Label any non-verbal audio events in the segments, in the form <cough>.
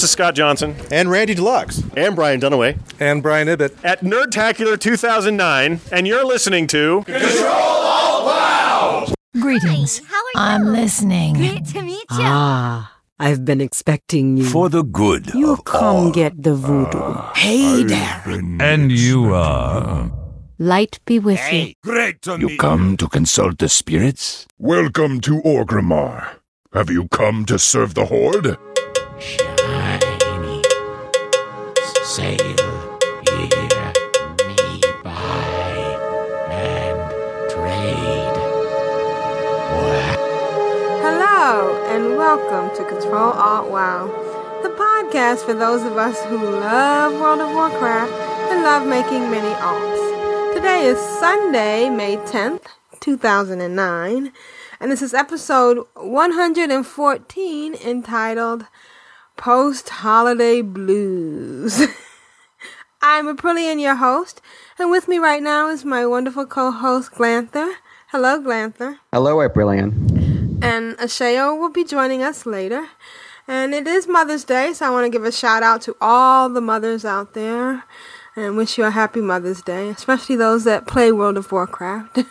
This is Scott Johnson and Randy Deluxe and Brian Dunaway and Brian Ibbett at Nerdtacular 2009, and you're listening to Control Alt Wow. Greetings. How are you? I'm listening. Great to meet you. Ah, I've been expecting you. For the good. You of come all. get the voodoo. hey there. And you are. Light be with you. Great to You come to consult the spirits? Welcome to Orgrimmar. Have you come to serve the Horde? Shiny. Sail me buy and trade. Hello, and welcome to Control Alt WoW, the podcast for those of us who love World of Warcraft and love making many alts. Today is Sunday, May 10th, 2009, and this is episode 114 entitled Post Holiday Blues. <laughs> I'm Aprillian, your host, and with me right now is my wonderful co host, Glanthur. Hello, Glanthur. Hello, Aprillian. And Ashayo will be joining us later. And it is Mother's Day, so I want to give a shout out to all the mothers out there and wish you a happy Mother's Day, especially those that play World of Warcraft.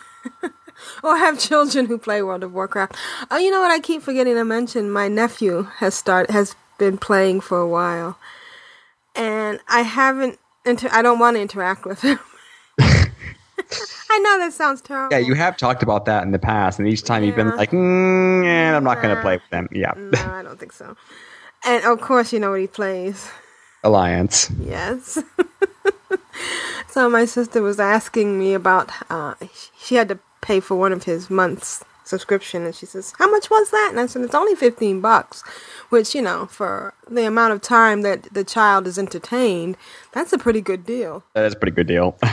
<laughs> or have children who play World of Warcraft. Oh, you know what? I keep forgetting to mention. My nephew has started has been playing for a while, and I haven't. Inter- I don't want to interact with him. <laughs> I know that sounds terrible. Yeah, you have talked about that in the past, and each time you've been like, mm, yeah, I'm not going to play with them. Yeah. No, I don't think so. And of course, you know what he plays. Alliance. Yes. <laughs> so my sister was asking me about. Uh, she had to pay for one of his months subscription, and she says, "How much was that?" And I said, "It's only fifteen bucks." Which you know, for the amount of time that the child is entertained, that's a pretty good deal. That is a pretty good deal. <laughs>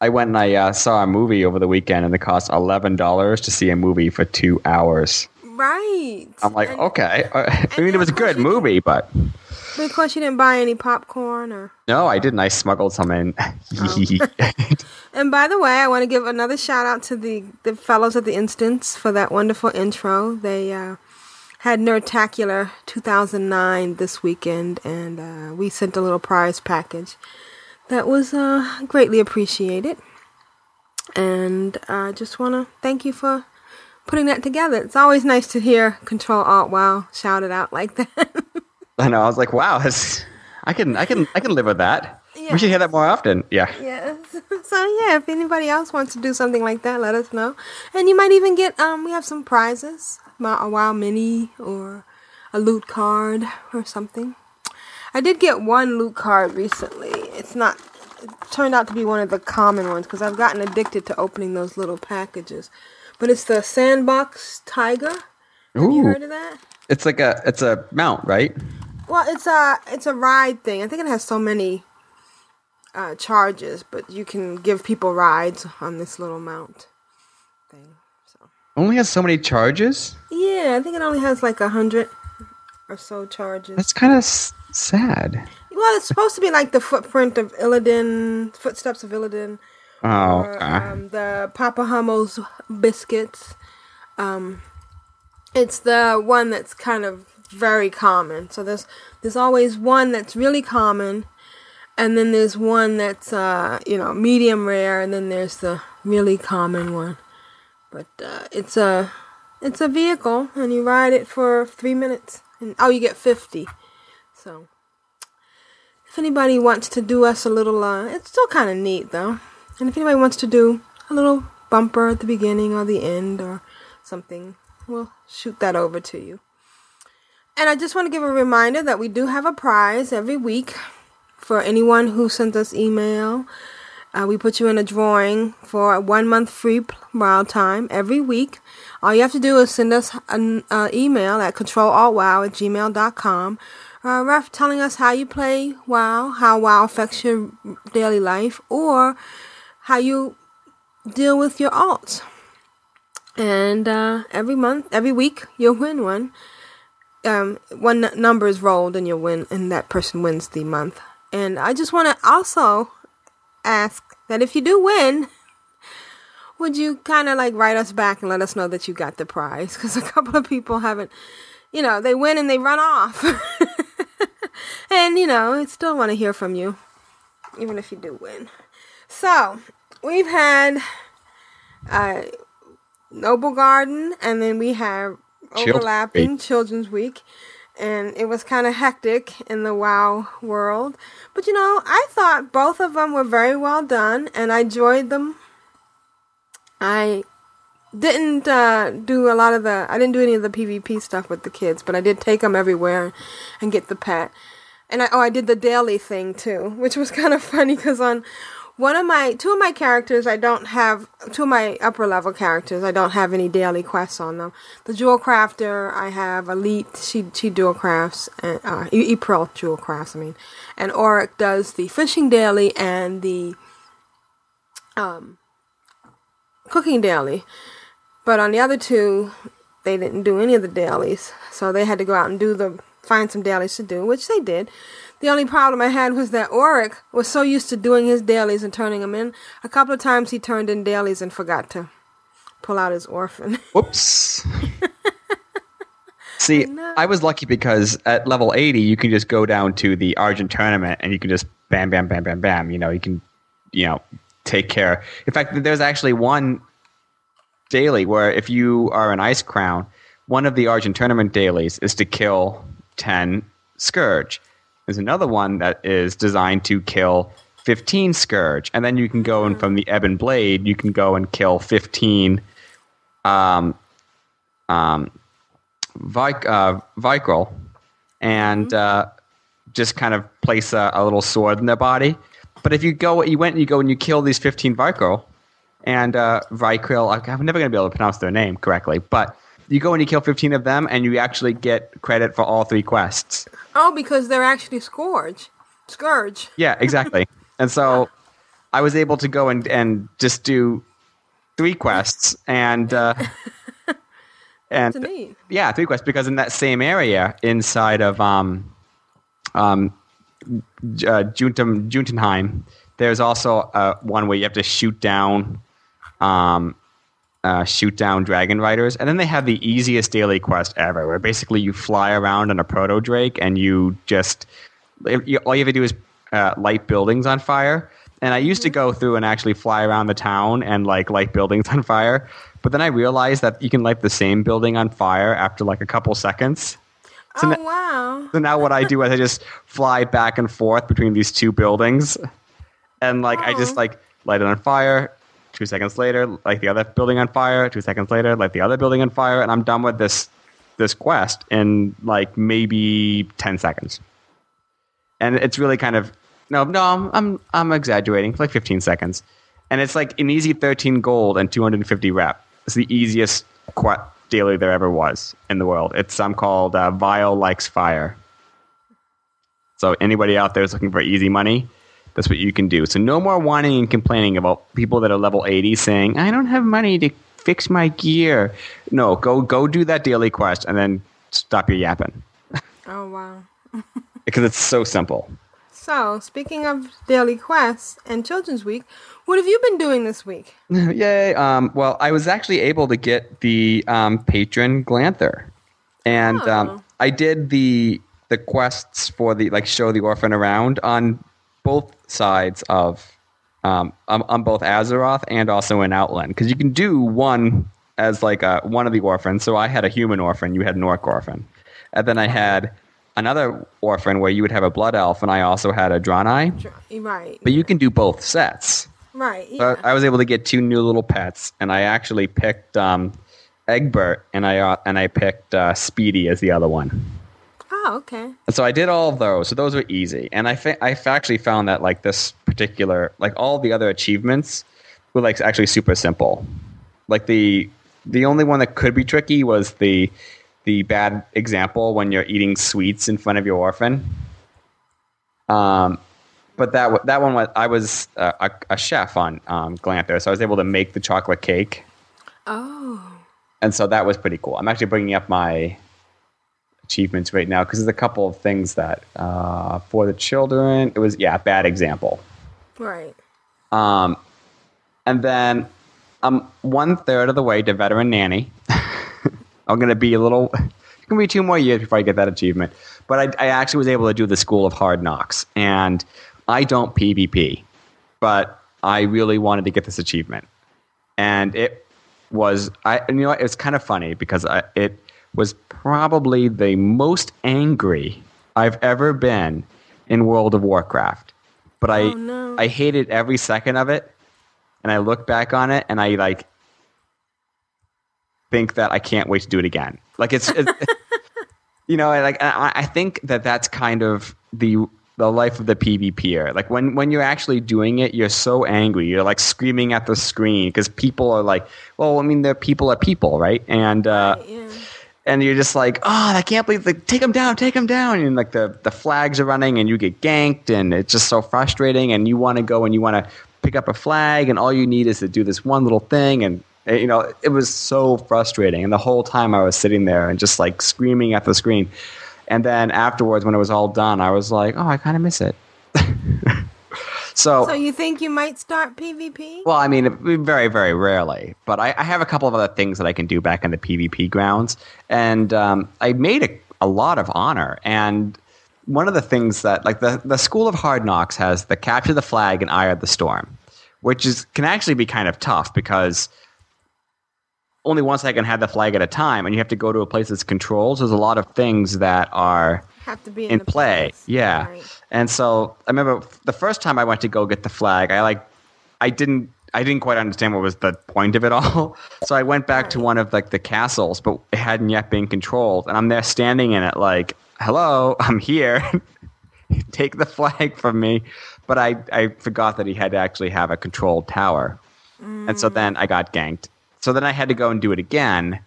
I went and I uh, saw a movie over the weekend, and it cost eleven dollars to see a movie for two hours. Right. I'm like, And- okay. <laughs> I mean, it was a good movie, But of course, you didn't buy any popcorn or. no, I didn't. I smuggled some in. <laughs> <laughs> And by the way, I want to give another shout out to the, the fellows at the Instance for that wonderful intro. They uh, had Nerdtacular 2009 this weekend, and uh, we sent a little prize package that was uh, greatly appreciated. And I just want to thank you for putting that together. It's always nice to hear Control Alt Wow shouted out like that. <laughs> I know. I was like, wow, I can, I can, I can live with that. We should hear that more often. Yeah. Yes. <laughs> So yeah, if anybody else wants to do something like that, let us know. And you might even get um we have some prizes, a WoW mini or a loot card or something. I did get one loot card recently. It's not it turned out to be one of the common ones because I've gotten addicted to opening those little packages. But it's the Sandbox Tiger. Have you heard of that? It's like a, it's a mount, right? Well, it's a it's a ride thing. I think it has so many uh, charges, but you can give people rides on this little mount thing. So Only has so many charges. yeah, I think it only has like a hundred or so charges. That's kind of s- sad. well, it's supposed to be like the footprint of Illidan, footsteps of Illidan, Oh, or okay. um, the Papa Hummel's biscuits. Um, it's the one that's kind of very common. So there's there's always one that's really common, and then there's one that's uh, you know medium rare, and then there's the really common one. But uh, it's a it's a vehicle, and you ride it for three minutes, and oh, you get fifty. So if anybody wants to do us a little, uh, it's still kind of neat though. And if anybody wants to do a little bumper at the beginning or the end or something, we'll shoot that over to you. And I just want to give a reminder that we do have a prize every week for anyone who sends us email. Uh, we put you in a drawing for a one month free wild time every week. All you have to do is send us an uh, email at controlaltwow at gmail.com uh, ref telling us how you play WoW, how WoW affects your daily life, or how you deal with your alts. And uh, every month, every week, you'll win one. Um, one number is rolled, and you'll win, and that person wins the month. And I just want to also ask that if you do win, <laughs> would you kind of like write us back and let us know that you got the prize? Because a <laughs> couple of people haven't, you know, they win and they run off. <laughs> And you know, I still want to hear from you, even if you do win. So we've had uh, Noblegarden, and then we have overlapping. Children's Week, and it was kind of hectic in the WoW world. But you know, I thought both of them were very well done, and I enjoyed them. I didn't uh, do a lot of the. I didn't do any of the PvP stuff with the kids, but I did take them everywhere and get the pet. And I, oh, I did the daily thing too, which was <laughs> kind of funny because on one of my two of my characters, I don't have two of my upper level characters. I don't have any daily quests on them. The jewel crafter, I have elite. She she dual crafts and uh, April jewel crafts. I mean, and Auric does the fishing daily and the um cooking daily. But on the other two, they didn't do any of the dailies, so they had to go out and do the find some dailies to do, which they did. The only problem I had was that Auric was so used to doing his dailies and turning them in. A couple of times he turned in dailies and forgot to pull out his orphan. <laughs> Whoops. See, <laughs> know. I was lucky because at level 80, you can just go down to the Argent tournament and you can just bam, bam, bam, bam, bam. You know, you can, you know, take care. In fact, there's actually one daily where if you are an Icecrown, one of the Argent tournament dailies is to kill 10 Scourge. There's another one that is designed to kill 15 Scourge. And then you can go and from the Ebon Blade, you can go and kill 15 um, um, Vic, uh, Vicryl and uh, just kind of place a, a little sword in their body. But if you go, you went and you go and you kill these 15 Vicryl and uh, Vicryl, I'm never going to be able to pronounce their name correctly, but you go and you kill 15 of them and you actually get credit for all three quests. oh, because they're actually Scourge. Scourge. Yeah, exactly. <laughs> and so I was able to go and, and just do three quests and. Uh, <laughs> and yeah, three quests because in that same area inside of um, um, uh, Juntum, Juntenheim, there's also uh, one where you have to shoot down, um, uh, shoot down dragon riders, and then they have the easiest daily quest ever, where basically you fly around on a proto drake and you just you, all you have to do is uh, light buildings on fire. And I used to go through and actually fly around the town and like light buildings <laughs> on fire. But then I realized that you can light the same building on fire after like a couple seconds. oh, n- wow. So now what I do is I just <laughs> fly back and forth between these two buildings. And like I just Oh. like light it on fire. Two seconds later, like the other building on fire. Two seconds later, like the other building on fire, and I'm done with this this quest in like maybe ten seconds. And it's really kind of no, no, I'm I'm, I'm exaggerating. Like 15 seconds, and it's like an easy 13 gold and 250 rep. It's the easiest qu- daily there ever was in the world. It's um called uh, Vile Likes Fire. So anybody out there is looking for easy money, that's what you can do. So no more whining and complaining about people that are level 80 saying, I don't have money to fix my gear. No, go go do that daily quest and then stop your yapping. <laughs> Oh, wow. <laughs> Because it's so simple. So, speaking of daily quests and Children's Week, what have you been doing this week? <laughs> Yay. Um, well, I was actually able to get the um, patron Glanthur. And Oh. um, I did the the quests for the like show the orphan around on both sides of um, on, on both Azeroth and also in Outland because you can do one as like a one of the orphans. So I had a human orphan, you had an orc orphan, and then I had another orphan where you would have a blood elf, and I also had a Draenei. Right. But you can do both sets. Right. So Yeah. I was able to get two new little pets, and I actually picked um, Egbert, and I uh, and I picked uh, Speedy as the other one. Oh, okay. And so I did all of those. So those were easy, and I fa- I actually found that like this particular like all the other achievements were like actually super simple. Like the the only one that could be tricky was the the bad example when you're eating sweets in front of your orphan. Um, but that that one was I was uh, a, a chef on um, Glanthur, so I was able to make the chocolate cake, Oh. and so that was pretty cool. I'm actually bringing up my achievements right now because there's a couple of things that uh, for the children it was yeah bad example. Right. Um, and then I'm one third of the way to veteran nanny. <laughs> I'm gonna be a little. It's gonna be two more years before I get that achievement. But I, I actually was able to do the School of Hard Knocks, and I don't PvP, but I really wanted to get this achievement, and it was I. You know, it's kind of funny because I, it was probably the most angry I've ever been in World of Warcraft. But I Oh, no. I hated every second of it, and I look back on it and I like think that I can't wait to do it again. Like it's, it's <laughs> you know, like I, I think that that's kind of the the life of the PvPer. Like when when you're actually doing it, you're so angry. You're like screaming at the screen because people are like, well, I mean, they're people are people, right? And uh, Yeah. And you're just like, oh, I can't believe, like, take them down, take them down, and like the the flags are running, and you get ganked, and it's just so frustrating, and you want to go and you want to pick up a flag, and all you need is to do this one little thing, and eh, you know, it was so frustrating, and the whole time I was sitting there and just like screaming at the screen, and then afterwards, when it was all done, I was like, oh, I kind of miss it. So So you think you might start PvP? well, I mean, very, very rarely. But I, I have a couple of other things that I can do back in the PvP grounds, and um, I made a, a lot of honor. And one of the things that, like the the School of Hard Knocks, has the capture the flag and Eye of the Storm, which is can actually be kind of tough because only one second have the flag at a time, and you have to go to a place that's controlled. So there's a lot of things that are Have to be in, in play. place. Yeah. Right. And so I remember the first time I went to go get the flag, I like I didn't I didn't quite understand what was the point of it all. <laughs> So I went back to one of like the castles, but it hadn't yet been controlled. And I'm there standing in it like, "Hello, <laughs> I'm here. <laughs> Take the flag from me." But I I forgot that he had to actually have a controlled tower. And so then I got ganked. So then I had to go and do it again.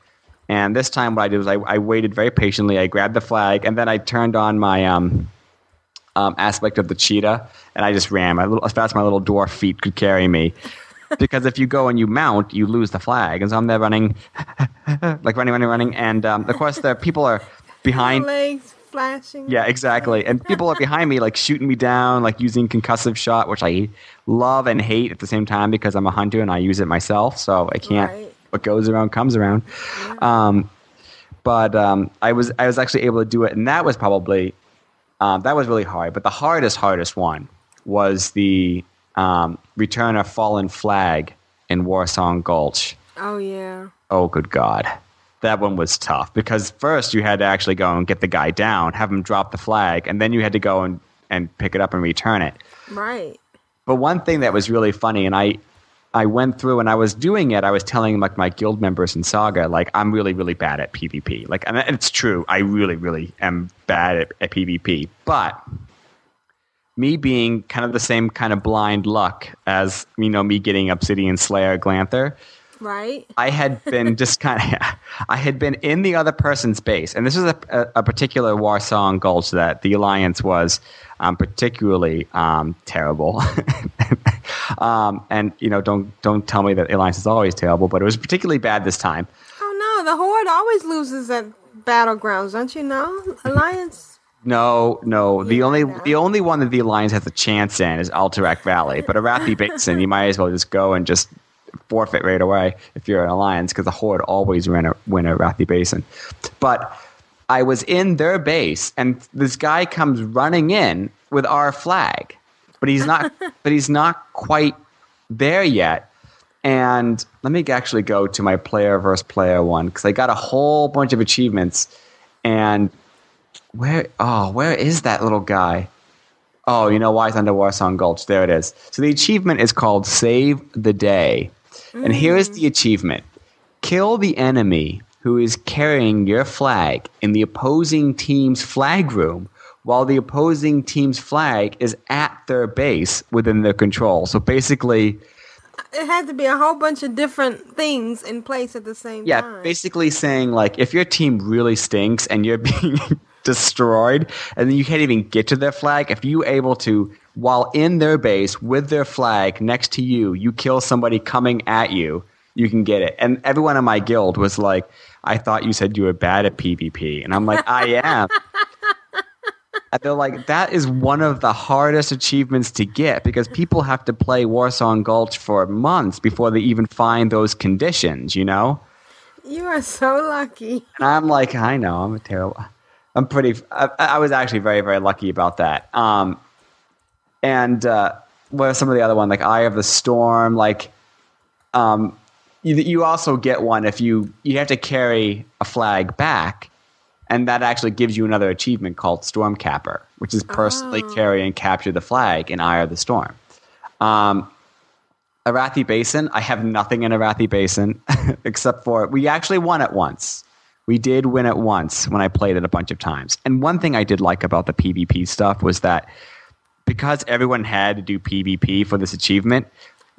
And this time, what I did was I, I waited very patiently. I grabbed the flag, and then I turned on my um, um, aspect of the cheetah, and I just ran my little, as fast as my little dwarf feet could carry me. <laughs> because if you go and you mount, you lose the flag. And so I'm there running, <laughs> like running, running, running. And um, of course, the people are <laughs> behind. legs flashing. Yeah, exactly. And people are behind me, like shooting me down, like using concussive shot, which I love and hate at the same time because I'm a hunter and I use it myself. So I can't. Right. What goes around comes around. Um, but um, I was I was actually able to do it, and that was probably um, that was really hard. But the hardest hardest one was the um, Return of Fallen Flag in Warsong Gulch. Oh yeah. Oh, good God. That one was tough because first you had to actually go and get the guy down, have him drop the flag, and then you had to go and, and pick it up and return it. Right. But one thing that was really funny, and I, I went through and I was doing it. I was telling like my guild members in Saga, like I'm really, really bad at PvP. Like, and it's true. I really, really am bad at, at PvP. But me being kind of the same kind of blind luck as you know me getting Obsidian Slayer Glanthur. Right. I had been just <laughs> kind of, I had been in the other person's base, and this is a, a, a particular Warsong Gulch that the Alliance was um, particularly um, terrible. <laughs> um, and you know, don't don't tell me that the Alliance is always terrible, but it was particularly bad this time. Oh no, the Horde always loses at battlegrounds, don't you know? Alliance. No, no. the Yeah, only the only one that the Alliance has a chance in is Alterac Valley, but Arathi Basin, you might as well just go and just forfeit right away if you're an Alliance, because the Horde always win a win Arathi Basin. But I was in their base, and this guy comes running in with our flag, but he's not. <laughs> but he's not quite there yet. And let me actually go to my player versus player one because I got a whole bunch of achievements. And where? Oh, where is that little guy? Oh, you know why it's under Warsong Gulch? There it is. So the achievement is called Save the Day. And here's the mm. achievement Kill the enemy who is carrying your flag in the opposing team's flag room while the opposing team's flag is at their base within their control. So basically, It had to be a whole bunch of different things in place at the same yeah, time. Yeah, basically saying like if your team really stinks and you're <laughs> being destroyed and then you can't even get to their flag, if you're able to while in their base with their flag next to you, you kill somebody coming at you, you can get it. And everyone in my guild was like, I thought you said you were bad at PvP. And I'm like, I am. <laughs> And they're like, that is one of the hardest achievements to get because people have to play Warsong Gulch for months before they even find those conditions, you know? You are so lucky. And I'm like, I know, I'm a terrible. I'm pretty. I, I was actually very very lucky about that. Um, and uh, what are some of the other one like Eye of the Storm? Like, um, you, you also get one if you you have to carry a flag back, and that actually gives you another achievement called Storm Capper, which is personally carry and capture the flag in Eye of the Storm. Um, Arathi Basin, I have nothing in Arathi Basin <laughs> except for we actually won it once. We did win it once when I played it a bunch of times. And one thing I did like about the PvP stuff was that because everyone had to do PvP for this achievement,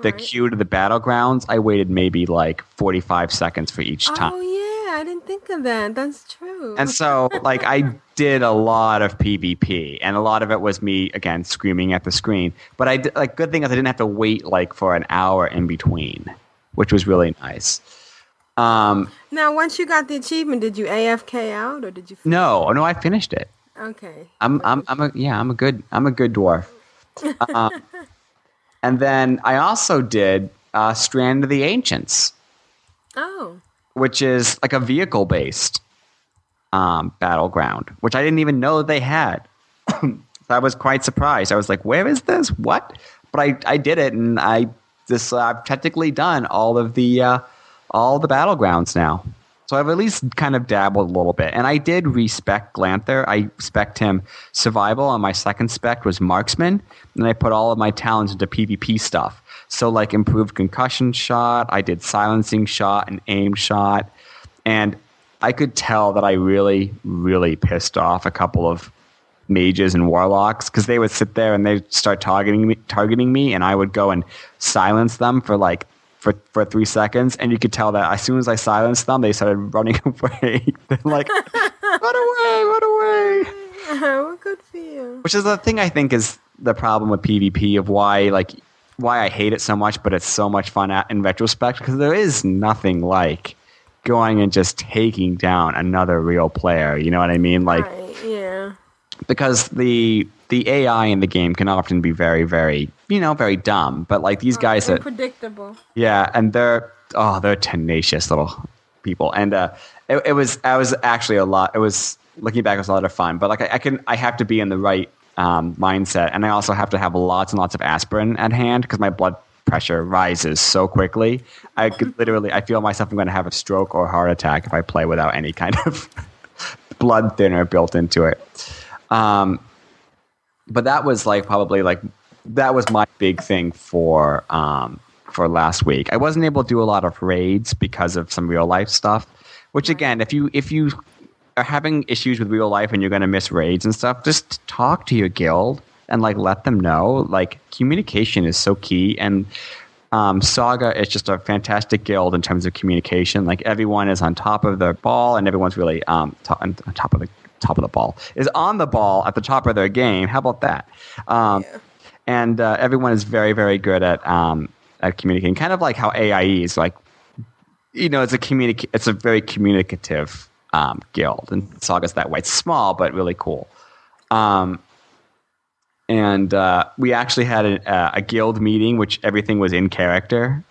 the Right. queue to the battlegrounds, I waited maybe like 45 seconds for each time. Oh yeah, I didn't think of that. That's true. And so, like, I did a lot of PvP, and a lot of it was me again screaming at the screen. But I did, like, good thing is I didn't have to wait like for an hour in between, which was really nice. Um, now, once you got the achievement, did you AFK out or did you? no, no, I finished it. Okay. I'm, I'm, I'm a, yeah, I'm a good, I'm a good dwarf. Um, <laughs> and then I also did uh, Strand of the Ancients. Oh. which is like a vehicle based um, battleground, which I didn't even know they had. <clears throat> so I was quite surprised. I was like, "Where is this? What?" But I, I did it, and I this uh, I've technically done all of the uh, all the battlegrounds now. So I've at least kind of dabbled a little bit, and I did respec Glanthur. I spec him survival, and my second spec was marksman, and I put all of my talents into PvP stuff. So like improved concussion shot, I did silencing shot and aim shot, and I could tell that I really, really pissed off a couple of mages and warlocks because they would sit there and they'd start targeting me, targeting me, and I would go and silence them for like for for three seconds, and you could tell that as soon as I silenced them, they started running <laughs> away. They're like, <laughs> "Run away, run away!" well, good for you. Which is the thing I think is the problem with PvP of why like why I hate it so much, but it's so much fun at, in retrospect because there is nothing like going and just taking down another real player. You know what I mean? Like right. Yeah. Because the the AI in the game can often be very, very, you know, very dumb. But like these guys are predictable. yeah, and they're oh, they're tenacious little people. And uh, it, it was I was actually a lot. It was looking back, it was a lot of fun. But like I, I can, I have to be in the right um, mindset, and I also have to have lots and lots of aspirin at hand because my blood pressure rises so quickly. I <laughs> could literally, I feel myself I'm going to have a stroke or heart attack if I play without any kind of <laughs> blood thinner built into it. Um, but that was like probably like that was my big thing for um, for last week. I wasn't able to do a lot of raids because of some real life stuff. Which again, if you if you are having issues with real life and you're going to miss raids and stuff, just talk to your guild and like let them know. Like communication is so key, and um, Saga is just a fantastic guild in terms of communication. Like everyone is on top of their ball, and everyone's really um, to- on on top of the top of the ball is on the ball at the top of their game. How about that? Um, And uh, everyone is very very good at um, at communicating. Kind of like how AIE is like you know, it's a communic- it's a very communicative um, guild, and Saga's that way. It's small but really cool. Um, and uh, we actually had a, uh, a guild meeting, which everything was in character.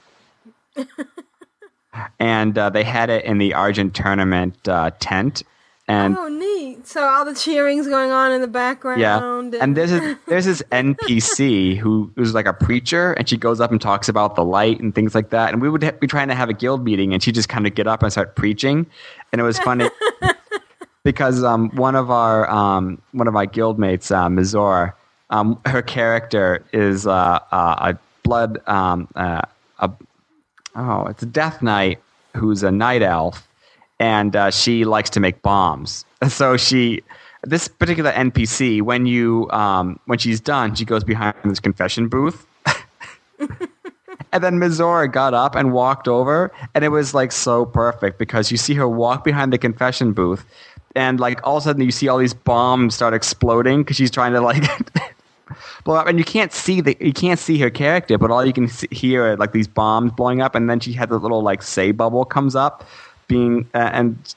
<laughs> and uh, they had it in the Argent tournament uh, tent, and oh, neat. So all the cheering's going on in the background. yeah, and there's a, there's this NPC who who's like a preacher, and she goes up and talks about the light and things like that. And we would ha- be trying to have a guild meeting, and she just kind of get up and start preaching, and it was funny <laughs> because um, one of our um, one of my guildmates, uh, Mizor, um, her character is uh, uh, a blood um, uh, a oh, it's a Death Knight who's a night elf, and uh, she likes to make bombs. <laughs> So she, this particular NPC, when you um, when she's done, she goes behind this confession booth. <laughs> And then Mizora got up and walked over, and it was like so perfect because you see her walk behind the confession booth, and like all of a sudden you see all these bombs start exploding because she's trying to like <laughs> blow up, and you can't see the you can't see her character, but all you can see, hear are like these bombs blowing up, and then she had the little like say bubble comes up, being uh, and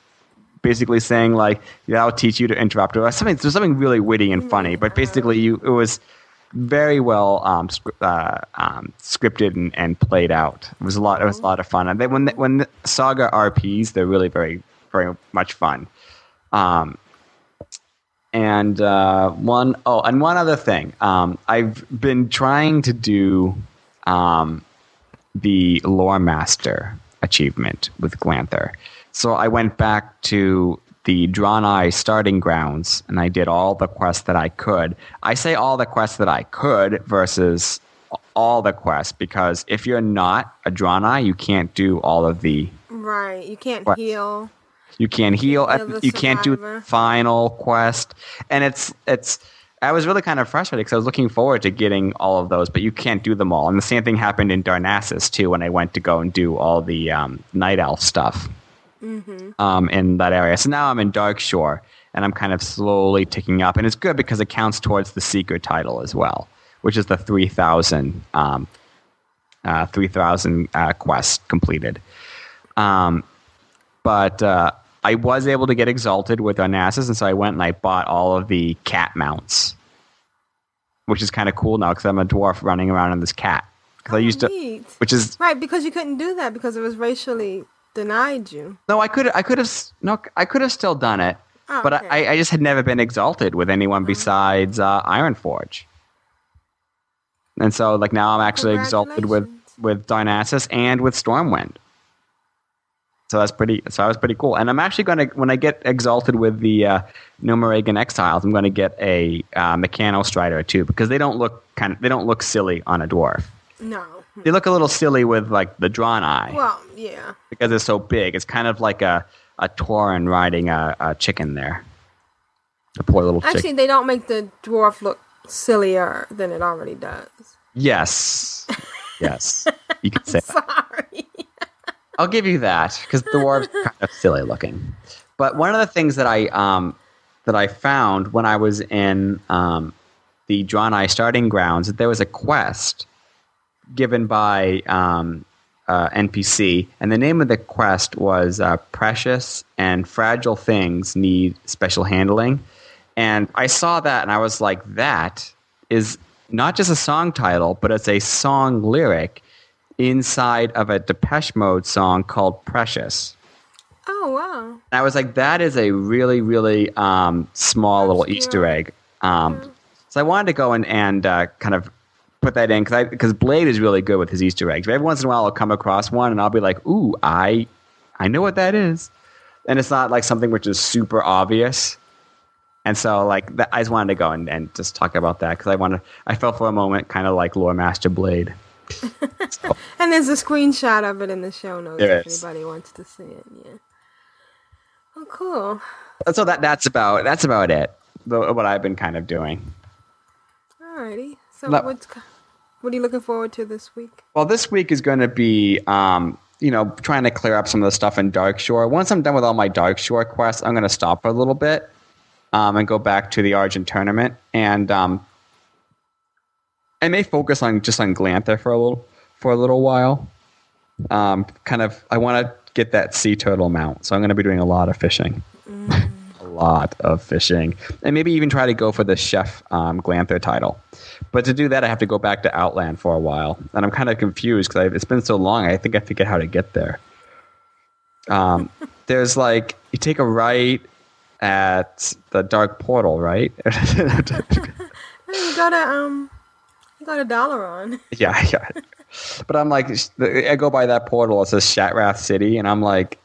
basically saying like yeah, I'll teach you to interrupt or something. There's something really witty and funny, but basically you it was very well um, uh, um, scripted and, and played out. It was a lot. It was a lot of fun. And they, when the, when the Saga RPs, they're really very very much fun. Um, and uh, one oh, and one other thing. Um, I've been trying to do um, the lore master achievement with Glanthur. So I went back to the Draenei starting grounds and I did all the quests that I could. I say all the quests that I could versus all the quests because if you're not a Draenei, you can't do all of the Right. You can't What? heal. you can't heal. heal uh, you can't do the final quest, and it's it's. I was really kind of frustrated because I was looking forward to getting all of those, but you can't do them all. And the same thing happened in Darnassus too when I went to go and do all the um, night elf stuff um, in that area. So now I'm in Darkshore, and I'm kind of slowly ticking up, and it's good because it counts towards the Seeker title as well, which is the three thousand um, uh, three thousand uh, quests completed. Um, but uh, I was able to get exalted with Darnassus, and so I went and I bought all of the cat mounts, which is kind of cool now because I'm a dwarf running around on this cat. Because I used to, Neat. which is Right, because you couldn't do that because it was racially denied you. no, I could, I could have, no, I could have still done it, Oh, but okay. I, I just had never been exalted with anyone besides uh, Ironforge. And so, like now, I'm actually exalted with with Darnassus and with Stormwind. So that's pretty. So that was pretty cool. And I'm actually going to when I get exalted with the uh, Gnomeregan Exiles, I'm going to get a uh, Mechanostrider too because they don't look kind of they don't look silly on a dwarf. No. They look a little silly with like the Draenei Well, yeah. because it's so big. It's kind of like a a Tauren riding a, a chicken there. A poor little Actually, chicken. they don't make the dwarf look sillier than it already does. Yes, yes, you can <laughs> say. Sorry. I'll give you that because the dwarves are <laughs> kind of silly looking. But one of the things that I um, that I found when I was in um, the Draenei starting grounds that there was a quest given by um, uh, NPC, and the name of the quest was uh, "Precious and Fragile Things Need Special Handling." And I saw that, and I was like, "That is not just a song title, but it's a song lyric." Inside of a Depeche Mode song called Precious. Oh, wow. And I was like, that is a really, really um, small little. Easter egg. Um, So I wanted to go and, and uh, kind of put that in because Blade is really good with his Easter eggs. But every once in a while, I'll come across one and I'll be like, ooh, I, I know what that is. And it's not like something which is super obvious. And so, like, that, I just wanted to go and, and just talk about that because I wanted, I felt for a moment kind of like Lore Master Blade. <laughs> And there's a screenshot of it in the show notes There if is. anybody wants to see it. Yeah. Oh, cool. so that that's about that's about it. The, what I've been kind of doing. Alrighty. So No. what's what are you looking forward to this week? Well, this week is going to be, um, you know, trying to clear up some of the stuff in Darkshore. Once I'm done with all my Darkshore quests, I'm going to stop for a little bit um, and go back to the Argent tournament, and um, I may focus on just on Glanthur for a little for a little while. Um, kind of, I want to get that sea turtle mount, so I'm going to be doing a lot of fishing. <laughs> a lot of fishing, and maybe even try to go for the chef um, Glanthur title. But to do that, I have to go back to Outland for a while, and I'm kind of confused because it's been so long. I think I forget how to get there. Um, <laughs> there's like you take a right at the dark portal, right? <laughs> You go to um, you go to Dalaran. yeah, yeah. But I'm like, I go by that portal. It says Shattrath City, and I'm like,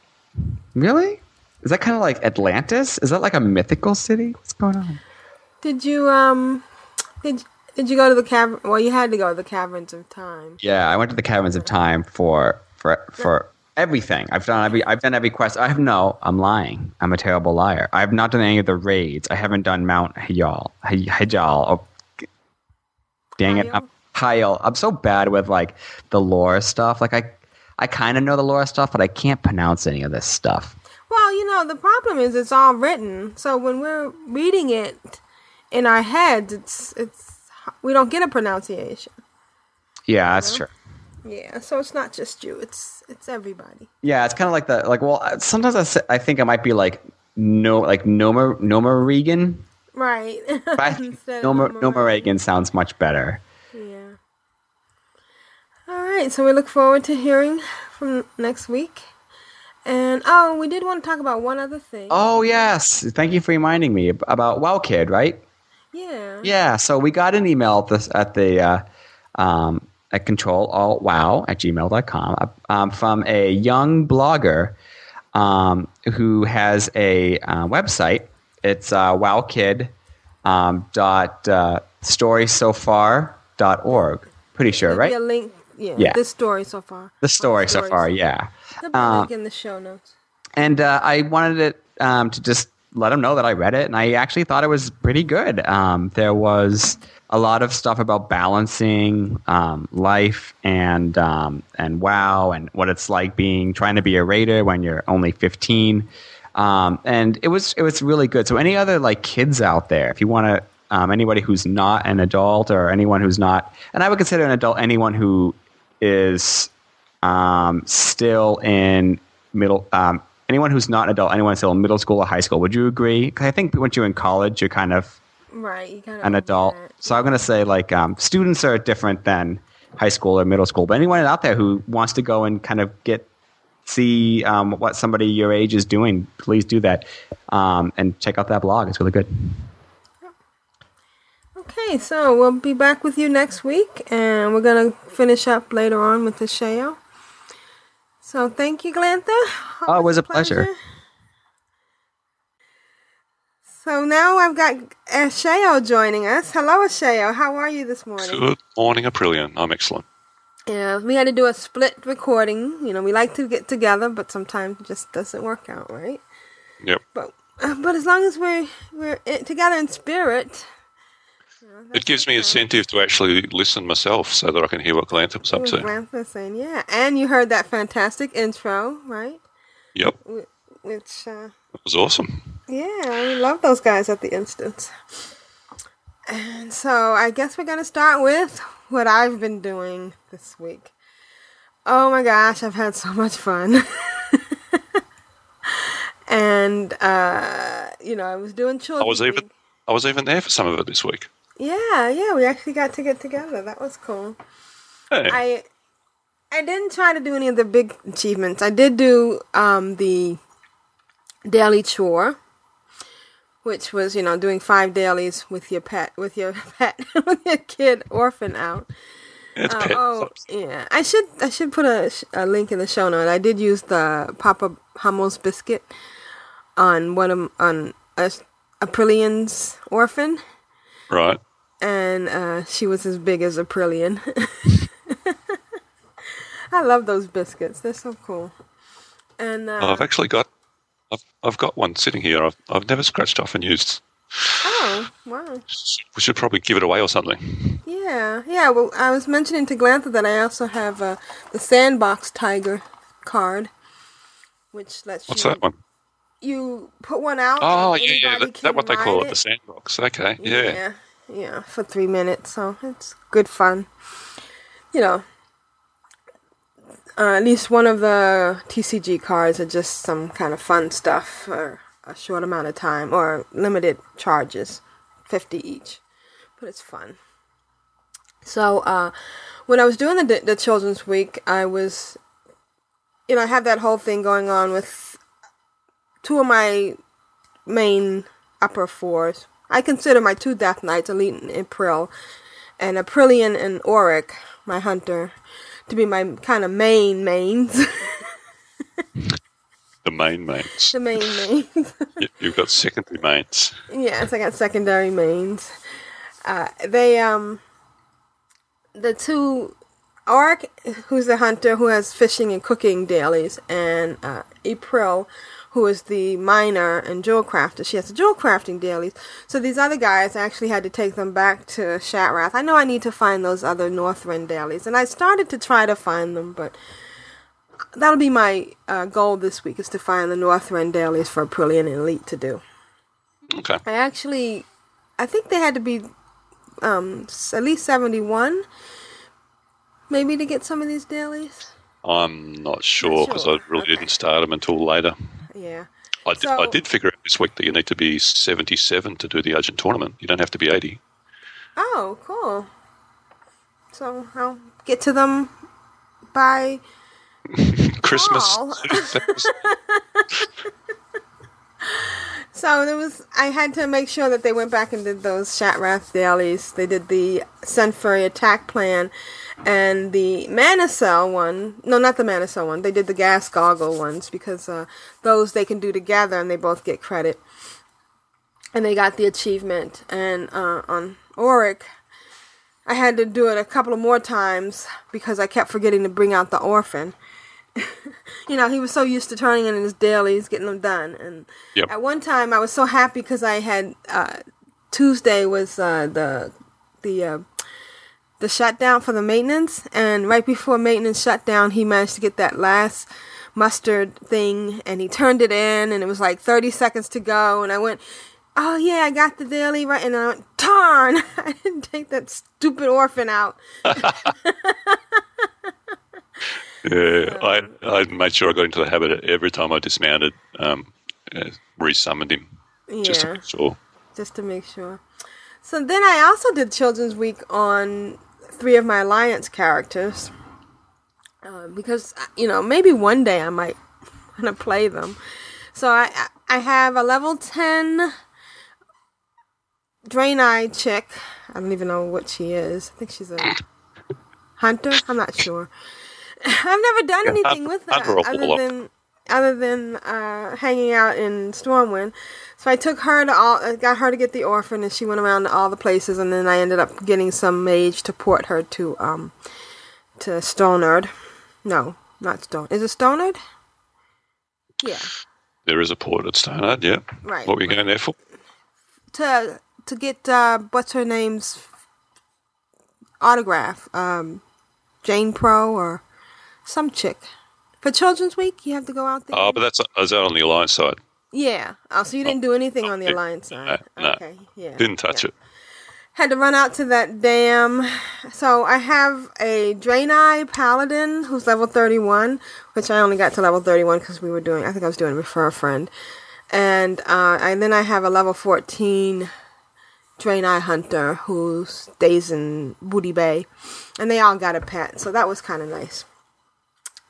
really? Is that kind of like Atlantis? Is that like a mythical city? What's going on? Did you um, did did you go to the cavern? Well, you had to go to the caverns of time. Yeah, I went to the Caverns of Time for for for everything. I've done every I've done every quest. I have no. I'm lying. I'm a terrible liar. I have not done any of the raids. I haven't done Mount Hyal. Hy- Hyjal. Dang it. I'm, Hyal. I'm so bad with like the lore stuff. Like I I kind of know the lore stuff, but I can't pronounce any of this stuff. Well, you know, the problem is it's all written. So when we're reading it in our heads, it's it's we don't get a pronunciation. Yeah, that's true. Yeah, so it's not just you; it's it's everybody. Yeah, it's kind of like the like. Well, sometimes I, I think it might be like no like Noma Noma Regan. Right. <laughs> But I think Noma Noma Regan sounds much better. Yeah. All right, so we look forward to hearing from next week. And oh, we did want to talk about one other thing. Oh yes, thank you for reminding me about Wow Kid, right? Yeah. Yeah, so we got an email at, this, at the uh, um, at control alt wow at gmail.com um, from a young blogger um, who has a uh, website. It's uh, wowkid um, dot uh, storysofar.org. Pretty sure, There'll right? Be a link. Yeah. Yeah. This story so far. The story so story far, so- yeah. There'll be Uh, link in the show notes. and uh, I wanted it um, to just let them know that I read it, and I actually thought it was pretty good. Um, there was a lot of stuff about balancing um, life and um, and WoW and what it's like being trying to be a raider when you're only 15. Um, and it was it was really good. So any other like kids out there, if you want to, um, anybody who's not an adult or anyone who's not, and I would consider an adult anyone who is um, still in middle. Um, anyone who's not an adult, anyone still in middle school or high school. Would you agree? 'Cause I think once you're in college, you're kind of Right. You kind of an adult. So I'm going to say like um, students are different than high school or middle school. But anyone out there who wants to go and kind of get see um, what somebody your age is doing, please do that um, and check out that blog. It's really good. Okay, so we'll be back with you next week, and we're gonna finish up later on with the show. So thank you, Glanthur. Oh, it was a pleasure. So now I've got Ashayo joining us. Hello, Ashayo. How are you this morning? Good morning, Aprillian. I'm excellent. Yeah, we had to do a split recording. You know, we like to get together, but sometimes it just doesn't work out, right? Yep. But uh, but as long as we're we're together in spirit, It gives me incentive to actually listen myself so that I can hear what Glanthur up to. Glanthur saying, yeah. And you heard that fantastic intro, right? Yep. Wh- Which, uh, It was awesome. yeah, we love those guys at the instance. And so I guess we're going to start with what I've been doing this week. Oh my gosh, I've had so much fun. <laughs> and, uh, you know, I was doing chores. I was even I was even there for some of it this week. Yeah, yeah, we actually got to get together. That was cool. Hey. I I didn't try to do any of the big achievements. I did do um, the daily chore, which was you know doing five dailies with your pet, with your <laughs> pet, with your kid orphan out. Uh, oh yeah, I should I should put a, a link in the show note. I did use the Papa Hummels biscuit on one of on a, Aprillian's orphan Right. and uh, she was as big as Aprillian. <laughs> I love those biscuits; they're so cool. And uh, I've actually got I've, I've got one sitting here. I've, I've never scratched off and used. oh wow, We should probably give it away or something. yeah, yeah. Well, I was mentioning to Glanthur that I also have uh, the Sandbox Tiger card, which lets What's you that one? you put one out. Oh, yeah, yeah. That, that what they call ride it, the sandbox. Okay, yeah. yeah, yeah, for three minutes. So it's good fun. You know, uh, at least one of the TCG cards are just some kind of fun stuff for a short amount of time or limited charges, fifty each, but it's fun. So uh, when I was doing the the children's week, I was, you know, I had that whole thing going on with two of my main upper fours. I consider my two Death Knights, Elite and April, and Aprillian and Auric, my hunter, to be my kind of main mains. <laughs> The main mains. the main mains. <laughs> You- You've got secondary mains. yes, I got secondary mains. Uh, they, um, the two, Auric, who's the hunter who has fishing and cooking dailies, and uh, April, who is the miner and jewel crafter. She has the jewel crafting dailies. So these other guys, I actually had to take them back to Shattrath. I know I need to find those other Northrend dailies, and I started to try to find them, but that'll be my uh, goal this week is to find the Northrend dailies for Aprillian and Elite to do. Okay. I actually, I think they had to be um, at least 71 maybe to get some of these dailies. I'm not sure because I sure. really didn't start them until later. Yeah. I did, I did figure out this week that you need to be 77 to do the Argent tournament. You don't have to be 80. Oh, cool. So I'll get to them by <laughs> Christmas. <laughs> <laughs> So there was. I had to make sure that they went back and did those Shattrath dailies. They did the Sun Fury attack plan, and the Mana Cell one. No, not the Mana Cell one. They did the Gas Goggle ones because uh, those they can do together, and they both get credit. And they got the achievement. And uh, on Auric, I had to do it a couple of more times because I kept forgetting to bring out the orphan. <laughs> you know, he was so used to turning in his dailies, getting them done. And Yep. at one time, I was so happy because I had uh, Tuesday was uh, the the uh, the shutdown for the maintenance, and right before maintenance shutdown, he managed to get that last mustard thing, and he turned it in, and it was like thirty seconds to go, and I went. Oh yeah, I got the daily right, and I went, darn! <laughs> I didn't take that stupid orphan out. <laughs> Yeah, I, I made sure I got into the habit every time I dismounted, um, uh, resummoned him. Just to Yeah. make sure. just to make sure. So then I also did Children's Week on three of my Alliance characters. Uh, because, you know, maybe one day I might <laughs> want to play them. So I, I have a level 10 Draenei chick. I don't even know what she is. I think she's a hunter. I'm not sure. <laughs> I've never done anything with that other than other than uh, hanging out in Stormwind. So I took her to all, I got her to get the orphan, and she went around to all the places, and then I ended up getting some mage to port her to um to Stonard. No, not Stone. Is it Stonard? Yeah, There is a port at Stonard, yeah. Right, What were you going there for? to to get uh, what's her name's autograph, um, Jane Pro or some chick. For Children's Week, you have to go out there. Oh, but that's is that on the Alliance side? Yeah. Oh, so you didn't do anything on the. Alliance side. No. Okay. Yeah. Didn't touch yeah. it. Had to run out to that dam. So I have a Draenei Paladin who's level 31, which I only got to level 31 because we were doing, I think I was doing it for a friend. And, uh, and then I have a level 14 Draenei Hunter who stays in Booty Bay. And they all got a pet, so that was kind of nice.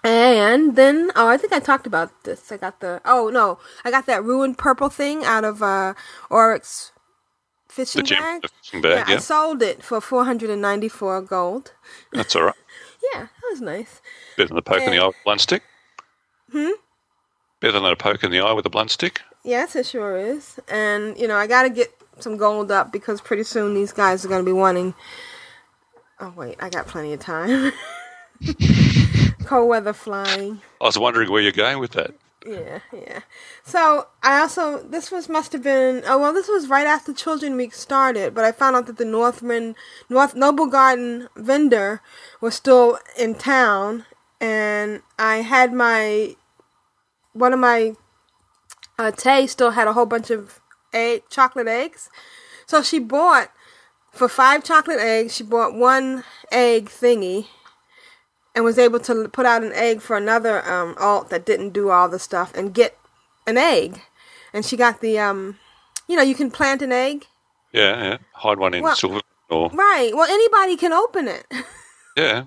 And then, oh, I think I talked about this. I got the, oh no, I got that ruined purple thing out of uh, Oryx fishing The bag. the fishing bag, I yeah. sold it for 494 gold. That's all right. <laughs> Yeah, that was nice. Better than a poke in the eye with a blunt stick. Hmm? Better than a poke in the eye with a blunt stick. Yes, it sure is. And, you know, I got to get some gold up because pretty soon these guys are going to be wanting. Oh, wait, I got plenty of time. <laughs> Cold weather flying. I was wondering where you're going with that. Yeah, yeah. So I also this was must have been oh well this was right after Children Week started, but I found out that the Northman North Noblegarden vendor was still in town, and I had my one of my uh, Tay still had a whole bunch of egg chocolate eggs, so she bought for five chocolate eggs. She bought one egg thingy and was able to put out an egg for another um, alt that didn't do all the stuff and get an egg. And she got the, um, you know, you can plant an egg. Yeah, yeah. Hide one in Well- silver or Right. Well, anybody can open it. <laughs> yeah.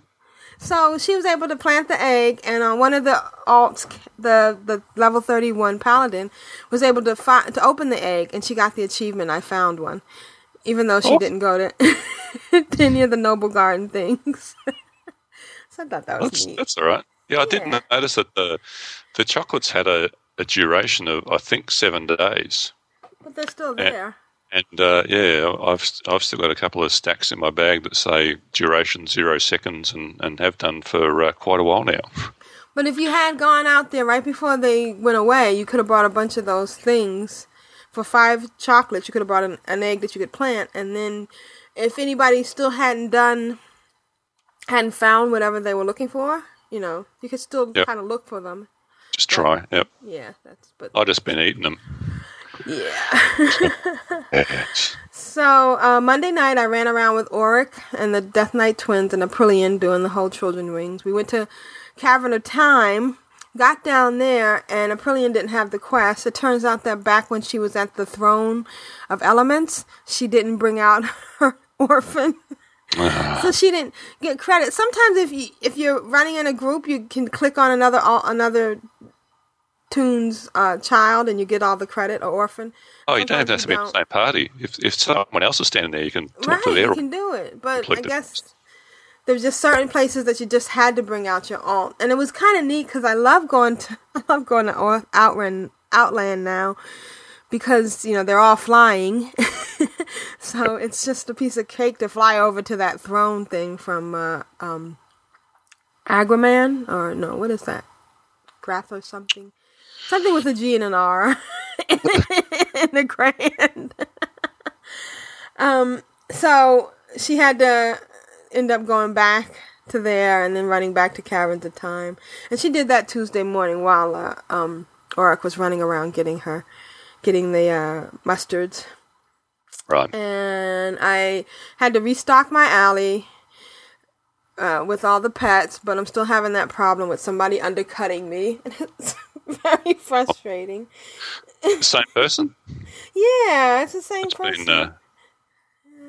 So she was able to plant the egg, and on one of the alts, the the level thirty one paladin was able to fi- to open the egg, and she got the achievement. I found one, even though she Oh. didn't go to, to any of the Noblegarden things. <laughs> I thought that was That's neat. that's all right. Yeah, I did Yeah. notice that the the chocolates had a, a duration of I think seven days. But they're still there. And uh, yeah, I've I've still got a couple of stacks in my bag that say duration zero seconds, and, and have done for uh, quite a while now. But if you had gone out there right before they went away, you could have brought a bunch of those things for five chocolates. You could have brought an, an egg that you could plant, and then if anybody still hadn't done, hadn't found whatever they were looking for, you know, you could still Yep. kind of look for them. Just try. Yep. Yeah, that's but I just been eating them. yeah. <laughs> So uh, Monday night, I ran around with Auric and the Death Knight twins and Aprillian doing the whole Children Rings. We went to Cavern of Time, got down there, and Aprillian didn't have the quest. It turns out that back when she was at the Throne of Elements, she didn't bring out <laughs> her orphan. So she didn't get credit. Sometimes if you if you're running in a group, you can click on another all, another tune's uh, child and you get all the credit or orphan. Oh, you don't have Sometimes to be in the same party. If if someone else is standing there, you can talk right, to their. you can do it. But I guess there's just certain places that you just had to bring out your own, and it was kind of neat because I love going to <laughs> I love going to Outland Outland now because you know they're all flying, <laughs> so it's just a piece of cake to fly over to that throne thing from uh, um, Agraman or no, what is that? Grath or something, something with a G and an R. <laughs> In the grand. <laughs> um, so she had to end up going back to there and then running back to Caverns of Time, and she did that Tuesday morning while uh, um, Auric was running around getting her, getting the uh, mustards Right. and I had to restock my alley uh, with all the pets, but I'm still having that problem with somebody undercutting me. <laughs> It's very frustrating. Same person. Yeah, it's the same person. Been, uh,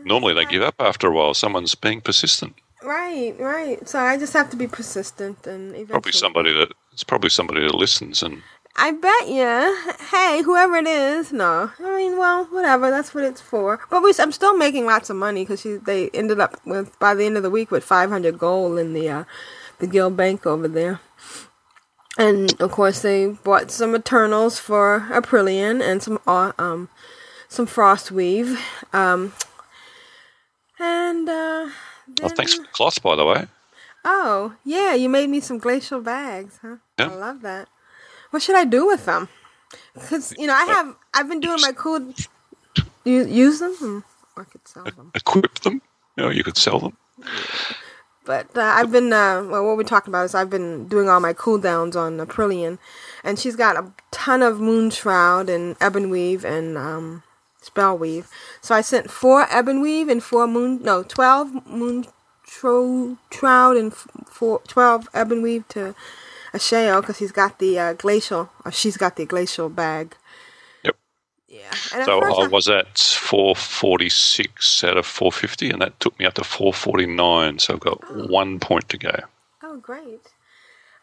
normally they give up after a while. Someone's being persistent. Right, right. So I just have to be persistent and eventually. Probably somebody that it's probably somebody that listens and I bet you. Hey, whoever it is, no. I mean, well, whatever. That's what it's for. But we, I'm still making lots of money because they ended up with by the end of the week with 500 gold in the uh, the guild bank over there. And of course, they bought some Eternals for Aprillian and some uh, um some Frostweave. Um, and uh, oh, thanks for the cloth, by the way. Oh, yeah, you made me some glacial bags, huh? Yeah. I love that. What should I do with them? Because you know, I have I've been doing my cool. You use them, Hmm, or I could sell them. Equip them. You know, you could sell them. But uh, I've been uh, well. What we're talking about is I've been doing all my cooldowns on Aprillian, and she's got a ton of Moon Shroud and Ebon Weave and um, Spell Weave. So I sent four Ebon Weave and four Moon. No, twelve Moon Shroud and four, twelve Ebon Weave to Ashayo because he's got the uh, glacial. Or she's got the glacial bag. Yep. Yeah. And So I I- was at 446 out of 450, and that took me up to 449. So I've got one point to go. Oh, great.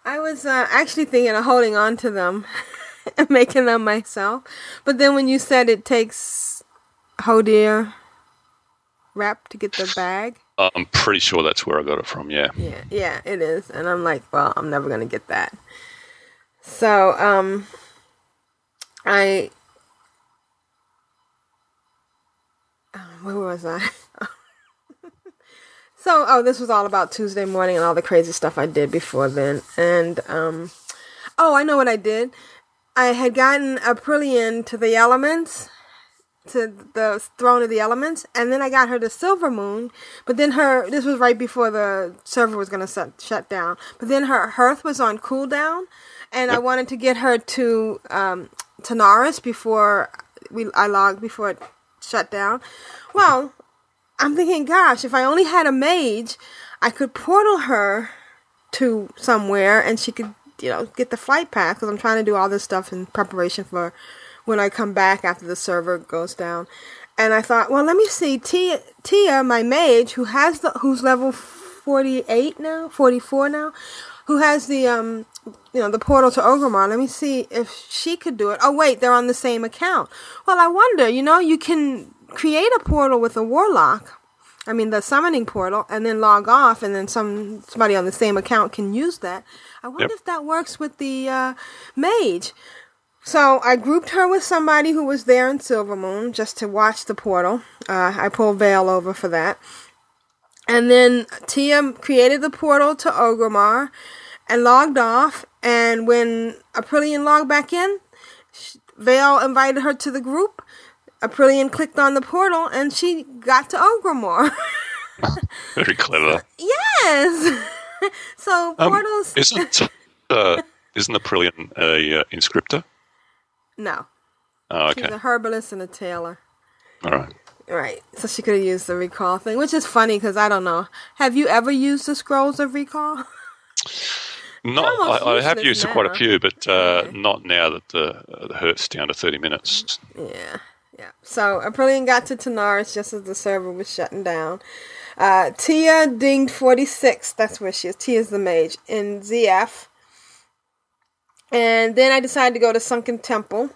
I was uh, actually thinking of holding on to them <laughs> and making them myself. But then when you said it takes Hodir rep to get the bag, I'm pretty sure that's where I got it from. Yeah. yeah, yeah, it is. And I'm like, well, I'm never to get that. So, um, I. Uh, where was I? <laughs> so, oh, this was all about Tuesday morning and all the crazy stuff I did before then. And, um, oh, I know what I did. I had gotten Aprillian to the elements, to the throne of the elements, and then I got her to Silvermoon. But then her, this was right before the server was going to shut, down. But then her Hearth was on cooldown, and I wanted to get her to um, Tanaris before we I logged before it shut down. Well, I'm thinking, gosh, if I only had a mage, I could portal her to somewhere, and she could, you know, get the flight path. Because I'm trying to do all this stuff in preparation for when I come back after the server goes down. And I thought, well, let me see Tia, Tia my mage, who has the who's level 48 now, 44 now, who has the um, you know, the portal to Orgrimmar. Let me see if she could do it. Oh wait, they're on the same account. Well, I wonder, you know, you can create a portal with a warlock. I mean, the summoning portal, and then log off, and then some somebody on the same account can use that. I wonder Yep. if that works with the uh, mage. So I grouped her with somebody who was there in Silvermoon just to watch the portal. Uh, I pulled Veil over for that. And then Tia created the portal to Orgrimmar and logged off. And when Aprillian logged back in, Veil invited her to the group. Aprillian clicked on the portal and she got to Orgrimmar. <laughs> Very clever. yes! <laughs> so Um, portals. isn't uh, isn't Aprillian a uh, inscriptor? No. Oh, She's a herbalist and a tailor. All right. Right. So she could have used the recall thing, which is funny because I don't know. Have you ever used the scrolls of recall? <laughs> Not, I, I have used quite a few, but uh, Yeah. not now that the, uh, the hurt's down to 30 minutes. yeah. Yeah. So Aprillian got to Tanaris just as the server was shutting down. Uh, Tia dinged 46. That's where she is. Tia's the mage in ZF. And then I decided to go to Sunken Temple.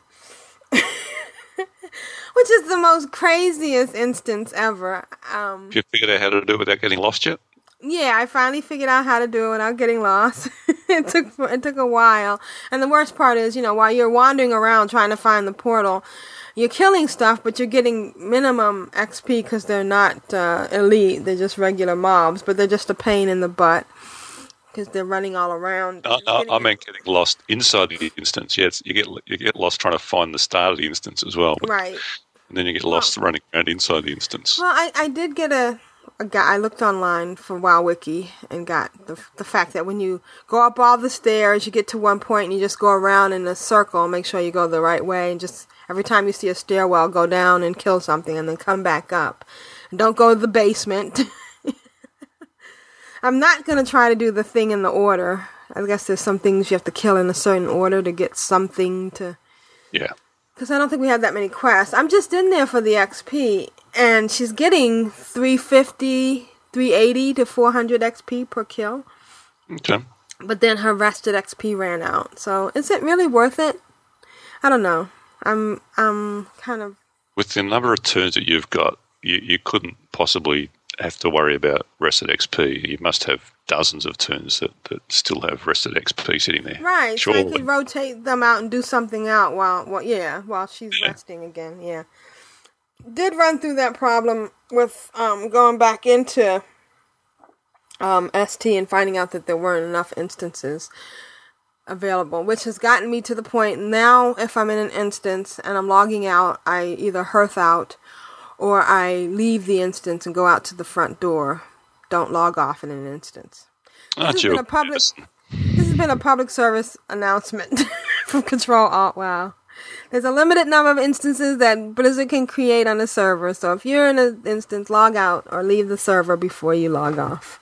<laughs> Which is the most craziest instance ever. Um, you figured out how to do it without getting lost yet? yeah, I finally figured out how to do it without getting lost. <laughs> it took it took a while, and the worst part is, you know, while you're wandering around trying to find the portal, you're killing stuff, but you're getting minimum XP because they're not uh, elite; they're just regular mobs, but they're just a pain in the butt because they're running all around. I, I, I meant getting lost inside the instance. Yes, you get you get lost trying to find the start of the instance as well. right. And then you get lost running around inside the instance. Well, I, I did get a, a guy. I looked online for WoW Wiki and got the the fact that when you go up all the stairs, you get to one point and you just go around in a circle. Make sure you go the right way, and just every time you see a stairwell, go down and kill something, and then come back up. Don't go to the basement. <laughs> I'm not gonna try to do the thing in the order. I guess there's some things you have to kill in a certain order to get something to Yeah. because I don't think we have that many quests. I'm just in there for the XP, and she's getting 350, 380 to 400 XP per kill. Okay. But then her rested XP ran out. So is it really worth it? I don't know. I'm I'm kind of With the number of turns that you've got, you, you couldn't possibly have to worry about rested XP. You must have dozens of turns that, that still have rested XP sitting there. right. So I could rotate them out and do something out while well yeah while she's resting again. Yeah. Did run through that problem with um going back into um ST and finding out that there weren't enough instances available, which has gotten me to the point now if I'm in an instance and I'm logging out, I either hearth out or I leave the instance and go out to the front door. Don't log off in an instance. Ah, Aren't has you been a public- This has been a public service announcement <laughs> from Control Alt WoW. There's a limited number of instances that Blizzard can create on a server, so if you're in an instance, log out or leave the server before you log off.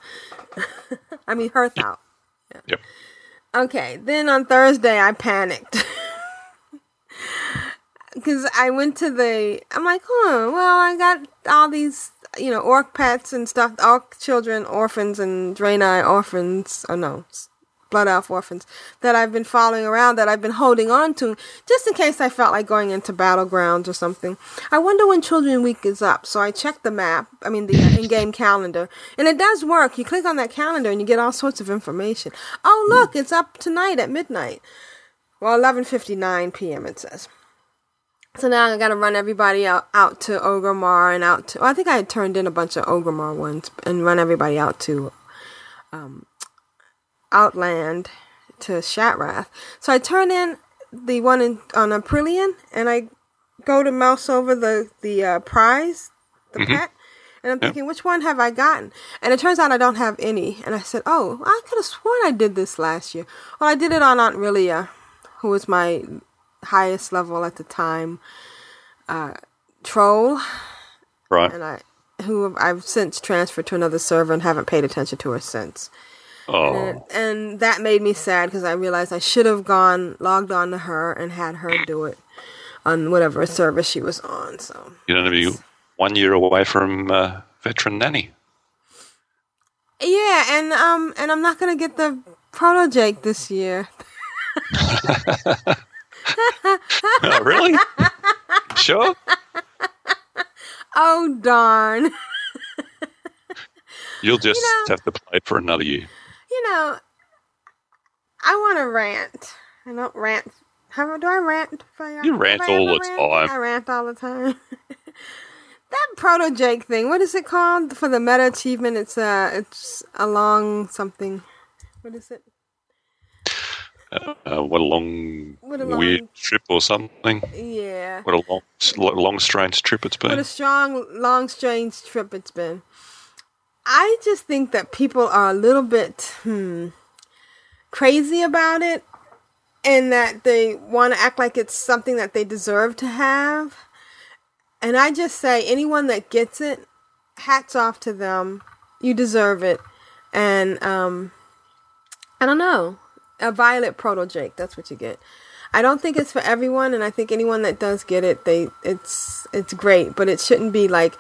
<laughs> I mean, hearth out. Yep. Okay, then on Thursday I panicked. <laughs> Because I went to the. I'm like, huh, well, I got all these, you know, orc pets and stuff, orc children, orphans, and Draenei orphans. Oh, no, Blood Elf orphans that I've been following around that I've been holding on to just in case I felt like going into battlegrounds or something. I wonder when Children Week is up. So I checked the map, I mean the uh, <laughs> in-game calendar, and it does work. You click on that calendar and you get all sorts of information. Oh, look, it's up tonight at midnight. Well, 11:59 p.m. it says. So now I gotta run everybody out, out to Orgrimmar and out to. Well, I think I had turned in a bunch of Orgrimmar ones and run everybody out to um, Outland to Shattrath. So I turn in the one in, on Aprillian and I go to mouse over the the uh, prize, the pet, and I'm thinking, which one have I gotten? And it turns out I don't have any. And I said, oh, I could have sworn I did this last year. Well, I did it on Aunt Rilia, who was my highest level at the time uh, troll, Right. and I who I've since transferred to another server and haven't paid attention to her since. Oh, And, and that made me sad because I realized I should have gone logged on to her and had her do it on whatever service she was on. So you're going to be one year away from uh, veteran nanny. yeah, and um, and I'm not gonna get the proto drake this year. <laughs> <laughs> oh, <laughs> really? sure. Oh darn! You'll just You know- have to play for another year. you know, I want to rant. I don't rant. How do I rant? For You rant all the time. I rant all the time. <laughs> that proto drake thing. What is it called for the meta achievement? It's uh, it's a long something. What is it? Uh, what a long, What a weird long- trip or something. Yeah. What a long, long, strange trip it's been. What a strong, long, strange trip it's been. I just think that people are a little bit hmm, crazy about it, and that they want to act like it's something that they deserve to have. And I just say, anyone that gets it, hats off to them. You deserve it. And um, I don't know, a violet proto drake. That's what you get. I don't think it's for everyone, and I think anyone that does get it, they it's it's great, but it shouldn't be like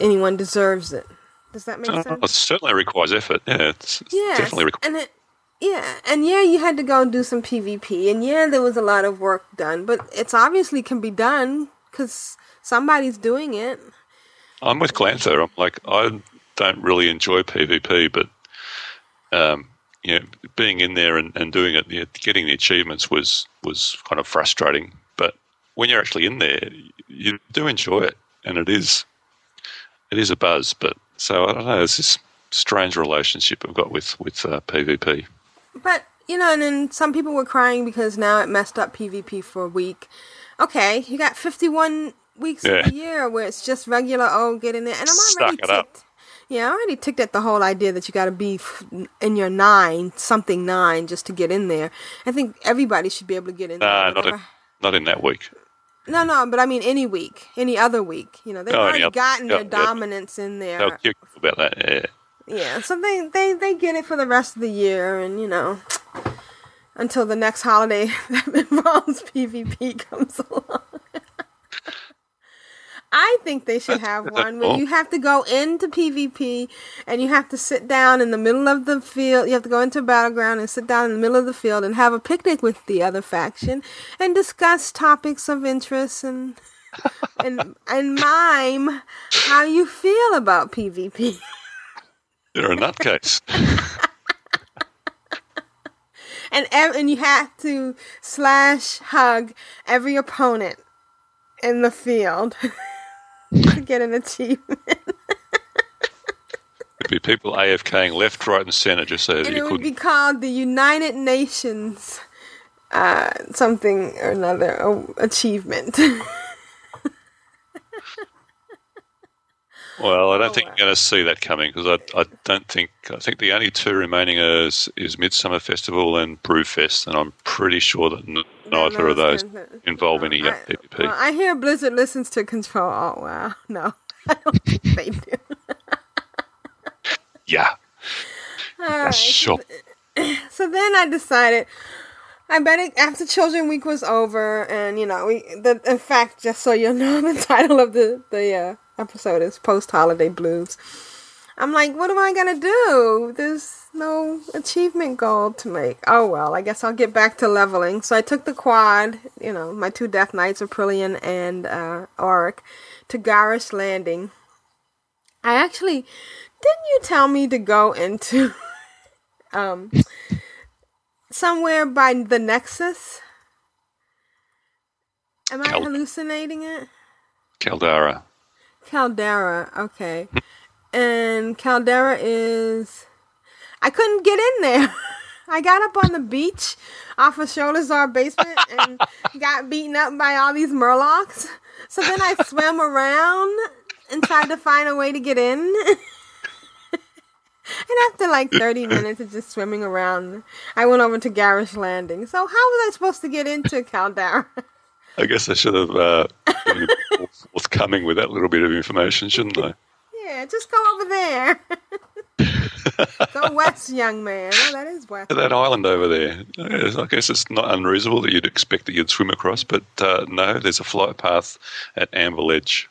anyone deserves it. Does that make Uh, sense? it certainly requires effort. Yeah, it's, it's Yes, definitely requires. and it, yeah, and yeah, you had to go and do some PvP, and yeah, there was a lot of work done, but it's obviously can be done because somebody's doing it. I'm with Glanthur. I'm like, I don't really enjoy PvP, but um, you know, being in there and, and doing it, you know, getting the achievements was was kind of frustrating. But when you're actually in there, you do enjoy it, and it is it is a buzz. But so I don't know. It's this strange relationship I've got with with uh, PvP. But you know, and then some people were crying because now it messed up PvP for a week. Okay, you got fifty-one weeks Yeah. the year where it's just regular. Oh, get in there, and I'm already Suck it up. ticked. Yeah, I'm already ticked at the whole idea that you got to be in your nine something nine just to get in there. I think everybody should be able to get in Nah, there. not in, not in that week. No, no, but I mean any week, any other week. You know, they've Oh, already gotten yeah, their yeah. dominance in there. They'll about that. Yeah. Yeah, so they, they, they get it for the rest of the year, and you know, until the next holiday <laughs> that involves PvP comes <laughs> along. I think they should have one where you have to go into PvP and you have to sit down in the middle of the field. You have to go into a battleground and sit down in the middle of the field and have a picnic with the other faction and discuss topics of interest and <laughs> and and mime how you feel about PvP. You're a nutcase. <laughs> and ev- and you have to slash hug every opponent in the field <laughs> to <laughs> get an achievement. It'd be people AFKing left, right, and centre just so that and you it would be called the United Nations uh, something or another achievement. <laughs> Well, I don't Oh, think wow. you're going to see that coming because I, I don't think I think the only two remaining is is Midsummer Festival and Brewfest, and I'm pretty sure that neither of those involve any I, PvP. well, I hear Blizzard listens to Control. Oh <laughs> wow, no, I don't think they do. <laughs> yeah, All right, sure. <clears throat> so then I decided I bet it after Children Week was over, and you know, we the in fact, just so you <laughs> know, the title of the the uh, episode is Post Holiday Blues. I'm like, what am I gonna do? There's no achievement goal to make. Oh well, I guess I'll get back to leveling. So I took the quad, you know, my two Death Knights, Aprillian and uh, Auric, to Garrosh Landing. I actually didn't you tell me to go into <laughs> um somewhere by the Nexus? Am I Cal- hallucinating it? Coldarra. Coldarra, okay. And Coldarra is. I couldn't get in there. <laughs> I got up on the beach off of Sholazar Basin and got beaten up by all these murlocs. So then I swam around and tried to find a way to get in. <laughs> and after like 30 minutes of just swimming around, I went over to Garrosh Landing. So how was I supposed to get into Coldarra? I guess I should have uh, been forthcoming with that little bit of information, shouldn't I? <laughs> Yeah, just go over there. Go west, young man. Oh, that is west. That island over there. I guess it's not unreasonable that you'd expect that you'd swim across, but uh, no, there's a flight path at Amber Ledge.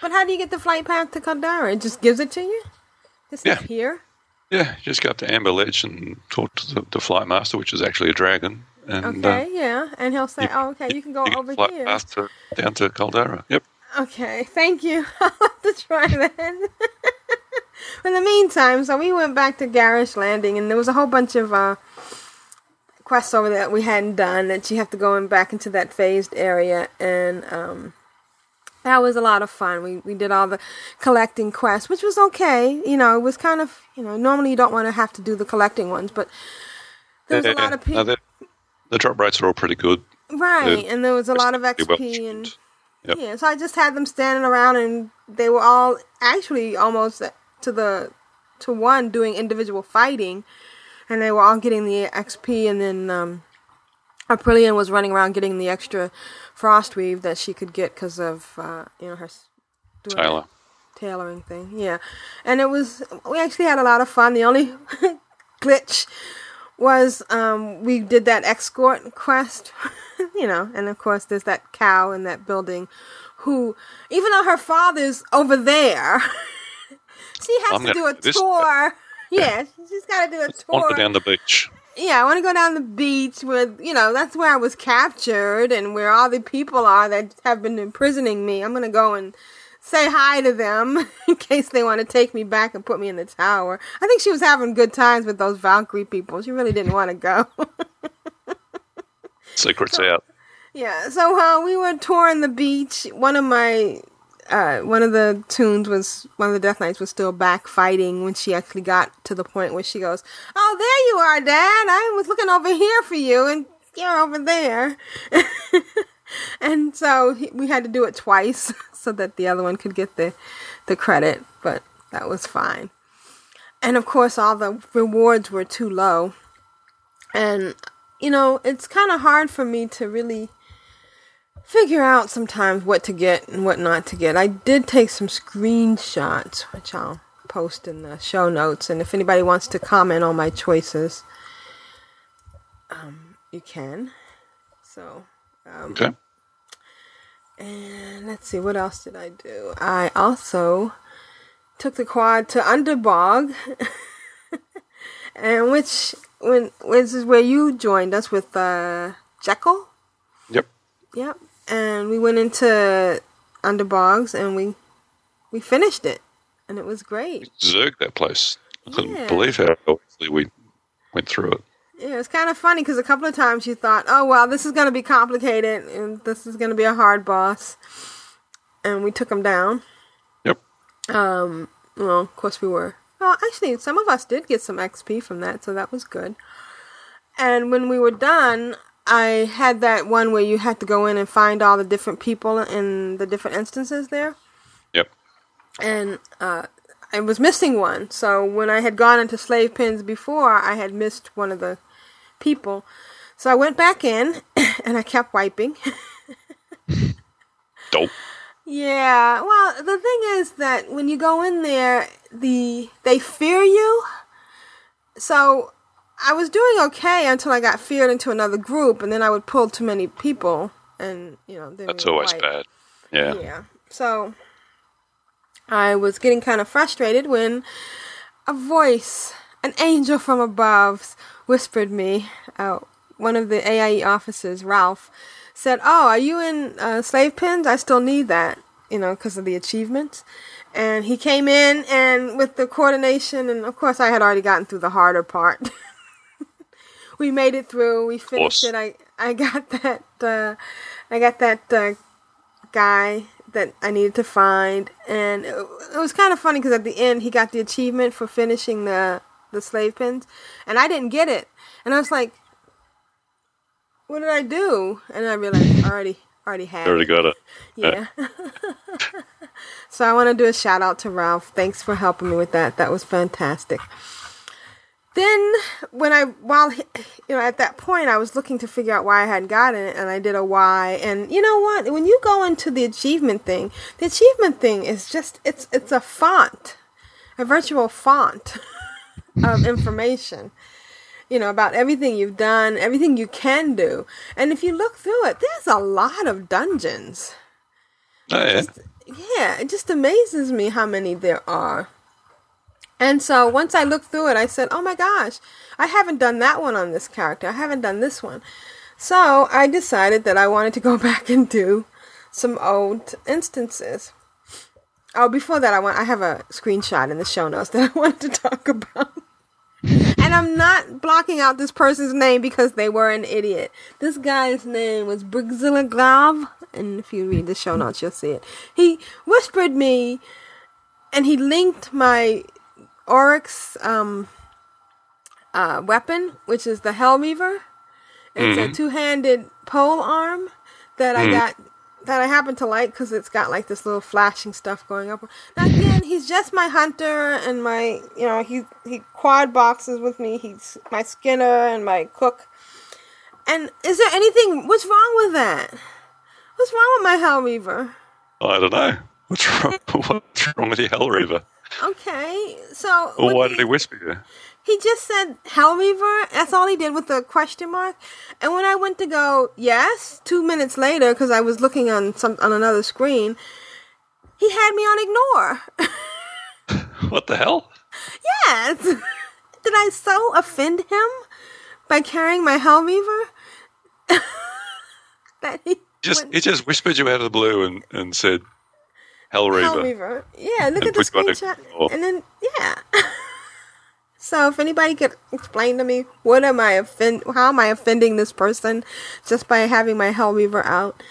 But how do you get the flight path to Coldarra? It just gives it to you? This Yeah. is here? Yeah, just go up to Amber Ledge and talk to the, the flight master, which is actually a dragon. And, Okay, uh, yeah. And he'll say, you- oh, okay, you can go you over flight here. path to, down to Coldarra. Yep. Okay, thank you. <laughs> I'll have to try that. <laughs> in the meantime, so we went back to Garrosh Landing, and there was a whole bunch of uh, quests over there that we hadn't done that you have to go in back into that phased area, and um, that was a lot of fun. We we did all the collecting quests, which was okay. You know, it was kind of you know normally you don't want to have to do the collecting ones, but there was a lot of <laughs> people. they're- the drop rates are all pretty good. Right, Yeah. and there was a lot of Pretty well XP and. Yep. yeah. So I just had them standing around, and they were all actually almost to the to one doing individual fighting, and they were all getting the XP, and then um, Aprillian was running around getting the extra frost weave that she could get because of uh, you know her doing tailoring thing. Yeah, and it was we actually had a lot of fun. The only <laughs> glitch was um, we did that escort quest, <laughs> you know, and of course there's that cow in that building who, even though her father's over there, <laughs> she has I'm to gonna do a tour. <laughs> Yeah, she's got to do a <laughs> I want tour. to go down the beach. Yeah, I want to go down the beach with, you know, that's where I was captured and where all the people are that have been imprisoning me. I'm going to go and say hi to them <laughs> in case they want to take me back and put me in the tower. I think she was having good times with those Valkyrie people. She really didn't want to go. Secrets out. yeah, so uh, we were touring the beach. One of my. Uh, one of the tunes was one of the Death Knights was still back fighting when she actually got to the point where she goes, "Oh, there you are, Dad! I was looking over here for you, and you're over there." <laughs> and so we had to do it twice <laughs> so that the other one could get the the credit, but that was fine. And of course, all the rewards were too low, and you know it's kind of hard for me to really figure out sometimes what to get and what not to get. I did take some screenshots, which I'll post in the show notes, and if anybody wants to comment on my choices, um, you can. So. Um, Okay. and let's see, what else did I do? I also took the quad to Underbog, <laughs> and which when which is where you joined us with uh, Jekyll. Yep. Yep, and we went into Underbogs and we we finished it, and it was great. Zerg that place. I couldn't Yeah. believe how quickly we went through it. Yeah, it's kind of funny because a couple of times you thought, oh, well, this is going to be complicated and this is going to be a hard boss. And we took him down. Yep. Um, well, of course we were. Well, actually, some of us did get some XP from that, so that was good. And when we were done, I had that one where you had to go in and find all the different people in the different instances there Yep. and uh, I was missing one. So when I had gone into slave pens before, I had missed one of the people. So I went back in <coughs> and I kept wiping. <laughs> Dope. yeah, well, the thing is that when you go in there, the they fear you. So I was doing okay until I got feared into another group, and then I would pull too many people, and you know, That's always wipe. bad. Yeah. Yeah. So I was getting kind of frustrated when a voice, an angel from above, whispered me. Uh, one of the AIE officers, Ralph, said, "Oh, are you in uh, slave pens? I still need that, you know, because of the achievements." And he came in, and with the coordination, and of course, I had already gotten through the harder part. <laughs> we made it through. We finished it. I I got <laughs> that. Uh, I got that uh, guy that I needed to find, and it, it was kind of funny because at the end he got the achievement for finishing the the slave pens, and I didn't get it, and I was like, "What did I do?" And I realized I already already had. Already it. got it. <laughs> Yeah. <laughs> so I want to do a shout out to Ralph. Thanks for helping me with that. That was fantastic. Then when I while you know at that point I was looking to figure out why I hadn't gotten it and I did a why and you know what when you go into the achievement thing the achievement thing is just it's it's a font a virtual font <laughs> of information you know about everything you've done everything you can do and if you look through it there's a lot of dungeons Oh, yeah. yeah, it just amazes me how many there are. And so once I looked through it, I said, oh my gosh, I haven't done that one on this character. I haven't done this one. So I decided that I wanted to go <laughs> back and do some old instances. Oh, before that, I want I have a screenshot in the show notes <laughs> that I wanted to talk about. And I'm not blocking out this person's name because they were an idiot. This guy's name was Brigzilla and if you read the show notes, you'll see it. He whispered me, and he linked my Oryx um, uh, weapon, which is the Hellweaver. It's a two-handed pole arm that I got that I happen to like because it's got like this little flashing stuff going up. Now again, he's just my hunter and my you know he he quad boxes with me. He's my skinner and my cook. And is there anything? What's wrong with that? What's wrong with my Hellweaver? I don't know. What's wrong, <laughs> what's wrong with your Hell Reaver? Okay, so Well, what why did he whisper you? He just said Hellweaver. That's all he did with the question mark. And when I went to go yes, two minutes later, because I was looking on some on another screen, he had me on ignore. <laughs> What the hell? yes. <laughs> did I so offend him by carrying my Hellweaver <laughs> that he Just he just whispered you out of the blue and, and said, "Hell Reaver." Hellweaver? Yeah, look And at the screenshot, ignore. and then yeah. <laughs> So if anybody could explain to me what am I offend how am I offending this person just by having my Hellweaver out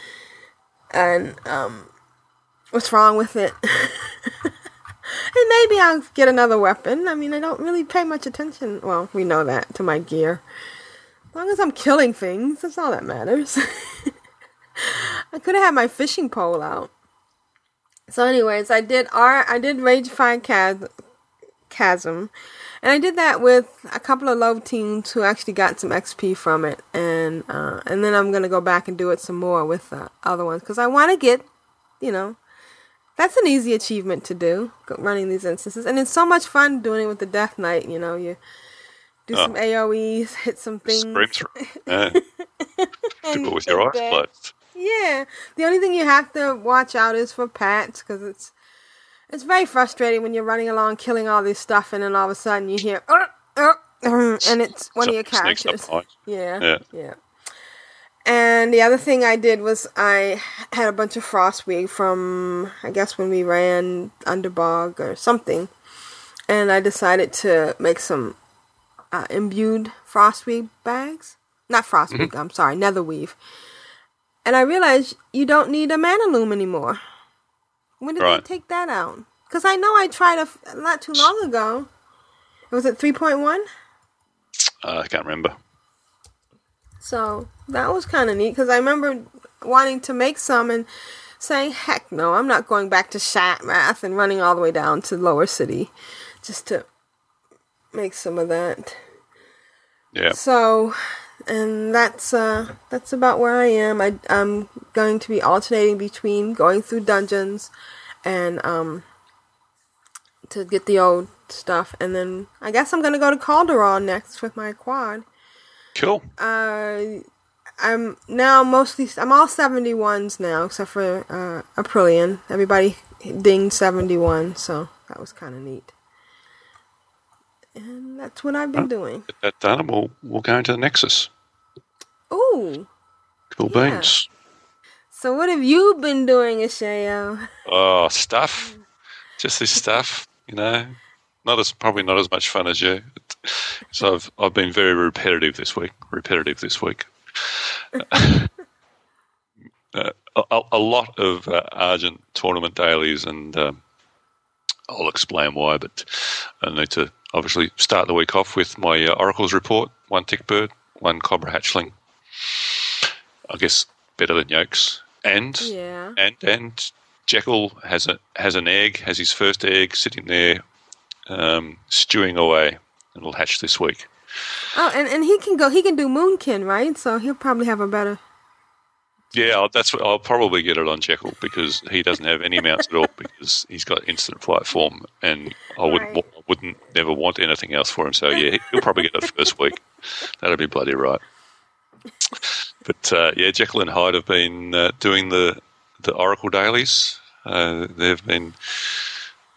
and um what's wrong with it? <laughs> and maybe I'll get another weapon. I mean I don't really pay much attention well, we know that to my gear. As long as I'm killing things, that's all that matters. <laughs> I could have had my fishing pole out. So anyways, I did R I did Ragefire Chas- Chasm. And I did that with a couple of love teams who actually got some XP from it, and uh, and then I'm gonna go back and do it some more with the other ones because I want to get, you know, that's an easy achievement to do, running these instances, and it's so much fun doing it with the Death Knight. You know, you do Oh. some AOE's, hit some things. Scream through. Yeah. <laughs> and- Do it with your eyes closed. Yeah, the only thing you have to watch out is for pets because it's it's very frustrating when you're running along killing all this stuff and then all of a sudden you hear "Uh, uh, uh," <laughs> and it's one of your characters. Yeah, Yeah. yeah. And the other thing I did was I had a bunch of frostweave from I guess when we ran Underbog or something, and I decided to make some uh, imbued frostweave bags. Not frostweave. I'm sorry, netherweave. And I realized you don't need a mana loom anymore. When did Right. they take that out? Because I know I tried a f- not too long ago. Was it 3.1? Uh, I can't remember. So that was kind of neat because I remember wanting to make some and saying, heck no, I'm not going back to Shattrath and running all the way down to Lower City just to make some of that. Yeah. So, and that's uh, that's about where I am. I, I'm going to be alternating between going through dungeons and um, to get the old stuff, and then I guess I'm gonna go to Calderon next with my quad. Cool. Uh, I'm now mostly I'm all 71s now except for uh, Aprillian. Everybody dinged 71, so that was kind of neat. And that's what I've been doing. Get that done, and we'll we'll go into the Nexus. Ooh. Cool Yeah. beans. So what have you been doing, Ashayo? Oh, stuff. Just this stuff, you know. Not as probably not as much fun as you. So I've I've been very repetitive this week. Repetitive this week. <laughs> uh, a, a lot of uh, Argent tournament dailies, and um, I'll explain why. But I need to obviously start the week off with my uh, Oracle's report: one tick bird, one cobra hatchling. I guess better than yolks, and Yeah. and and Jekyll has a has an egg, has his first egg sitting there, um, stewing away, and will hatch this week. Oh, and, and he can go. He can do Moonkin, right? So he'll probably have a better. Yeah, that's what I'll probably get it on Jekyll because he doesn't have any mounts at all because he's got instant flight form, and I wouldn't Right. wa- wouldn't never want anything else for him. So yeah, he'll probably get it first week. <laughs> That'll be bloody right. But uh, yeah, Jekyll and Hyde have been uh, doing the the Oracle dailies. Uh, they've been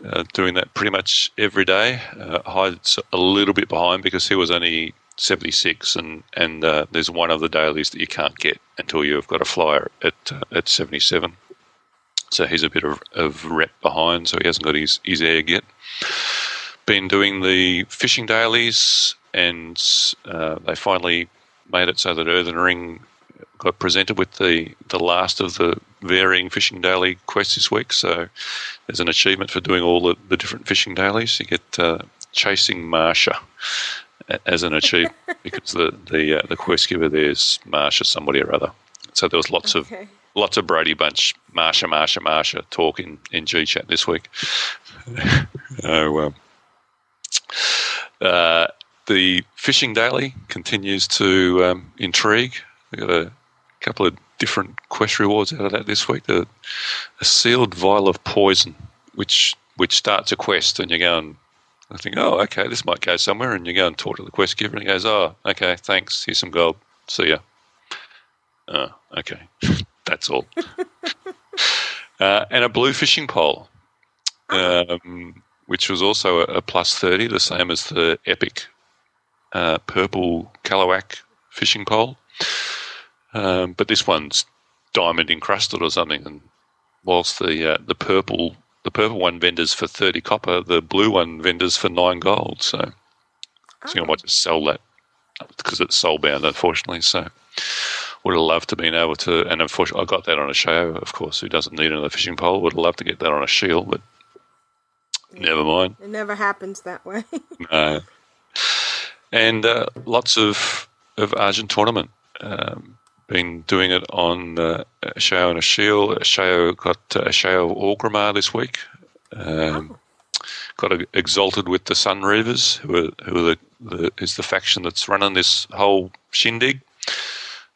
uh, doing that pretty much every day. Uh, Hyde's a little bit behind because he was only 76, and and uh, there's one of the dailies that you can't get until you've got a flyer at at 77. So he's a bit of, of rep behind, so he hasn't got his, his egg yet. Been doing the fishing dailies, and they finally made it so that Earthen Ring got presented with the, the last of the varying fishing daily quests this week. So there's an achievement for doing all the, the different fishing dailies. You get uh, chasing Marcia as an achievement <laughs> because the the uh, the quest giver there's Marcia somebody or other. So there was lots Okay. of lots of Brady Bunch Marsha Marsha Marsha talk in, in G chat this week. <laughs> oh, um, uh, the fishing daily continues to um, intrigue. We got a couple of different quest rewards out of that this week. A, a sealed vial of poison, which which starts a quest, and you go and I think, oh, okay, this might go somewhere, and you go and talk to the quest giver, and he goes, oh, okay, thanks, here's some gold, see ya. Oh, okay, <laughs> that's all. <laughs> uh, and a blue fishing pole, um, which was also a, a plus thirty, the same as the epic uh, purple Kalu'ak fishing pole. Um, but this one's diamond encrusted or something. And whilst the uh, the purple the purple one vendors for thirty copper, the blue one vendors for nine gold. So, oh. I might just sell that because it's soul bound, unfortunately. So, would have loved to been able to, and unfortunately, I got that on a show, of course, who doesn't need another fishing pole. Would have loved to get that on a shield, but yeah. never mind. It never happens that way. <laughs> no. And uh, lots of of Argent tournament. Um, been doing it on uh, a show and a shield. A show got uh, a show of Orgrimmar this week. Um, oh. Got exalted with the Sunreavers, who are who are the, the is the faction that's running this whole shindig,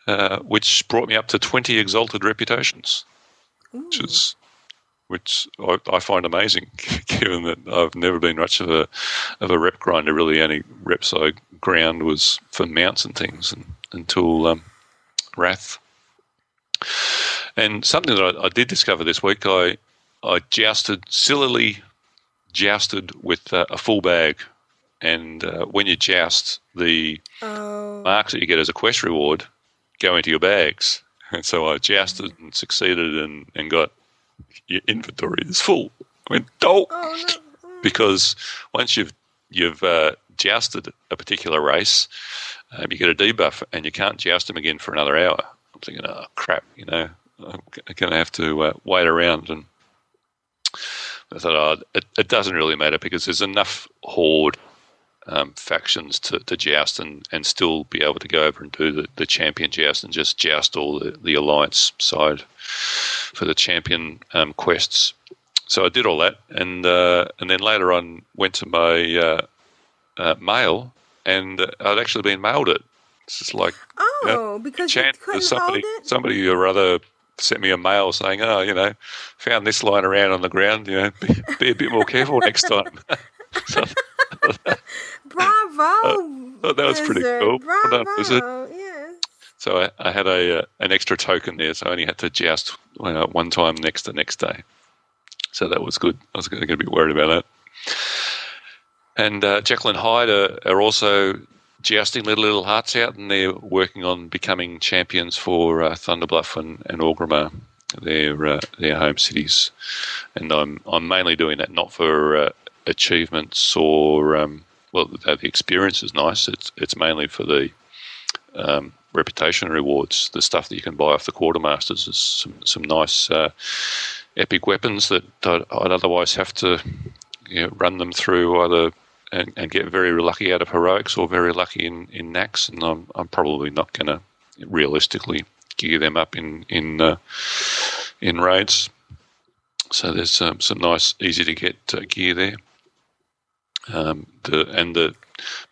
uh, which brought me up to twenty exalted reputations, Ooh. which is which I, I, find amazing, <laughs> given that I've never been much of a of a rep grinder. Really, only reps I ground was for mounts and things, and, until um, Wrath. And something that I, I, did discover this week, I I jousted sillily jousted with uh, a full bag, and uh, when you joust, the oh. marks that you get as a quest reward go into your bags. <laughs> And so I jousted and succeeded and, and got your inventory is full. I went, oh, oh no. because once you've you've uh, jousted a particular race, um, you get a debuff and you can't joust them again for another hour. I'm thinking, oh crap, you know, I'm going to have to uh, wait around. And I thought, oh, it, it, doesn't really matter because there's enough horde um, factions to, to joust and, and still be able to go over and do the, the champion joust and just joust all the, the alliance side for the champion um, quests. So I did all that, and uh, and then later on went to my uh, uh, mail, and I'd actually been mailed it. It's just like oh, you know, because couldn't somebody, somebody or other sent me a mail saying, "Oh, you know, found this lying around on the ground. You know, be, be a bit more careful next time." <laughs> so, <laughs> Bravo! <laughs> that was pretty cool. Bravo! Well yeah. So I, I had a uh, an extra token there, so I only had to joust uh, one time next the next day. So that was good. I was going to be worried about that. And uh, and Hyde are, are, also jousting little little hearts out, and they're working on becoming champions for uh, Thunderbluff and, and Orgrimmar, their uh, their home cities. And I'm I'm mainly doing that not for uh, achievements or um, well, the experience is nice. It's it's mainly for the um, reputation rewards. The stuff that you can buy off the quartermasters is some some nice uh, epic weapons that I'd, otherwise have to you know, run them through either and, and, get very lucky out of heroics or very lucky in in Naxx, and I'm I'm probably not going to realistically gear them up in in uh, in raids. So there's um, some nice, easy to get uh, gear there. Um, the and the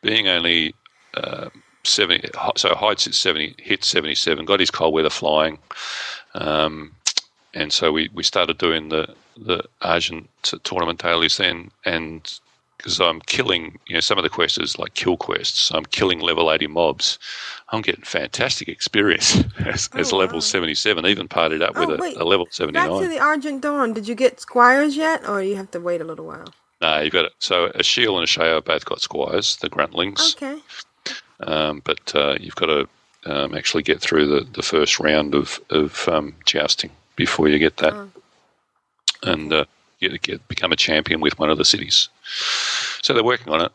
being only uh, seventy, so Heights at seventy, hit seventy seven, got his cold weather flying, um, and so we, we started doing the the Argent tournament dailies then, and because I'm killing, you know, some of the quests is like kill quests. So I'm killing level 80 mobs. I'm getting fantastic experience <laughs> as, oh, as level wow. 77, even partied up oh, with a, a, level 79. Back to the Argent Dawn. Did you get squires yet, or you have to wait a little while? No, you've got it. So a shield and a Shao both got squires, the gruntlings. Okay. Um, but uh, you've got to um, actually get through the, the first round of, of um, jousting before you get that. Oh. And uh, get, get become a champion with one of the cities. So they're working on it,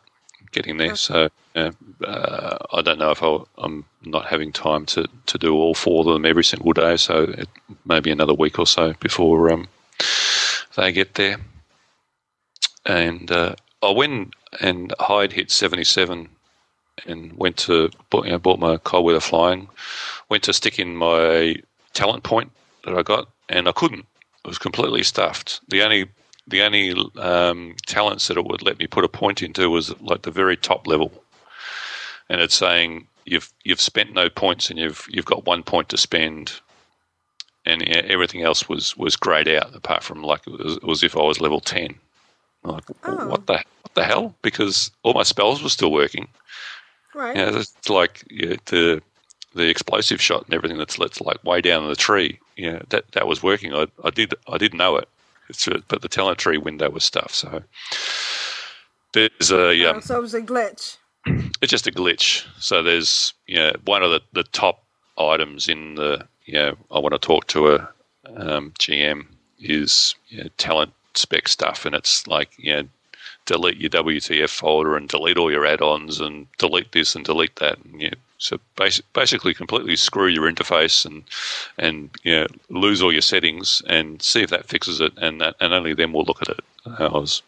getting there. So uh, uh, I don't know if i am not having time to, to do all four of them every single day. So it may be another week or so before um, they get there. And uh, I went and Hyde hit 77 and went to, you know, bought my cold weather flying, went to stick in my talent point that I got, and I couldn't. It was completely stuffed. The only the only um, talents that it would let me put a point into was like the very top level, and it's saying you've you've spent no points and you've you've got one point to spend, and everything else was was grayed out apart from like it was, it was if I was level ten, I'm like, Oh. what the what the hell? Because all my spells were still working. Right. Yeah, it's like yeah, the the explosive shot and everything that's that's like way down in the tree. Yeah, that that was working. I I did I did know it. It's uh, but the talent tree window was stuff. So there's a Oh, um, so it was a glitch. <clears throat> it's just a glitch. So there's you know, one of the, the top items in the you know I want to talk to a um, GM is you know, talent spec stuff, and it's like you know delete your WTF folder and delete all your add-ons and delete this and delete that. And, you know, so basic, basically, completely screw your interface and and you know, lose all your settings and see if that fixes it, and that, and only then we'll look at it. Uh, I was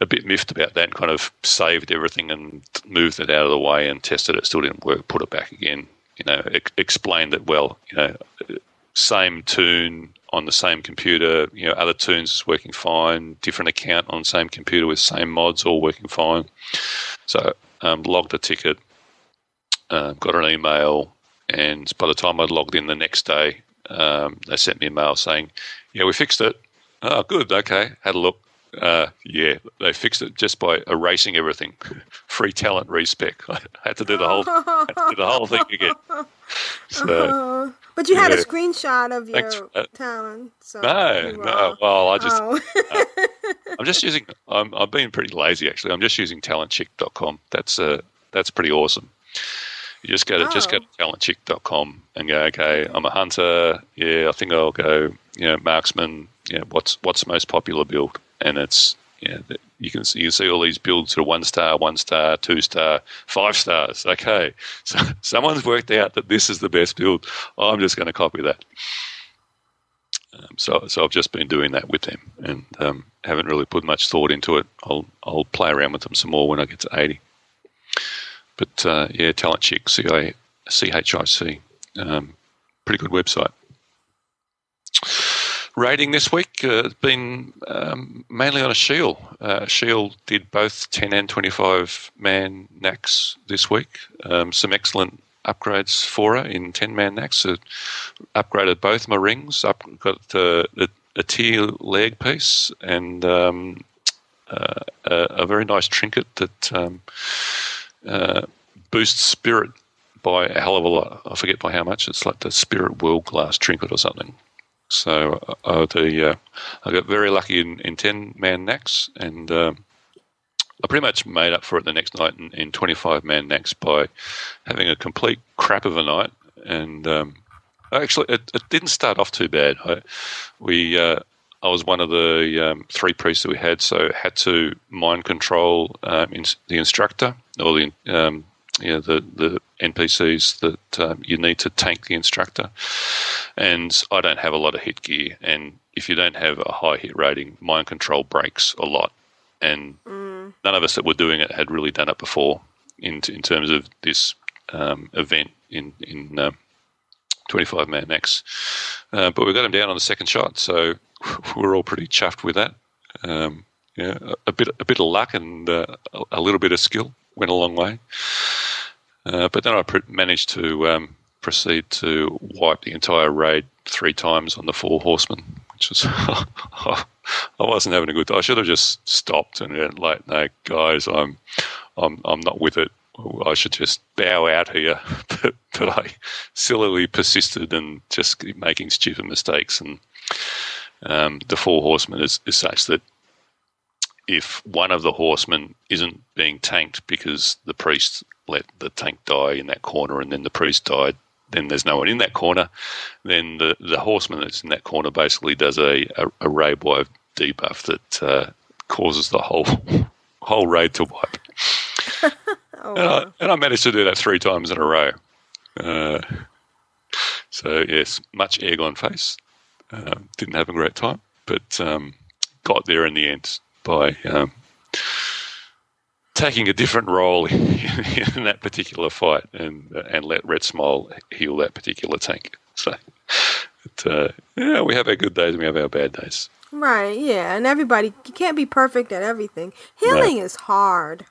a bit miffed about that and kind of saved everything and moved it out of the way and tested it. Still didn't work. Put it back again. You know, ex- explained that well. You know, same tune on the same computer. You know, other tunes is working fine. Different account on same computer with same mods, all working fine. So um, logged a ticket, uh, got an email, and by the time I'd logged in the next day, um, they sent me a mail saying, "Yeah, we fixed it." Oh, good. Okay, had a look. Uh, yeah, they fixed it just by erasing everything. <laughs> Free talent respec. <laughs> I had to do the whole, do the whole thing again. <laughs> So Uh, but you had a screenshot of your for talent. So no, no. Well, I just, oh. I'm just using. I'm, I've been pretty lazy actually. I'm just using talentchick.com. That's uh, that's pretty awesome. You just go to just go to talentchick.com and go. Okay, I'm a hunter. Yeah, I think I'll go. You know, marksman. Yeah, what's what's the most popular build? And it's yeah, th- you can see, you see all these builds that are one star, one star, two star, five stars. Okay, <laughs> so someone's worked out that this is the best build. I'm just going to copy that. Um, so, so I've just been doing that with them, and um, haven't really put much thought into it. I'll I'll play around with them some more when I get to eighty. But uh, yeah, Talent Chick, C I C H I C, um, pretty good website. Rating this week uh, has been um, mainly on a Shield. Uh, Shield did both 10 and 25 man Naxx this week. Um, some excellent upgrades for her in 10 man Naxx. Uh, upgraded both my rings, up, got uh, a, a tier leg piece and um, uh, a, a very nice trinket that um, uh, boosts spirit by a hell of a lot. I forget by how much. It's like the Spirit World Glass trinket or something. So uh, the uh, I got very lucky in, in ten man Naxx, and um, I pretty much made up for it the next night in, in twenty five man Naxx by having a complete crap of a night. And um, actually, it, it didn't start off too bad. I, we uh, I was one of the um, three priests that we had, so had to mind control um, in, the instructor or the um, you know, the the NPCs that um, you need to tank the instructor. And I don't have a lot of hit gear, and if you don't have a high hit rating, mind control breaks a lot. And none of us that were doing it had really done it before in in terms of this um, event in in um, 25 man Naxx. Uh, but we got him down on the second shot, so <laughs> we're all pretty chuffed with that. Um, yeah, a, a bit a bit of luck and uh, a, a little bit of skill went a long way. Uh, but then I pr- managed to um, proceed to wipe the entire raid three times on the four horsemen, which was <laughs> I wasn't having a good. Time. I should have just stopped and went like, "No, guys, I'm I'm I'm not with it. I should just bow out here." <laughs> but, but I sillily persisted and just keep making stupid mistakes. And um, the four horsemen is, is such that if one of the horsemen isn't being tanked because the priest let the tank die in that corner and then the priest died, then there's no one in that corner, then the, the horseman that's in that corner basically does a, a, a raid wipe debuff that uh, causes the whole <laughs> whole raid to wipe. <laughs> Oh, and, I, and I managed to do that three times in a row. Uh, so, yes, much egg on face. Um, didn't have a great time, but um, got there in the end by um, taking a different role in, <laughs> in that particular fight and uh, and let Red Smile heal that particular tank. So, but, uh, yeah, we have our good days and we have our bad days. Right, yeah, and everybody you can't be perfect at everything. Healing is hard.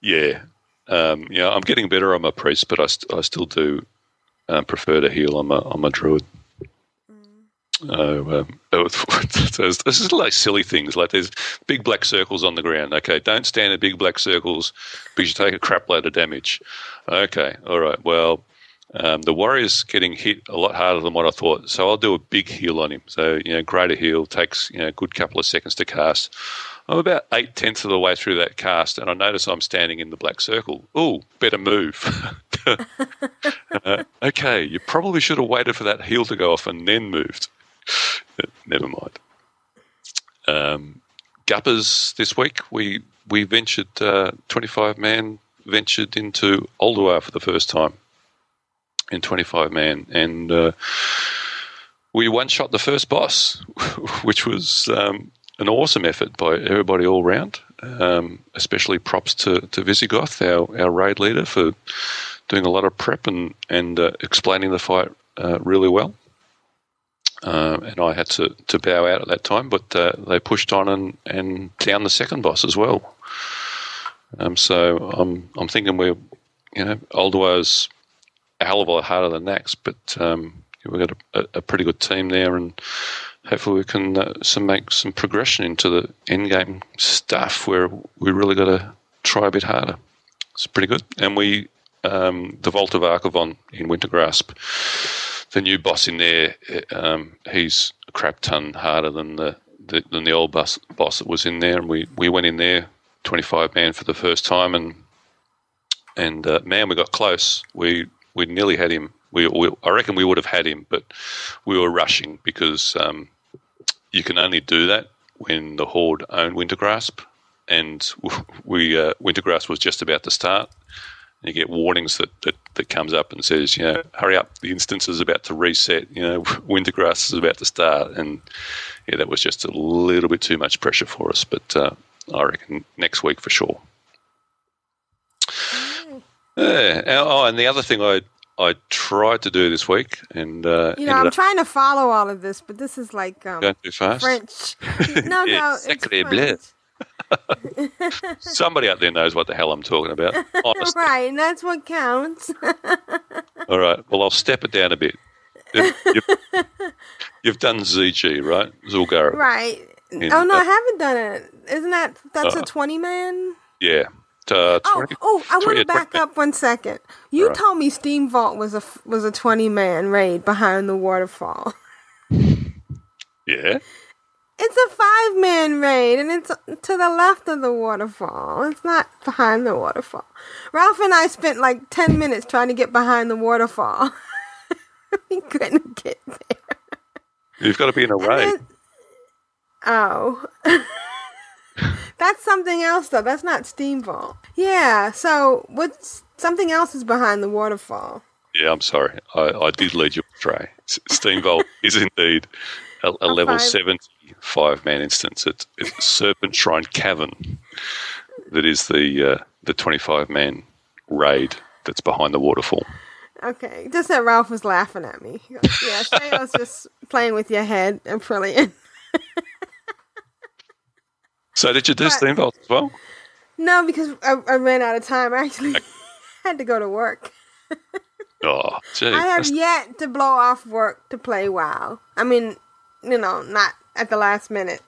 Yeah, um, yeah, I'm getting better. I'm a priest, but I, st- I still do um, prefer to heal. I'm a I'm a druid. Oh, um, <laughs> there's, this is like silly things. Like there's big black circles on the ground. Okay, don't stand in big black circles because you take a crap load of damage. Okay, all right. Well, um, the warrior's getting hit a lot harder than what I thought, so I'll do a big heal on him. So you know, greater heal takes you know a good couple of seconds to cast. I'm about eight tenths of the way through that cast, and I notice I'm standing in the black circle. Oh, better move. <laughs> uh, okay, you probably should have waited for that heal to go off and then moved. <laughs> Never mind. Um, this week, we we ventured uh, 25 man ventured into Ulduar for the first time in 25 man, and uh, we one shot the first boss, <laughs> which was um, an awesome effort by everybody all round. Um, especially props to, to Visigoth, our, our raid leader, for doing a lot of prep and, and uh, explaining the fight uh, really well. Um, and I had to, to bow out at that time, but uh, they pushed on and, and down the second boss as well. Um, so I'm I'm thinking we're you know Ulduar's a hell of a lot harder than Nax, but um, we've got a, a, pretty good team there, and hopefully we can uh, some make some progression into the end game stuff where we really got to try a bit harder. It's pretty good, and we um, the Vault of Archavon in Wintergrasp, the new boss in there, um, he's a crap ton harder than the, the than the old boss boss that was in there, and we we went in there 25 man for the first time, and and uh, man, we got close. We we nearly had him. We, we, I reckon we would have had him, but we were rushing because um, you can only do that when the Horde own Wintergrasp, and <laughs> we uh, Wintergrasp was just about to start. You get warnings that, that, that comes up and says, you know, hurry up, the instance is about to reset. You know, <laughs> Wintergrasp is about to start, and yeah, that was just a little bit too much pressure for us. But uh, I reckon next week for sure. Yeah. Oh, and the other thing I I tried to do this week, and uh, you know, I'm trying to follow all of this, but this is like um, going too fast. French. <laughs> No, no, it's French. <laughs> Somebody out there knows what the hell I'm talking about. <laughs> Honestly. right, and that's what counts. <laughs> all right. Well, I'll step it down a bit. You've, you've done ZG, right? Zul'Gurub. Right. In, oh no, uh, I haven't done it. Isn't that that's uh, a twenty man? Yeah. Uh, 20, oh, oh, I want to back up one second. You right. told me Steam Vault was a was a twenty man raid behind the waterfall. Yeah. It's a five man raid, and it's to the left of the waterfall. It's not behind the waterfall. Ralph and I spent like ten minutes trying to get behind the waterfall. <laughs> we couldn't get there. You've got to be in a raid. Oh. <laughs> That's something else, though. That's not Steam Vault. Yeah. So what's something else is behind the waterfall? Yeah, I'm sorry. I, I did lead you astray. Steam Vault is indeed a, a level five. 75 man instance. It's, it's Serpentshrine Cavern that is the uh, the 25 man raid that's behind the waterfall. Okay, just that Ralph was laughing at me. yeah, Shay was just playing with your head. And brilliant. So did you do Steam Vault as well? No, because I, I ran out of time. I actually <laughs> had to go to work. oh, gee, <laughs> I have yet to blow off work to play WoW. I mean, you know, not at the last minute.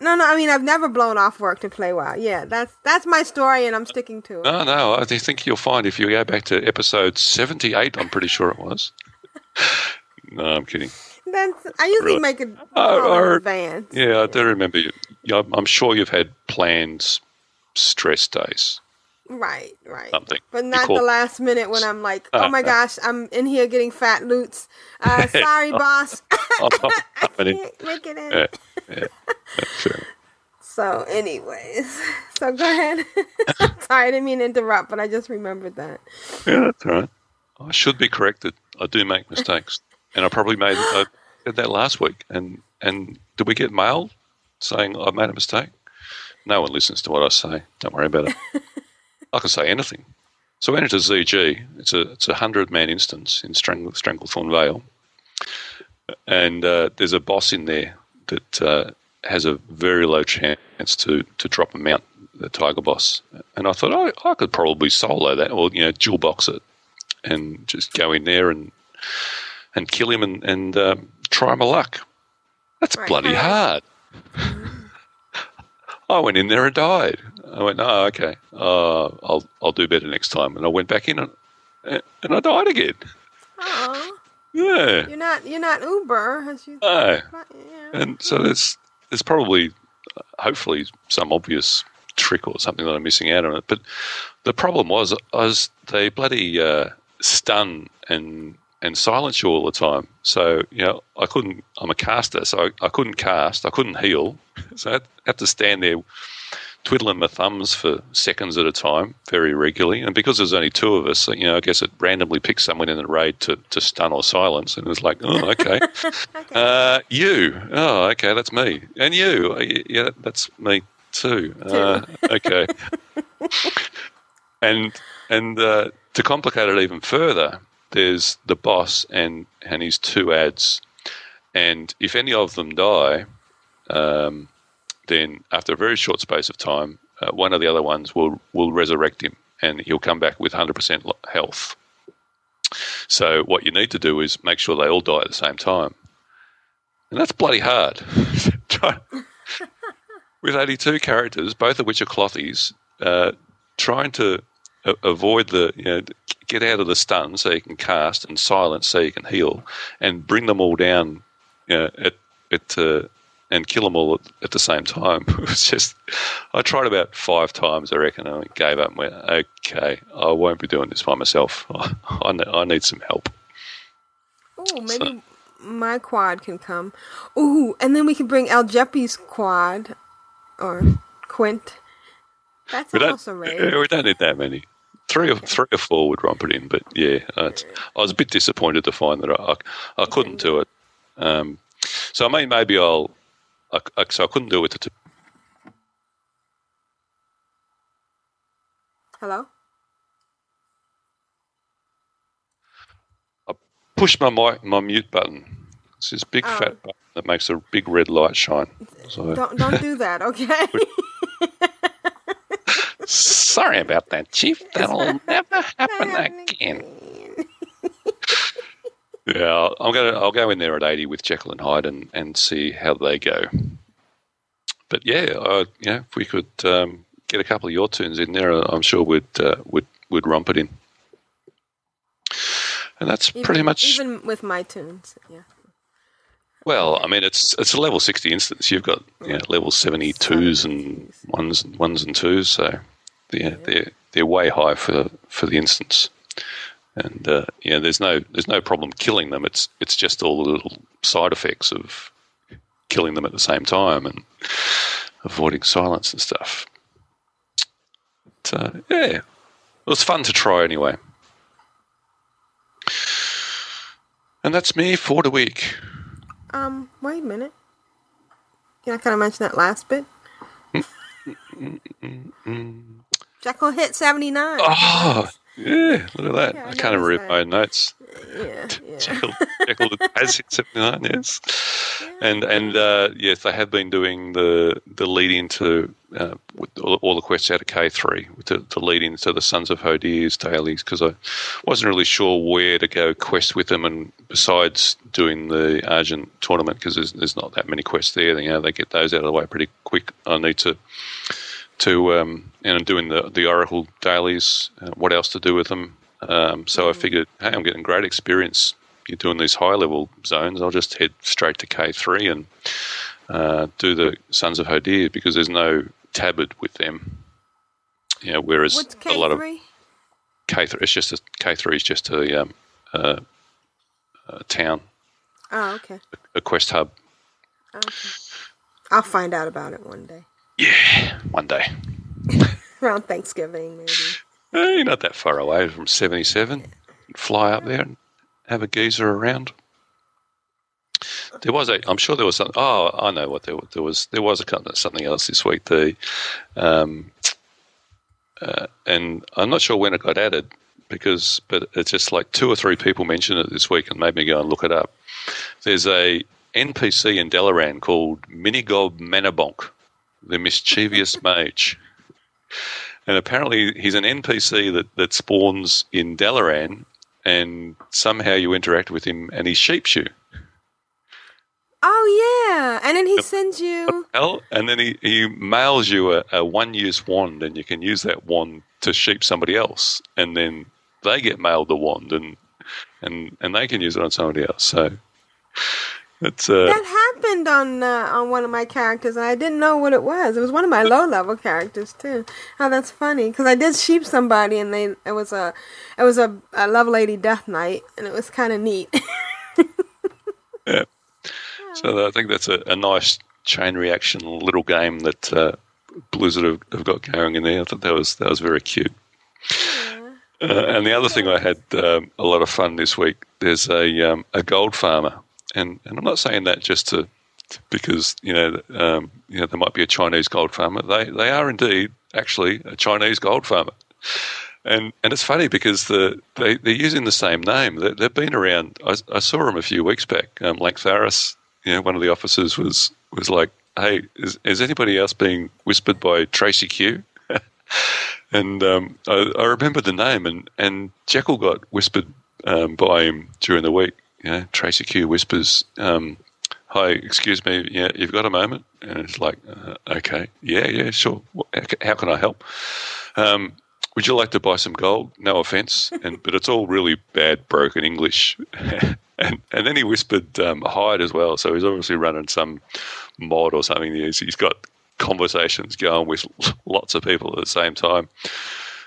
No, no. I mean, I've never blown off work to play WoW. Yeah, that's that's my story, and I'm sticking to it. No, no. I think you'll find if you go back to episode seventy-eight, I'm pretty sure it was. <laughs> no, I'm kidding. That's I usually right. make it uh, in advance. Yeah, I do remember. You, I'm sure you've had planned stress days. Right, right. Something. But not call- the last minute when I'm like, oh my gosh, I'm in here getting fat loots. Uh, <laughs> sorry, boss. <laughs> <laughs> I can't make it in. Yeah, yeah, sure. So, anyways, so go ahead. sorry, I didn't mean to interrupt, but I just remembered that. Yeah, that's all right. I should be corrected. I do make mistakes, and I probably made. I did that last week. And and did we get mail saying I made a mistake? No one listens to what I say. Don't worry about it. I can say anything. So I entered a ZG. It's a it's a hundred man instance in Strangle, Stranglethorn Vale, and uh, there's a boss in there that uh, has a very low chance to to drop a mount, the tiger boss. And I thought oh, I could probably solo that, or you know, dual box it, and just go in there and and kill him and and um, try my luck. That's Right. bloody hard. I went in there and died. I went, oh, okay. Uh, I'll I'll do better next time. And I went back in and, and I died again. Aw, Yeah. you're not you're not Uber. as you- No. yeah. And so there's there's probably, hopefully, some obvious trick or something that I'm missing out on it. But the problem was, I was they bloody uh, stun and and silence you all the time. So you know, I couldn't. I'm a caster, so I, I couldn't cast. I couldn't heal. So I had to stand there twiddling my thumbs for seconds at a time, very regularly. And because there's only two of us, you know, I guess it randomly picked someone in the raid to, to stun or silence, and it was like, oh, <laughs> okay. Uh, you. Oh, okay, that's me. And you. Uh, Yeah, that's me too. Uh, okay. <laughs> and and uh, to complicate it even further, there's the boss and and his two ads, and if any of them die, um, then after a very short space of time, uh, one of the other ones will will resurrect him, and he'll come back with hundred percent health. So what you need to do is make sure they all die at the same time. And that's bloody hard. <laughs> <laughs> With 82 characters, both of which are clothies, uh, trying to a- avoid the, you know, get out of the stun so you can cast and silence so you can heal and bring them all down you know, at, at, uh, and kill them all at, at the same time. <laughs> It was just, I tried about five times, I reckon, and I gave up and went, okay, I won't be doing this by myself. I, <laughs> I, ne- I need some help. Oh, maybe my quad can come. Ooh, and then we can bring Al Jeppy's quad or Quint. That's We also raid. <laughs> we don't need that many. Three or three or four would romp it in, but yeah, uh, I was a bit disappointed to find that I, I, I couldn't do it. Um, so I mean, maybe I'll. I, I, so I couldn't do it to. Hello? I pushed my mic, my mute button. It's this big Oh. fat button that makes a big red light shine. So Don't don't do that, okay? <laughs> sorry about that, Chief. That'll never happen again. <laughs> Yeah, I'm gonna. I'll go in there at 80 with Jekyll and Hyde and, and see how they go. But yeah, uh, you know, if we could um, get a couple of your tunes in there, I'm sure we'd uh, would would romp it in. And that's Even- pretty much even with my tunes. Yeah. Well, I mean, it's it's a level sixty instance. You've got you know, level seventy twos and ones ones and twos, so yeah, they're they're way high for for the instance. And uh, know, there's no there's no problem killing them. It's it's just all the little side effects of killing them at the same time and avoiding silence and stuff. But, uh, yeah, it was fun to try anyway. And that's me for the week. Um, wait a minute. Can I kind of mention that last bit? <laughs> Jekyll hit 79. Oh, yeah, look at that. Yeah, I I can't even read my own notes. Yeah, <laughs> yeah. Jekyll, Jekyll has hit 79, yes. And, and uh, yes, they have been doing the, the lead into uh, with all, all the quests out of K3, with the, the lead into the Sons of Hodir's dailies, because I wasn't really sure where to go quest with them, and besides doing the Argent tournament, because there's, there's not that many quests there, you know, they get those out of the way pretty quick. I need to to um, and doing the the Oracle dailies. Uh, what else to do with them? Um, so I figured, hey, I'm getting great experience. You're doing these high level zones. I'll just head straight to K3 and uh, do the Sons of Hodir because there's no tabard with them. You know, whereas What's a lot of K3? K3, it's just a, K3 is just a, um, uh, a town, Oh, okay. a quest hub. Okay. I'll find out about it one day. Yeah, one day. <laughs> Around Thanksgiving, maybe. Eh, not that far away from 77. Fly up there and have a geezer around. There was a. I'm sure there was something. Oh, I know what there, wa- there was. There was a something else this week. The, um, uh, and I'm not sure when it got added because, but it's just like two or three people mentioned it this week and made me go and look it up. There's a NPC in Dalaran called Minigob Manabonk, the mischievous <laughs> mage. And apparently, he's an NPC that, that spawns in Dalaran, and somehow you interact with him, and he sheeps you. Oh yeah, and then he sends you. And then he, he mails you a, a one use wand, and you can use that wand to sheep somebody else, and then they get mailed the wand, and and and they can use it on somebody else. So it's uh, That happened on uh, on one of my characters, and I didn't know what it was. It was one of my low level characters too. Oh, that's funny because I did sheep somebody, and they it was a it was a, a love lady death knight, and it was kind of neat. <laughs> yeah. So I think that's a, a nice chain reaction little game that uh, Blizzard have, have got going in there. I thought that was that was very cute. Uh, and the other thing I had um, a lot of fun this week. There's a um, a gold farmer, and, and I'm not saying that just to because you know um, you know there might be a Chinese gold farmer. They they are indeed actually a Chinese gold farmer, and and it's funny because the they they're using the same name. They, they've been around. I, I saw them a few weeks back. Um, Tharis, you know, one of the officers was was like, "Hey, is, is anybody else being whispered by Tracy Q?" <laughs> and um, I, I remember the name, and and Jekyll got whispered um, by him during the week. You know, Tracy Q whispers, um, "Hi, excuse me, yeah, you've got a moment?" And it's like, uh, "Okay, yeah, yeah, sure. How can I help?" Um, would you like to buy some gold? No offense, and but it's all really bad broken English. <laughs> and and then he whispered um, Hyde as well. So he's obviously running some mod or something. He's, he's got conversations going with <laughs> lots of people at the same time.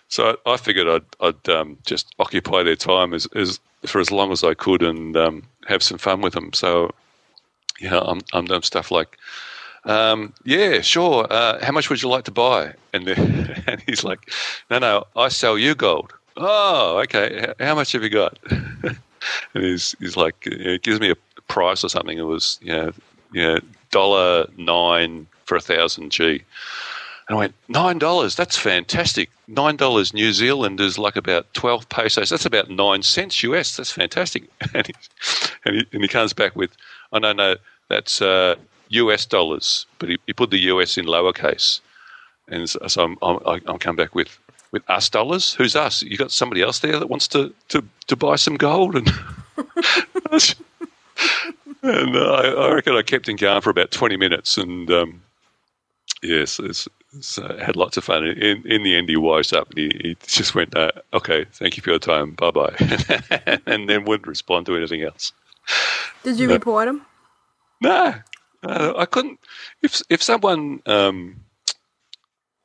So I figured I'd, I'd um, just occupy their time as, as for as long as I could and um, have some fun with them. So yeah, I'm I'm doing stuff like. Um, yeah, sure. Uh, how much would you like to buy? And, then, <laughs> and he's like, no, no, I sell you gold. Oh, okay. How much have you got? <laughs> and he's, he's like, know, gives me a price or something. It was, you know dollar nine for a thousand G. And I went, nine dollars, that's fantastic. Nine dollars New Zealand is like about twelve pesos. That's about nine cents US. That's fantastic. <laughs> And he, and he, and he comes back with, oh no, no, that's uh, US dollars, but he, he, put the US in lowercase. And so, so I'm, I'm, I'm come back with, with us dollars. Who's us? You got somebody else there that wants to, to, to buy some gold? And, <laughs> and uh, I, I, reckon I kept him going for about 20 minutes. And um, yes, it's, uh, had lots of fun. In, in the end, he wised up and he, he just went, uh, okay, thank you for your time. Bye bye. <laughs> and then wouldn't respond to anything else. Did you no. report him? No, uh, I couldn't. If if someone um,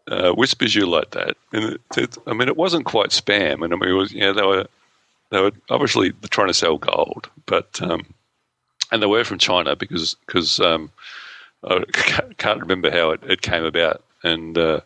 uh, whispers you like that, and it, it, I mean, it wasn't quite spam, and I mean, it was you know they were they were obviously trying to sell gold, but um, and they were from China because because um, I <laughs> can't remember how it, it came about, and uh,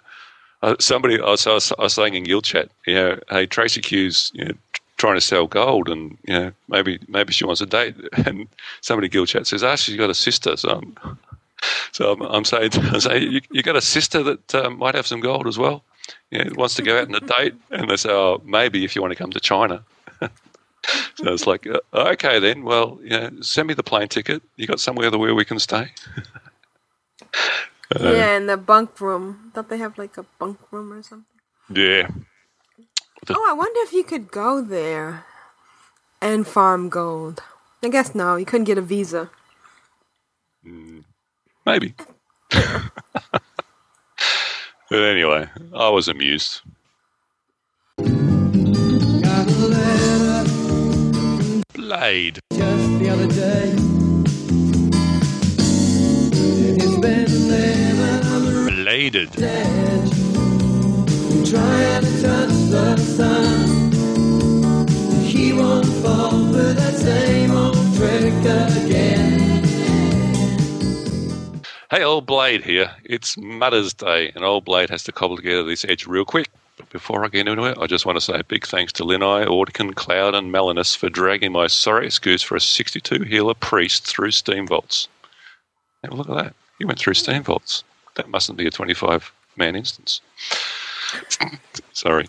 somebody I was, I was, I was saying in guild chat, you know, hey Tracy Q's you know trying to sell gold, and you know maybe maybe she wants a date. <laughs> And somebody guild chat says, "Ah, she's got a sister." So I'm, <laughs> so I'm, I'm saying, <laughs> I'm saying you, you got a sister that um, might have some gold as well. Yeah, wants to go out on a date, and they say, "Oh, maybe if you want to come to China." so it's like, uh, okay, then. Well, you know, send me the plane ticket. You got somewhere where we can stay? Uh, yeah, in the bunk room. Don't they have like a bunk room or something? Yeah, oh, I wonder if you could go there and farm gold. I guess no, you couldn't get a visa. Mm, maybe. <laughs> but anyway, I was amused. Blade. Just the other day. Again. Hey, Old Blade here. It's Mother's Day, and Old Blade has to cobble together this edge real quick. But before I get into it, I just want to say a big thanks to Linai, Ordekin, Cloud, and Melanus for dragging my sorry excuse for a 62 healer priest through Steam Vaults. Have a look at that. He went through Steam Vaults. That mustn't be a 25 man instance. Sorry.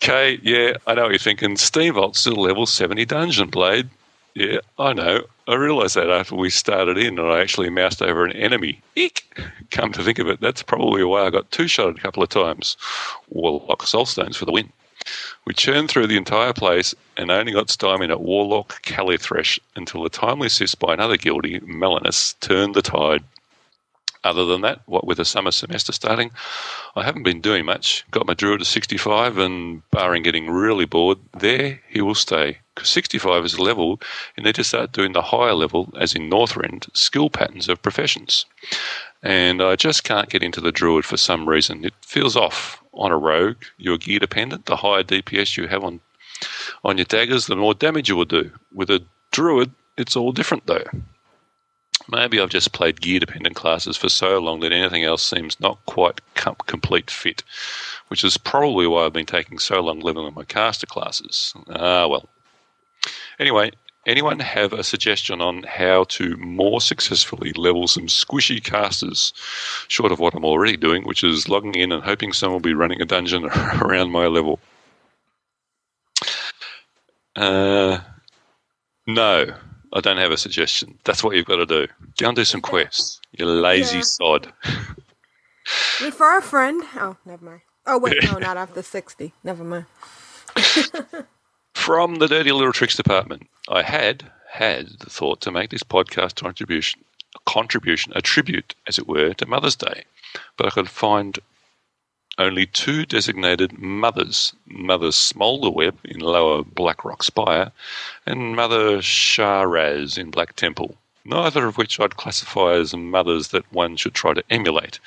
Kay, yeah, I know what you're thinking. Steam Vault's still level 70 Dungeon Blade. Yeah, I know. I realised that after we started in and I actually moused over an enemy. Eek! Come to think of it, that's probably why I got two shotted a couple of times. Warlock Soulstones for the win. We churned through the entire place and only got stymied at Warlord Kalithresh until a timely assist by another guildie, Melanus, turned the tide. Other than that, what with the summer semester starting, I haven't been doing much. Got my druid to 65, and barring getting really bored, there he will stay. Because 65 is a level, you need to start doing the higher level, as in Northrend, skill patterns of professions. And I just can't get into the druid for some reason. It feels off on a rogue. You're gear dependent. The higher DPS you have on on your daggers, the more damage you will do. With a druid, it's all different though. Maybe I've just played gear dependent classes for so long that anything else seems not quite com- complete fit, which is probably why I've been taking so long leveling my caster classes. Ah, well. Anyway, anyone have a suggestion on how to more successfully level some squishy casters, short of what I'm already doing, which is logging in and hoping someone will be running a dungeon <laughs> around my level? Uh, no, I don't have a suggestion. That's what you've got to do. Go and do some quests. You lazy Yeah. sod. Refer a friend. Oh, never mind. Oh wait, no, not after sixty. Never mind. <laughs> From the Dirty Little Tricks department, I had had the thought to make this podcast contribution, a contribution, a tribute, as it were, to Mother's Day, but I could find only two designated mothers: Mother Smolderweb in Lower Blackrock Spire, and Mother Shahraz in Black Temple. Neither of which I'd classify as mothers that one should try to emulate.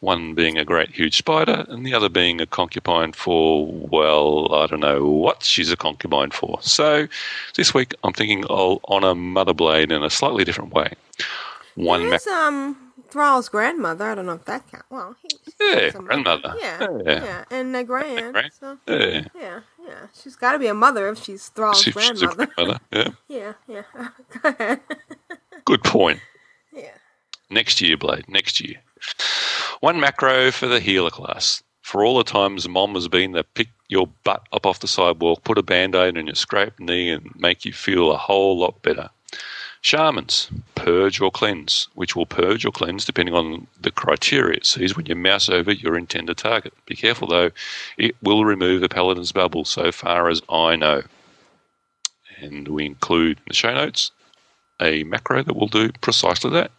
One being a great huge spider, and the other being a concubine for, well, I don't know what she's a concubine for. So this week I'm thinking I'll honour Mother Blade in a slightly different way. One ma- um Thrall's grandmother. I don't know if that counts. Well, he, Yeah, he's a grandmother. Yeah, Yeah. yeah, and the grand. Grand. So, Yeah. yeah, yeah. She's got to be a mother if she's Thrall's She- she's a grandmother. grandmother. <laughs> Yeah, yeah, yeah. <laughs> Go ahead. good point. Yeah. Next year, Blade. Next year. One macro for the healer class. For all the times mom has been to pick your butt up off the sidewalk, put a band aid on your scraped knee, and make you feel a whole lot better. Shamans, purge or cleanse, which will purge or cleanse depending on the criteria it sees when you mouse over your intended target. Be careful though, it will remove the paladin's bubble so far as I know. And we include in the show notes a macro that will do precisely that.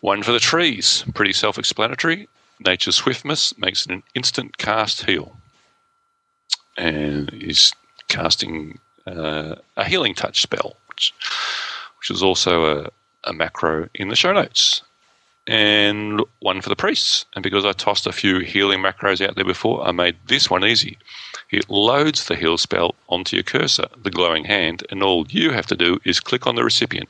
One for the trees, pretty self explanatory. Nature's Swiftness makes it an instant cast heal. And is casting uh, a healing touch spell, which, which is also a, a macro in the show notes. And one for the priests. And because I tossed a few healing macros out there before, I made this one easy. It loads the heal spell onto your cursor, the glowing hand, and all you have to do is click on the recipient,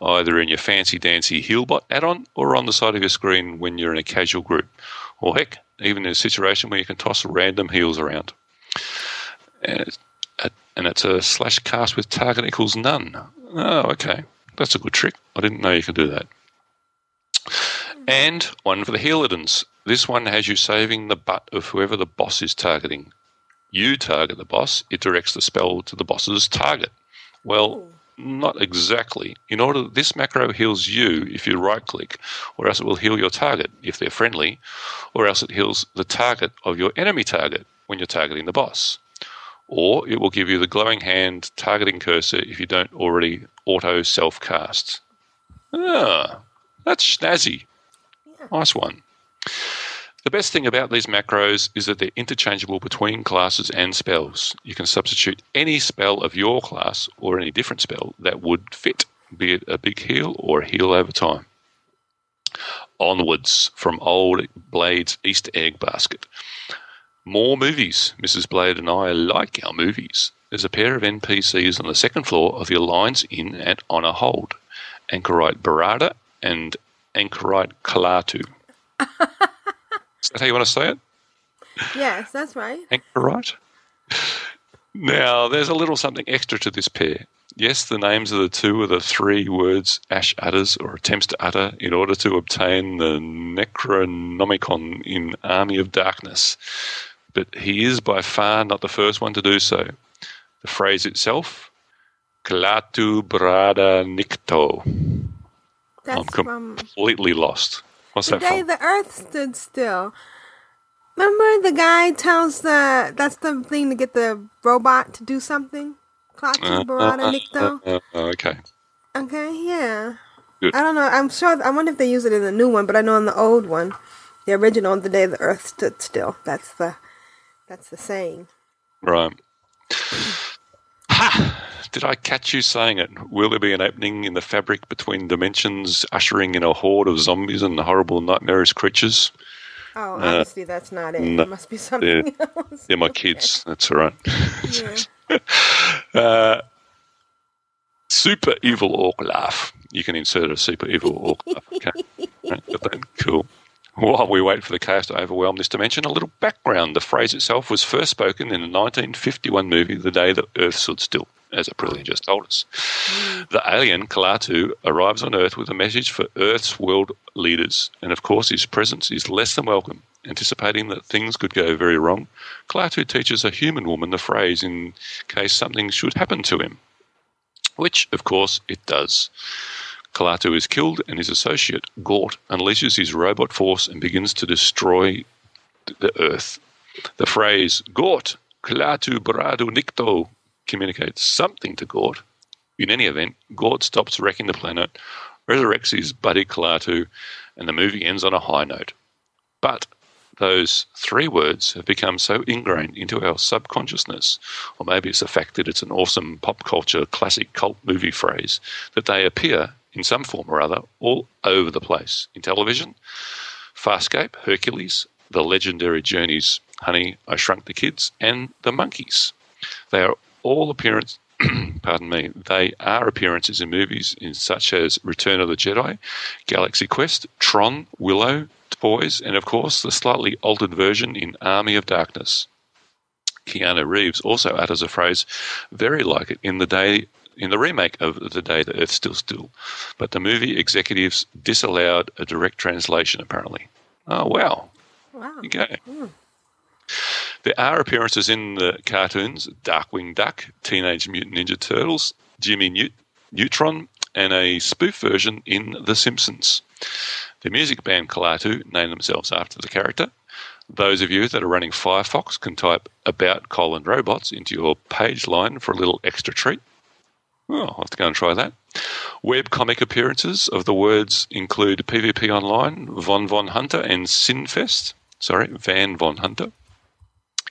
either in your fancy dancy Healbot add on or on the side of your screen when you're in a casual group. Or heck, even in a situation where you can toss random heals around. And it's a, and it's a slash cast with target equals none. Oh, okay. That's a good trick. I didn't know you could do that. And one for the Healadins. This one has you saving the butt of whoever the boss is targeting. You target the boss, it directs the spell to the boss's target. Well, not exactly. In order, this macro heals you if you right click, or else it will heal your target if they're friendly, or else it heals the target of your enemy target when you're targeting the boss. Or it will give you the glowing hand targeting cursor if you don't already auto self cast. Ah, that's snazzy. Nice one. The best thing about these macros is that they're interchangeable between classes and spells. You can substitute any spell of your class or any different spell that would fit, be it a big heal or a heal over time. Onwards from old Blade's Easter egg basket. More movies. Mrs. Blade and I like our movies. There's a pair of NPCs on the second floor of the Alliance Inn at Honor Hold. Anchorite Barada and Anchorite Kalatu. Is that how you want to say it? Yes, that's right. Anchorite? Now, there's a little something extra to this pair. Yes, the names of the two are the three words Ash utters or attempts to utter in order to obtain the Necronomicon in Army of Darkness. But he is by far not the first one to do so. The phrase itself, Kalatu Brada Nikto. That's I'm com- from completely lost. What's the that day from? the Earth stood still. Remember the guy tells the that's the thing to get the robot to do something. Klaatu Uh, Barada uh, Nikto. uh, uh, okay. Okay, yeah. Good. I don't know. I'm sure. I wonder if they use it in the new one, but I know in the old one, the original, the day the Earth stood still. That's the that's the saying. Right. <sighs> Ha! Did I catch you saying it? Will there be an opening in the fabric between dimensions, ushering in a horde of zombies and horrible, nightmarish creatures? Oh, Uh, that's not it. no, it must be something they're, <laughs> else. they're my kids. That's all right. Yeah. <laughs> Uh, super evil orc laugh. You can insert a super evil orc laugh. Okay. <laughs> Right. Cool. While we wait for the chaos to overwhelm this dimension, a little background. The phrase itself was first spoken in the 1951 movie The Day the Earth Stood Still, as Aprillian just told us. The alien, Kalatu, arrives on Earth with a message for Earth's world leaders, and of course his presence is less than welcome. Anticipating that things could go very wrong, Kalatu teaches a human woman the phrase in case something should happen to him, which, of course, it does. Klaatu is killed, and his associate, Gort, unleashes his robot force and begins to destroy the Earth. The phrase, Gort, Klaatu Barada Nikto, communicates something to Gort. In any event, Gort stops wrecking the planet, resurrects his buddy Klaatu, and the movie ends on a high note. But those three words have become so ingrained into our subconsciousness, or maybe it's the fact that it's an awesome pop culture classic cult movie phrase, that they appear in some form or other all over the place in television, Farscape, Hercules, the legendary journeys Honey, I Shrunk the Kids, and the Monkees. They are all appearance. <clears throat> pardon me. They are appearances in movies in such as Return of the Jedi, Galaxy Quest, Tron, Willow, Toys, and of course the slightly altered version in Army of Darkness. Keanu Reeves also utters a phrase very like it in the day in the remake of The Day the Earth Still Still, but the movie executives disallowed a direct translation apparently. Oh wow. Wow. There you go. Hmm. There are appearances in the cartoons Darkwing Duck, Teenage Mutant Ninja Turtles, Jimmy Neut- Neutron, and a spoof version in The Simpsons. The music band Klaatu named themselves after the character. Those of you that are running Firefox can type about colon robots into your page line for a little extra treat. I'll have to go and try that. Web comic appearances of the words include PvP Online, Von Von Hunter, and Sinfest. Sorry, Van Von Hunter.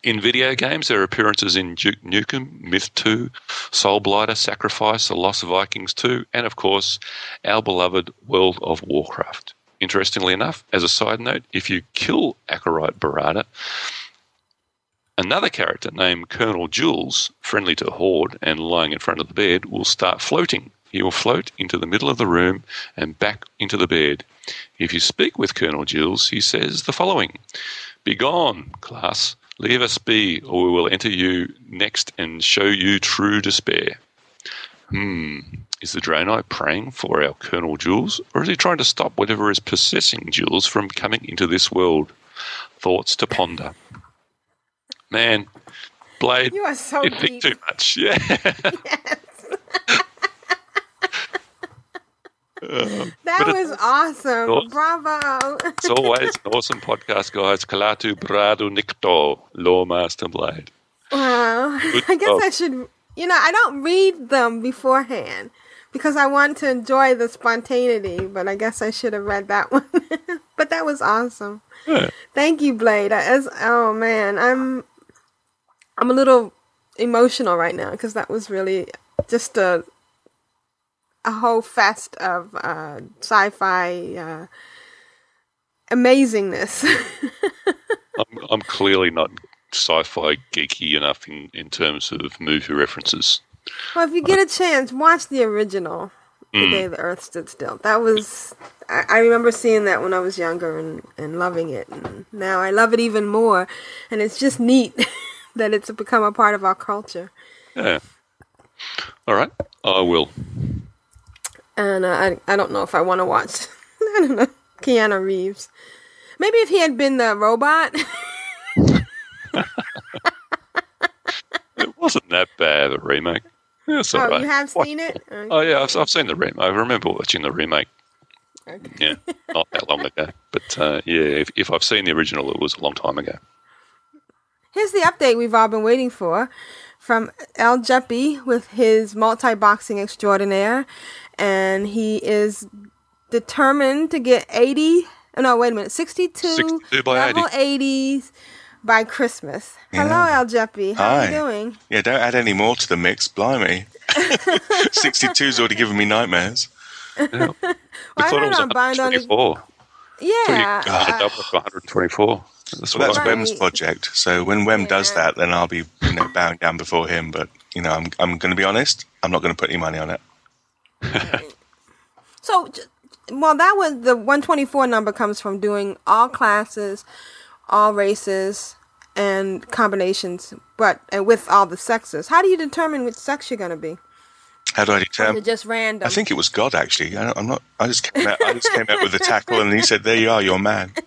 In video games, there are appearances in Duke Nukem, Myth 2, Soul Blighter, Sacrifice, The Lost Vikings 2, and of course, our beloved World of Warcraft. Interestingly enough, as a side note, if you kill Anchorite Barada, another character named Colonel Jules, friendly to Horde and lying in front of the bed, will start floating. He will float into the middle of the room and back into the bed. If you speak with Colonel Jules, he says the following Begone, class. Leave us be, or we will enter you next and show you true despair. Hmm. Is the Draenei praying for our Colonel Jules, or is he trying to stop whatever is possessing Jules from coming into this world? Thoughts to ponder. Man, Blade, You are so you deep. think too much. <laughs> Yeah. Um, That was awesome. Thoughts? Bravo. It's always an awesome podcast, guys. Klaatu Barada Nikto, Lawmaster Blade. Wow. Good I guess job. I should, you know, I don't read them beforehand because I want to enjoy the spontaneity, but I guess I should have read that <laughs> one. but that was awesome. Yeah. Thank you, Blade. As, oh man, I'm I'm a little emotional right now because that was really just a a whole fest of uh, sci-fi uh, amazingness. <laughs> I'm, I'm clearly not sci-fi geeky enough in, in terms of movie references. Well, if you get a chance, watch the original, The Mm. Day the Earth Stood Still. That was, I, I remember seeing that when I was younger and, and loving it. And now I love it even more. And it's just neat <laughs> that it's become a part of our culture. Yeah. All right, I will. And uh, I, I don't know if I want to watch, <laughs> I don't know, Keanu Reeves. Maybe if he had been the robot. <laughs> It wasn't that bad a remake. Yeah, oh, right. you have What- seen it? Oh yeah, I've, I've seen the remake. I remember watching the remake. Yeah, not that long ago. But uh, yeah, if, if I've seen the original, it was a long time ago. Here's the update we've all been waiting for from El Jeppy with his multi boxing extraordinaire. And he is determined to get 80. oh, No, wait a minute. 62, 62 by level 80s by Christmas. Hello, El Jeppy. How are you doing? Yeah, don't add any more to the mix. Blimey. <laughs> 62's already giving me nightmares. I Well, I thought it was on Bind on the- 124. Yeah. Thought you uh, doubled to 124. That's Well, that's I Wem's project. So when Wem does that, then I'll be you know bowing down before him. But you know, I'm I'm going to be honest. I'm not going to put any money on it. <laughs> So, well, that was the 124 number comes from doing all classes, all races, and combinations, but and with all the sexes. How do you determine which sex you're going to be? How do I determine? just random? I think it was God actually. I, I'm not. I just came out, I just came out with the tackle, and he said, "There you are, your man." <laughs>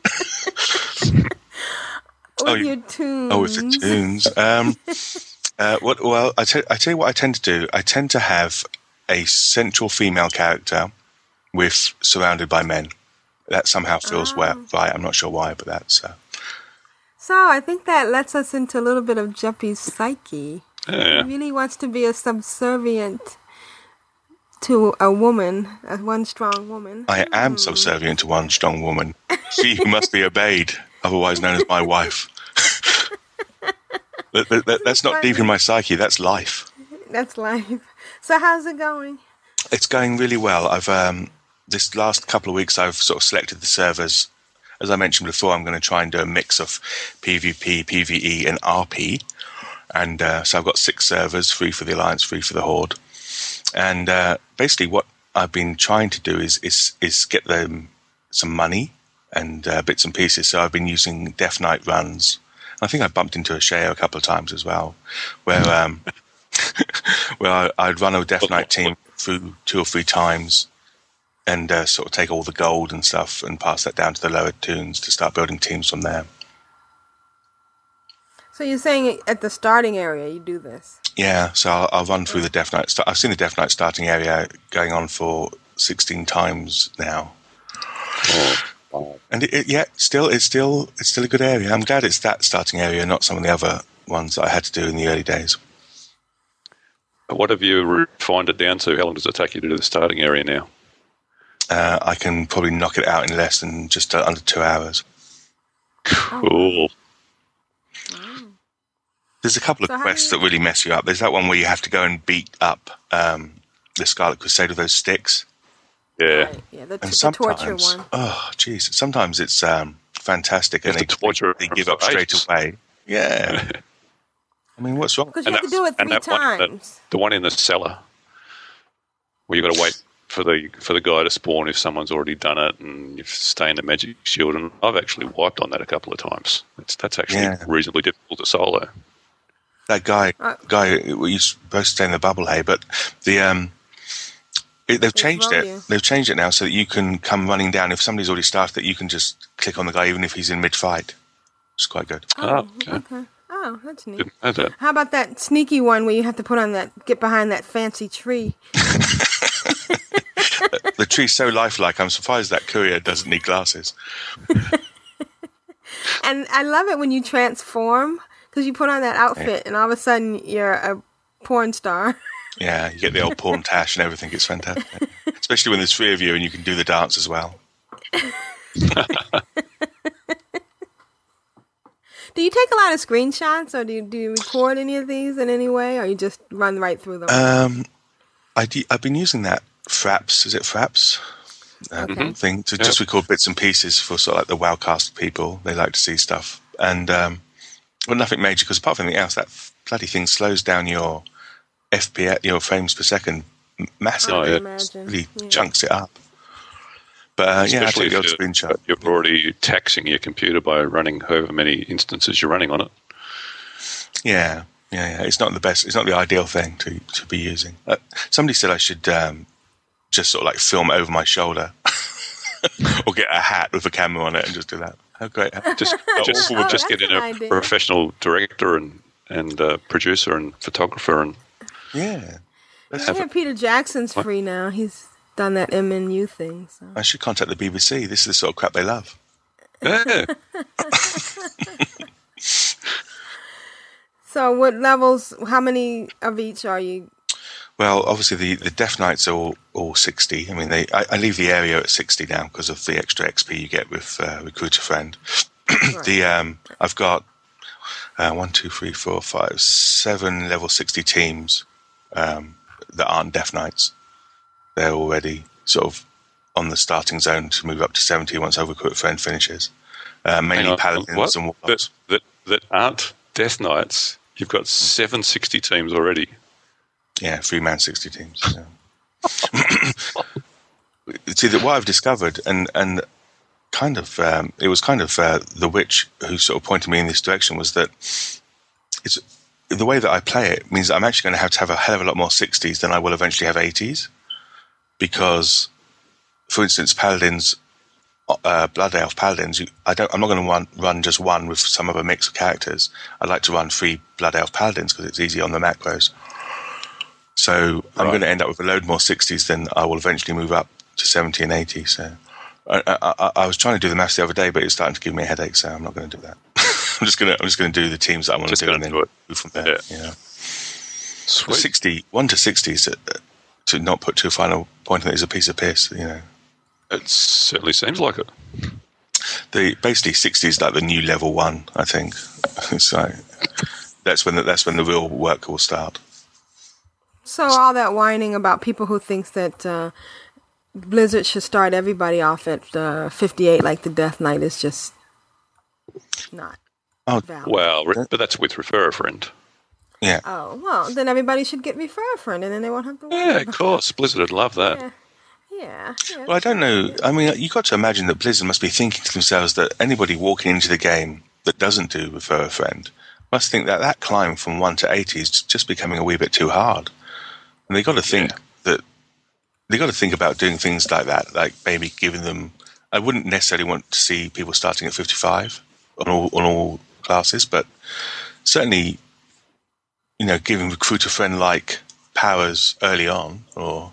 oh, you- your toons. Oh, with the toons. Um, <laughs> uh, what? Well, I tell I tell you what I tend to do. I tend to have a central female character with surrounded by men. That somehow feels Ah. well right. I'm not sure why, but that's. Uh, So I think that lets us into a little bit of Jeppy's psyche. Yeah. He really wants to be a subservient to a woman, a one strong woman. I am subservient to one strong woman. She who must be obeyed, <laughs> otherwise known as my wife. <laughs> That- that- that- that's not deep in my psyche. That's life. That's life. So how's it going? It's going really well. I've um, this last couple of weeks I've sort of selected the servers. As I mentioned before, I'm going to try and do a mix of PvP, PvE, and RP. And uh, so I've got six servers, three for the Alliance, three for the Horde. And uh, basically, what I've been trying to do is is is get them some money and uh, bits and pieces. So I've been using Death Knight runs. I think I bumped into Ashayo a couple of times as well, where um, <laughs> where I, I'd run a Death Knight team through two or three times and uh, sort of take all the gold and stuff and pass that down to the lower toons to start building teams from there. So you're saying at the starting area you do this? Yeah, so I'll, I'll run through the Death Knight. sta- I've seen the Death Knight starting area going on for 16 times now. And it, it, yeah, still, it's still, it's still a good area. I'm glad it's that starting area, not some of the other ones that I had to do in the early days. What have you refined it down to? How long does it take you to do the starting area now? Uh, I can probably knock it out in less than just uh, under two hours. Cool. There's a couple of So how quests you- that really mess you up. There's that one where you have to go and beat up um, the Scarlet Crusade with those sticks. Yeah. Yeah, the, And the torture sometimes, one. oh, jeez, sometimes it's um, fantastic, and they, to torture they her give up straight ages. away. Yeah. <laughs> I mean, what's wrong? Because you And have to do it three that one, that- times. the one in the cellar, where you've got to wait for the for the guy to spawn if someone's already done it, and you stay in the magic shield. And I've actually wiped on that a couple of times. It's, that's actually Yeah. reasonably difficult to solo. That guy, Uh, guy, well, you're supposed to stay in the bubble, hey, but the um, it, they've changed it. you. They've changed it now so that you can come running down if somebody's already started. That you can just click on the guy even if he's in mid-fight. It's quite good. Oh, ah, okay. Okay. Oh, that's neat. Didn't. How about that sneaky one where you have to put on that, get behind that fancy tree? <laughs> <laughs> the tree's so lifelike. I'm surprised that courier doesn't need glasses. <laughs> And I love it when you transform because you put on that outfit and all of a sudden you're a porn star. Yeah, you get the old porn tash and everything. It's fantastic, <laughs> especially when there's three of you and you can do the dance as well. <laughs> do you take a lot of screenshots or do you, do you record any of these in any way or you just run right through them? Um, I do, I've been using that Fraps. Is it Fraps? Uh, Okay. Thing to just record bits and pieces for sort of like the Wowcast people. They like to see stuff, and um, well, nothing major because apart from anything else, that bloody thing slows down your FPS, your frames per second, m- massively. Oh, yeah. Really Yeah. chunks it up. But uh, yeah, I Especially took the if screenshot. you're, you're already taxing your computer by running however many instances you're running on it. Yeah, yeah, yeah. It's not the best. It's not the ideal thing to to be using. Uh, somebody said I should um, just sort of like film over my shoulder, <laughs> or get a hat with a camera on it and just do that. How great! Just <laughs> just, Oh, just get in a idea. professional director and and uh, producer and photographer and Yeah, I hear Peter Jackson's free now. He's done that MNU thing. So. I should contact the BBC. This is the sort of crap they love. Yeah. <laughs> So, what levels? How many of each are you? Well, obviously the, the Death Knights are all, all 60. I mean, they I, I leave the area at 60 now because of the extra XP you get with uh, Recruiter Friend. <clears throat> the um, I've got uh, one, two, three, four, five, seven level 60 teams um, that aren't Death Knights. They're already sort of on the starting zone to move up to 70 once Recruiter Friend finishes. Uh, mainly on, Paladins what? and Warlocks. that, that that aren't Death Knights. You've got seven sixty teams already. Yeah, three man, 60 teams. Yeah. <laughs> See, that what I've discovered, and, and kind of, um, it was kind of uh, the witch who sort of pointed me in this direction, was that it's the way that I play it means that I'm actually going to have to have a hell of a lot more 60s than I will eventually have 80s. Because, for instance, Paladins, uh, Blood Elf Paladins, I don't, I'm not going to run, run just one with some other mix of characters. I like to run three Blood Elf Paladins because it's easy on the macros. So I'm going to end up with a load more 60s than I will eventually move up to 70 and 80. So I, I, I, I was trying to do the maths the other day, but it's starting to give me a headache. So I'm not going to do that. <laughs> I'm just going to I'm just going to do the teams that I want Just to do and gonna then do it. move from there. Yeah. Yeah. Sweet. 60 one to 60s uh, to not put to a final point on it is a piece of piss. You know, It certainly seems like it. the basically 60 is like the new level one. I think <laughs> so. That's when the, that's when the real work will start. So all that whining about people who thinks that uh, Blizzard should start everybody off at uh, 58 like the Death Knight is just not Oh, valid. Well, re- but that's with refer a friend. yeah. Oh well, then everybody should get refer a friend, and then they won't have to. worry Yeah, of course. Blizzard would love that. Yeah, yeah. yeah. Well, I don't know. I mean, you got to imagine that Blizzard must be thinking to themselves that anybody walking into the game that doesn't do refer a friend must think that that climb from one to eighty is just becoming a wee bit too hard, and they got to think that they got to think about doing things like that, like maybe giving them. I wouldn't necessarily want to see people starting at fifty-five on all on all classes, but certainly, you know, giving recruiter friend like powers early on, or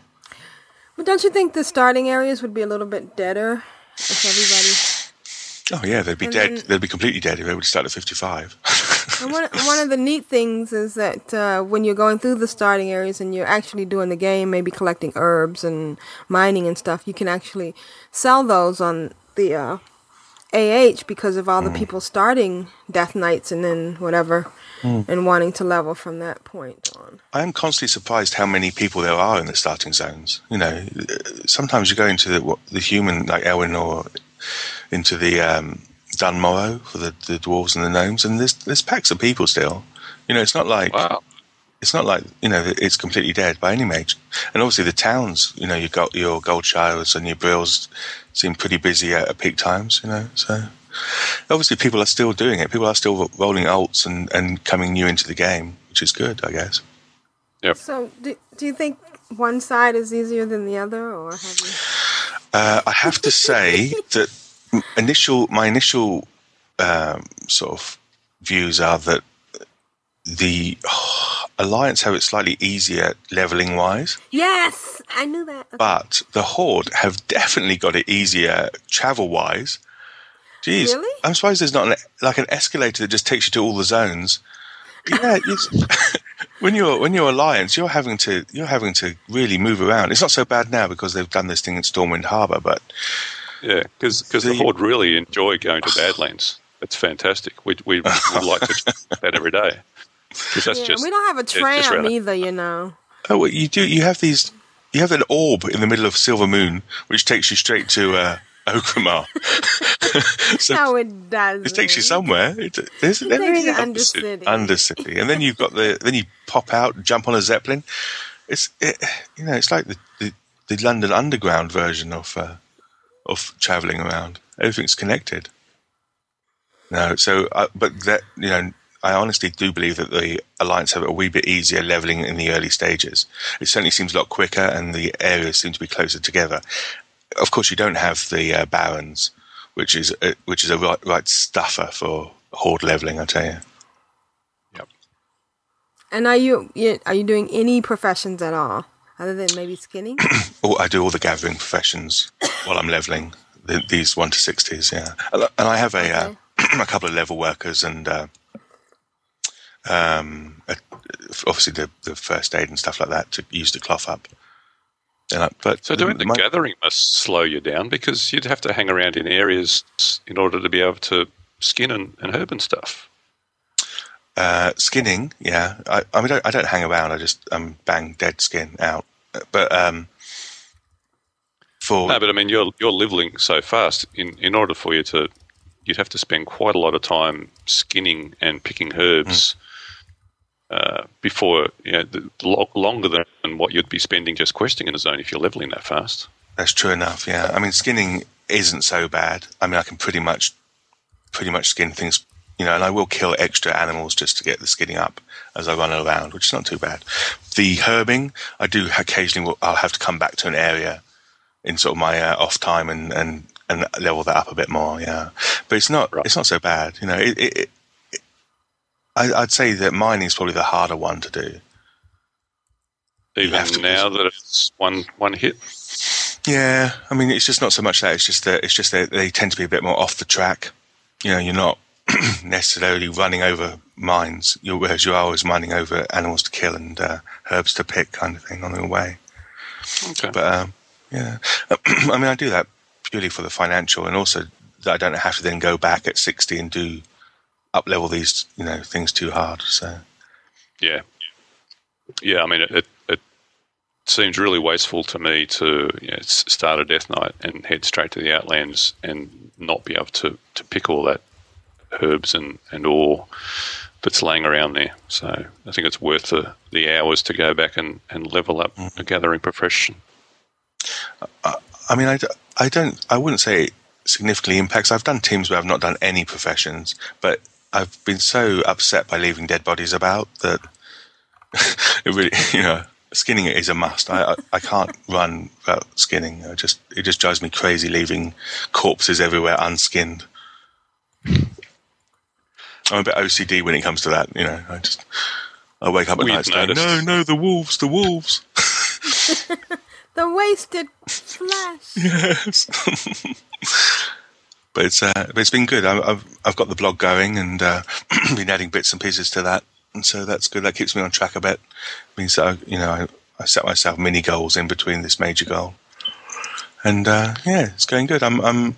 But don't you think the starting areas would be a little bit deader if everybody? <sighs> Oh yeah, they'd be And dead. then- they'd be completely dead if they would start at fifty-five. One, one of the neat things is that uh, when you're going through the starting areas and you're actually doing the game, maybe collecting herbs and mining and stuff, you can actually sell those on the uh, AH because of all the people starting Death Knights and then whatever and wanting to level from that point on. I am constantly surprised how many people there are in the starting zones. You know, sometimes you go into the, what, the human, like Elwynn, or into the um, Dun Morogh for the, the dwarves and the gnomes, and there's there's packs of people still. You know, it's not like Wow. it's not like you know it's completely dead by any means. And obviously the towns, you know, you got your Goldshires and your Brills seem pretty busy at, at peak times. You know, so obviously people are still doing it. People are still rolling alts and and coming new into the game, which is good, I guess. Yep. So, do, do you think one side is easier than the other, or have you? Uh, I have to say <laughs> that initial my initial um, sort of views are that the <sighs> alliance have it slightly easier leveling wise, Yes, I knew that. Okay. but the horde have definitely got it easier travel wise. Jeez, Really? I'm surprised there's not an, like an escalator that just takes you to all the zones. Yeah, it's, <laughs> when you're when you're alliance, you're having to you're having to really move around. It's not so bad now because they've done this thing in Stormwind Harbour, but Yeah, because the The- Horde really enjoy going to Badlands. It's fantastic. We we would <laughs> like to that every day. <laughs> that's yeah, just we don't have a tram either, you know. Oh, well, you do. You have these. You have an orb in the middle of Silvermoon, which takes you straight to uh, Orgrimmar. <laughs> so no, it does. it takes you somewhere. It, there's, you there's- Undercity. Undercity, and then you've got the. Then you pop out, jump on a zeppelin. It's it, you know, it's like the, the, the London Underground version of uh, of traveling around. Everything's connected. No, so uh, but that you know, I honestly do believe that the alliance have a wee bit easier leveling in the early stages. It certainly seems a lot quicker, and the areas seem to be closer together. Of course, you don't have the uh, Barrens, which is uh, which is a right, right stuffer for horde leveling. I tell you. Yep. And are you you- are you doing any professions at all? Other than maybe skinning? <clears throat> Oh, I do all the gathering professions <coughs> while I'm leveling the, these one to sixties. Yeah, and and I have a uh, <clears throat> a couple of level workers and uh, um, obviously the the first aid and stuff like that to use the cloth up. And I, but So doing the my- gathering must slow you down because you'd have to hang around in areas in order to be able to skin and, and herb and stuff. Uh, skinning, yeah. I, I mean, I, I don't hang around. I just um, bang dead skin out. But um, for No, but I mean, you're you're leveling so fast. In in order for you to, you'd have to spend quite a lot of time skinning and picking herbs uh, before you know the, longer than what you'd be spending just questing in a zone if you're leveling that fast. that's true enough. Yeah, I mean, skinning isn't so bad. I mean, I can pretty much pretty much skin things, you know, and I will kill extra animals just to get the skinning up as I run around, which is not too bad. The herbing, I do occasionally. will- I'll have to come back to an area in sort of my uh, off time and, and and level that up a bit more. Yeah, but it's not it's not so bad. You know, it, it, I, I'd say that mining is probably the harder one to do. Even have to- now that it's one one hit. Yeah, I mean, it's just not so much that. It's just that it's just that they tend to be a bit more off the track. You know, you're not <clears throat> necessarily running over mines, you're, whereas you are always mining over animals to kill and uh, herbs to pick, kind of thing, on the way. Okay. But um, yeah, <clears throat> I mean, I do that purely for the financial, and also that I don't have to then go back at sixty and do up level these, you know, things too hard. So Yeah, yeah. I mean, it, it, it seems really wasteful to me to you know, start a death knight and head straight to the outlands and not be able to, to pick all that herbs and, and ore that's laying around there. So I think it's worth the, the hours to go back and, and level up mm-hmm. a gathering profession. I mean, I, I don't, I wouldn't say it significantly impacts. I've done teams where I've not done any professions, but I've been so upset by leaving dead bodies about that <laughs> it really, you know, skinning it is a must. I, I, I can't run without skinning. I just, it just drives me crazy leaving corpses everywhere unskinned. I'm a bit OCD when it comes to that, you know. I just, I wake up at We've night saying, no, no, the wolves, the wolves. <laughs> The wasted flesh. <laughs> Yes. But it's uh, but it's been good. I, I've I've got the blog going and uh, <clears throat> been adding bits and pieces to that, and so that's good. That keeps me on track a bit. means that I, you know I, I set myself mini goals in between this major goal, and uh, yeah, it's going good. I'm I'm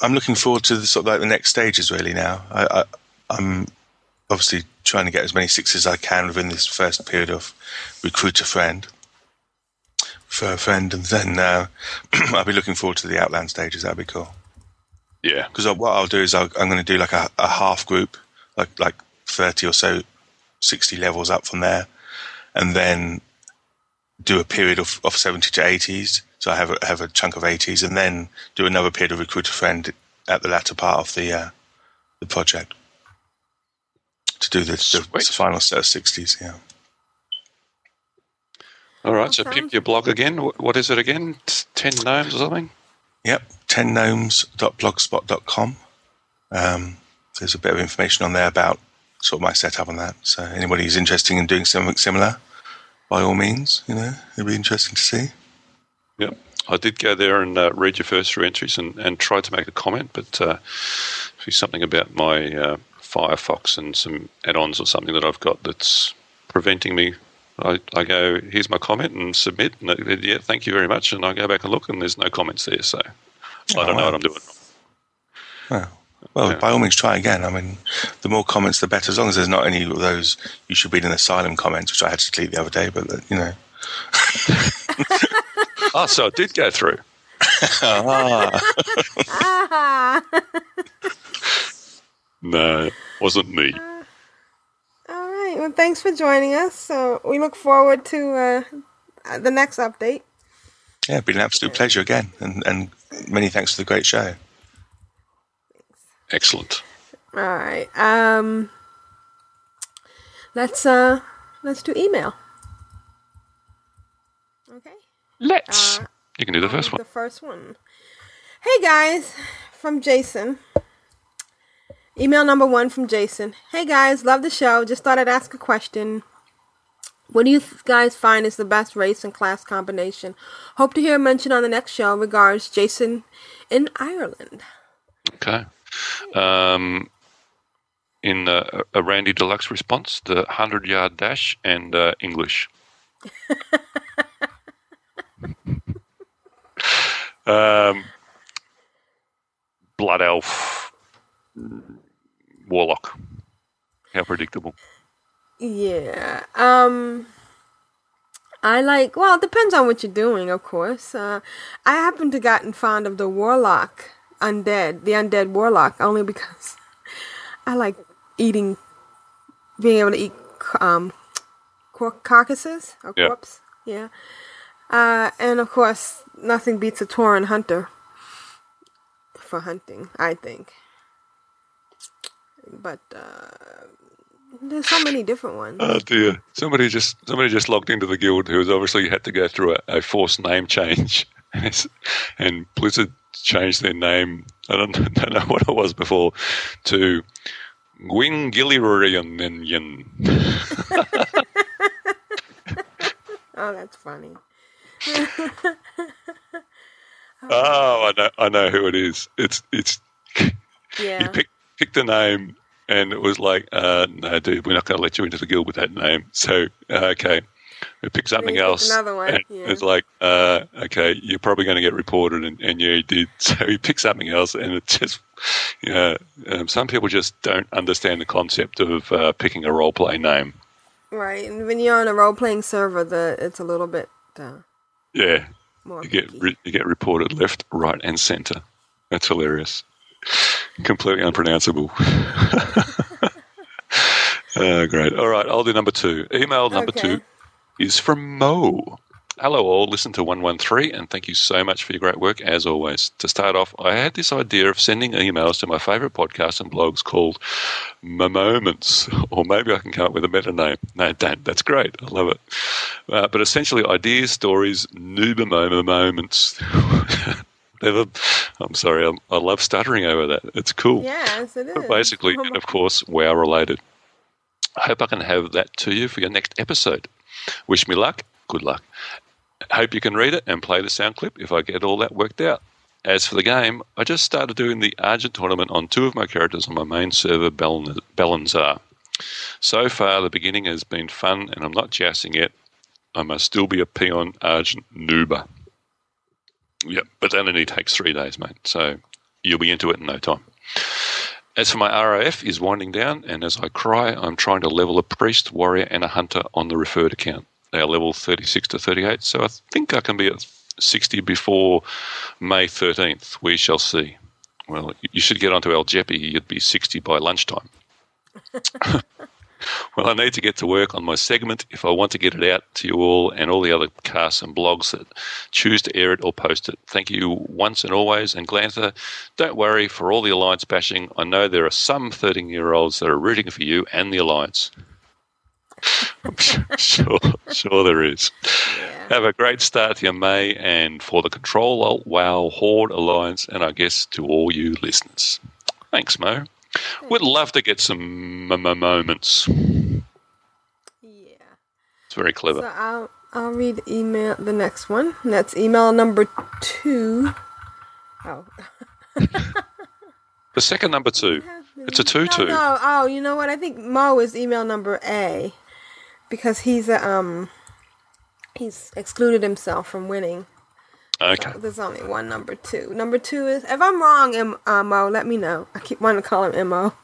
I'm looking forward to the sort of like the next stages really now. I, I I'm obviously trying to get as many sixes as I can within this first period of recruit a friend for a friend, and then uh, <clears throat> I'll be looking forward to the Outland stages. That'd be cool. Yeah. Because what I'll do is I'll, I'm going to do like a, a half group, like like thirty or so, sixty levels up from there, and then do a period of, of seventy to eighties. So I have a, have a chunk of eighties, and then do another period of recruit a friend at the latter part of the uh, the project to do the, the, Sweet. final set of sixties. Yeah. All right. So pimp your blog again. What is it again? Ten gnomes or something? Yep, 10gnomes.blogspot.com. Um, there's a bit of information on there about sort of my setup on that. So anybody who's interested in doing something similar, by all means, you know, it'd be interesting to see. Yep. I did go there and uh, read your first three entries and, and tried to make a comment, but uh, something about my uh, Firefox and some add-ons or something that I've got that's preventing me. I, I go, here's my comment and submit, and it, yeah, thank you very much. And I go back and look, and there's no comments there, so I don't know what I'm doing. Well, well Yeah. by all means, try again. I mean, the more comments, the better. As long as there's not any of those you should be in an asylum comments, which I had to delete the other day. But uh, you know, oh, <laughs> so it did go through. ah, Ah. <laughs> No, wasn't me. All right. Well, thanks for joining us. So we look forward to uh, the next update. Yeah, it's been an absolute pleasure again, and and many thanks for the great show. Excellent. All right. Um. Let's uh. Let's do email. Okay. Let's. Uh, you can do the first one. The first one. Hey guys, from Jason. Email number one from Jason. Hey guys, love the show. Just thought I'd ask a question. What do you guys find is the best race and class combination? Hope to hear a mention on the next show. Regards, Jason in Ireland. Okay. Um, in uh, a Randy Deluxe response, the 100 yard dash and uh, English. <laughs> um, Blood Elf, Warlock. How predictable. Yeah. Um I like well, it depends on what you're doing, of course. Uh I happen to gotten fond of the warlock undead, the undead warlock only because <laughs> I like eating being able to eat um carcasses or Yeah. corpse. Yeah. Uh and of course, nothing beats a Tauren hunter for hunting, I think. But uh there's so many different ones. Oh dear! Somebody just somebody just logged into the guild who has obviously had to go through a, a forced name change, <laughs> and Blizzard changed their name. I don't, <laughs> don't know what it was before to Gwingillian. <laughs> Oh, that's funny. Oh, I know, I know who it is. It's it's Yeah. you pick picked a name, and it was like, uh, no, dude, we're not going to let you into the guild with that name. So, uh, okay, we pick something else. another one, yeah. It's like, uh, okay, you're probably going to get reported, and, and yeah, he did. <laughs> So he picked something else, and it just, you know, um, some people just don't understand the concept of uh, picking a role play name. Right, and when you're on a role playing server, the it's a little bit uh, Yeah, more. you get re- you get reported left, right, and centre. That's hilarious. Completely unpronounceable. <laughs> oh, great. All right, I'll do number two. Email number Okay. two is from Mo. Hello, all. Listen to 113, and thank you so much for your great work, as always. To start off, I had this idea of sending emails to my favourite podcasts and blogs called My Moments, or maybe I can come up with a better name. No, don't. That's great. I love it. Uh, but essentially, ideas, stories, noob moments. <laughs> Never, I'm sorry, I'm, I love stuttering over that. It's cool. Yes, it is. Basically, and of course, WoW related. I hope I can have that to you for your next episode. Wish me luck. Good luck. Hope you can read it and play the sound clip if I get all that worked out. As for the game, I just started doing the Argent tournament on two of my characters on my main server, Balnazzar. So far, the beginning has been fun, and I'm not jousting yet. I must still be a peon Argent noober. Yep, but that only takes three days, mate. So you'll be into it in no time. As for my RAF is winding down, and as I cry, I'm trying to level a priest, warrior, and a hunter on the referred account. They are level 36 to 38, so I think I can be at 60 before May 13th. We shall see. Well, you should get onto El Jeppy. You'd be 60 by lunchtime. <laughs> Well, I need to get to work on my segment if I want to get it out to you all and all the other casts and blogs that choose to air it or post it. Thank you once and always. And Glanthur, don't worry for all the Alliance bashing. I know there are some 13 year olds that are rooting for you and the Alliance. I'm <laughs> sure, sure, there is. Have a great start to your May and for the Control Alt Wow Horde Alliance, and I guess to all you listeners. Thanks, Mo. Would love to get some m- m- moments. Yeah. It's very clever. So I'll I'll read email the next one. That's email number two. Oh. <laughs> The second number two. It's a two No, two. no. Oh, you know what? I think Mo is email number A because he's a, um he's excluded himself from winning. Okay. There's only one number two. Number two is if I'm wrong, M- uh, Mo, let me know. I keep wanting to call him Mo. <laughs>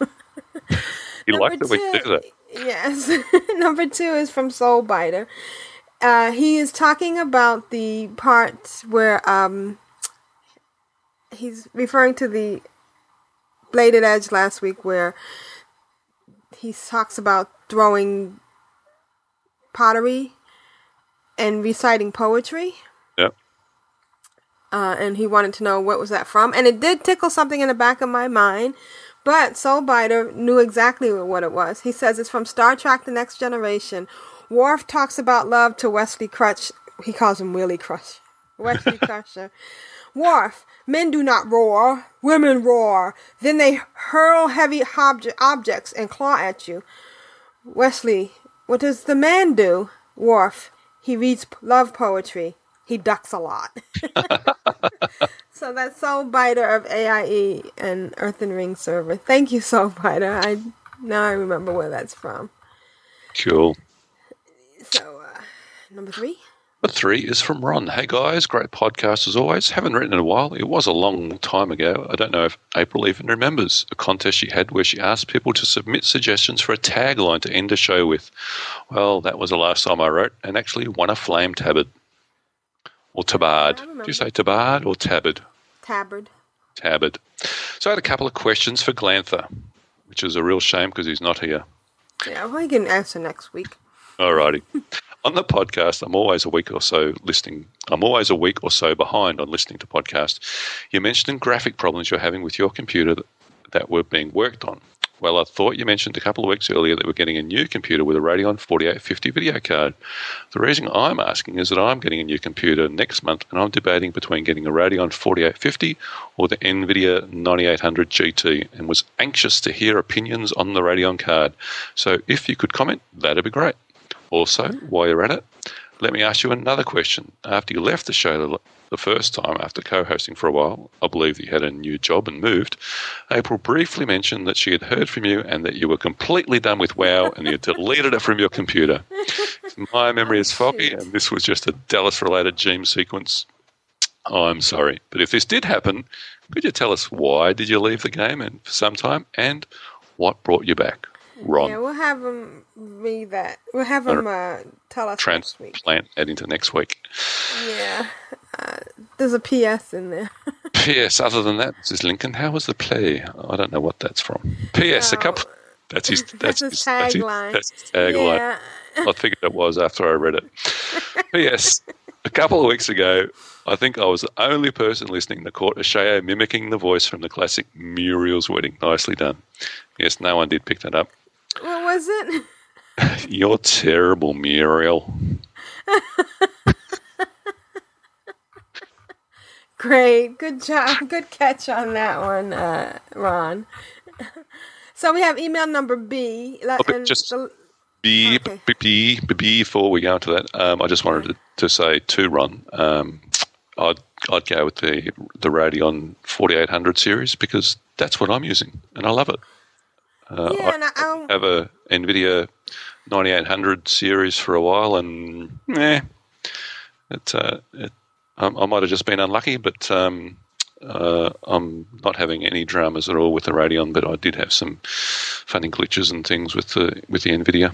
You like that we do that? Yes. <laughs> Number two is from Soulbiter. Uh, he is talking about the part where um, he's referring to the Bladed Edge last week where he talks about throwing pottery and reciting poetry. Uh, and he wanted to know what was that from. And it did tickle something in the back of my mind. But Soulbiter knew exactly what it was. He says it's from Star Trek The Next Generation. Worf talks about love to Wesley Crutch. He calls him Willie Crush. Wesley <laughs> Crusher. Worf, men do not roar, women roar. Then they hurl heavy obje- objects and claw at you. Wesley, what does the man do? Worf. He reads love poetry. He ducks a lot. <laughs> <laughs> so that's Soul Biter of AIE and Earthen Ring server. Thank you, Soul Biter. I now I remember where that's from. Cool. So uh, number three. Number three is from Ron. Hey guys, great podcast as always. Haven't written in a while. It was a long time ago. I don't know if April even remembers a contest she had where she asked people to submit suggestions for a tagline to end a show with. Well, that was the last time I wrote, and actually won a flame tabard. Or tabard. Do you say tabard or tabard? Tabard. Tabard. So I had a couple of questions for Glanthur, which is a real shame because he's not here. Yeah, well, you can answer next week. Alrighty. <laughs> on the podcast, I'm always a week or so listening. I'm always a week or so behind on listening to podcasts. You mentioned graphic problems you're having with your computer that, that were being worked on. Well, I thought you mentioned a couple of weeks earlier that we're getting a new computer with a Radeon 4850 video card. The reason I'm asking is that I'm getting a new computer next month and I'm debating between getting a Radeon 4850 or the NVIDIA 9800 GT and was anxious to hear opinions on the Radeon card. So if you could comment, that'd be great. Also, while you're at it, let me ask you another question. After you left the show the, first time, after co hosting for a while, I believe that you had a new job and moved. April briefly mentioned that she had heard from you and that you were completely done with WoW and you had deleted it from your computer. My memory is foggy, and this was just a Dallas related gene sequence. I'm sorry. But if this did happen, could you tell us why did you leave the game and for some time and what brought you back? Ron. Yeah, we'll have him read that. We'll have him uh, tell us next week. transplant that into next week. Yeah. Uh, there's a PS in there. <laughs> P.S. Other than that, Mrs. Lincoln, how was the play? I don't know what that's from. P.S. A couple. That's his. <laughs> That's, That's his his, that's his, tagline. that's his tagline. Yeah. I figured it was after I read it. <laughs> P.S. A couple of weeks ago, I think I was the only person listening that caught Ashayo mimicking the voice from the classic Muriel's Wedding. Nicely done. Yes, no one did pick that up. What was it? You're terrible, Muriel. Great. Good job. <laughs> Good catch on that one, uh, Ron. <laughs> So we have email number B. Oh, but just be, be, be, be- before we go into that, um, I just wanted to, to say to Ron, um, I'd I'd go with the the Radeon 4800 series because that's what I'm using and I love it. Uh, Yeah, and I, I, I have a Nvidia 9800 series for a while, and eh, it, uh, it um, I might have just been unlucky, but um, uh, I'm not having any dramas at all with the Radeon. But I did have some funny glitches and things with the with the Nvidia.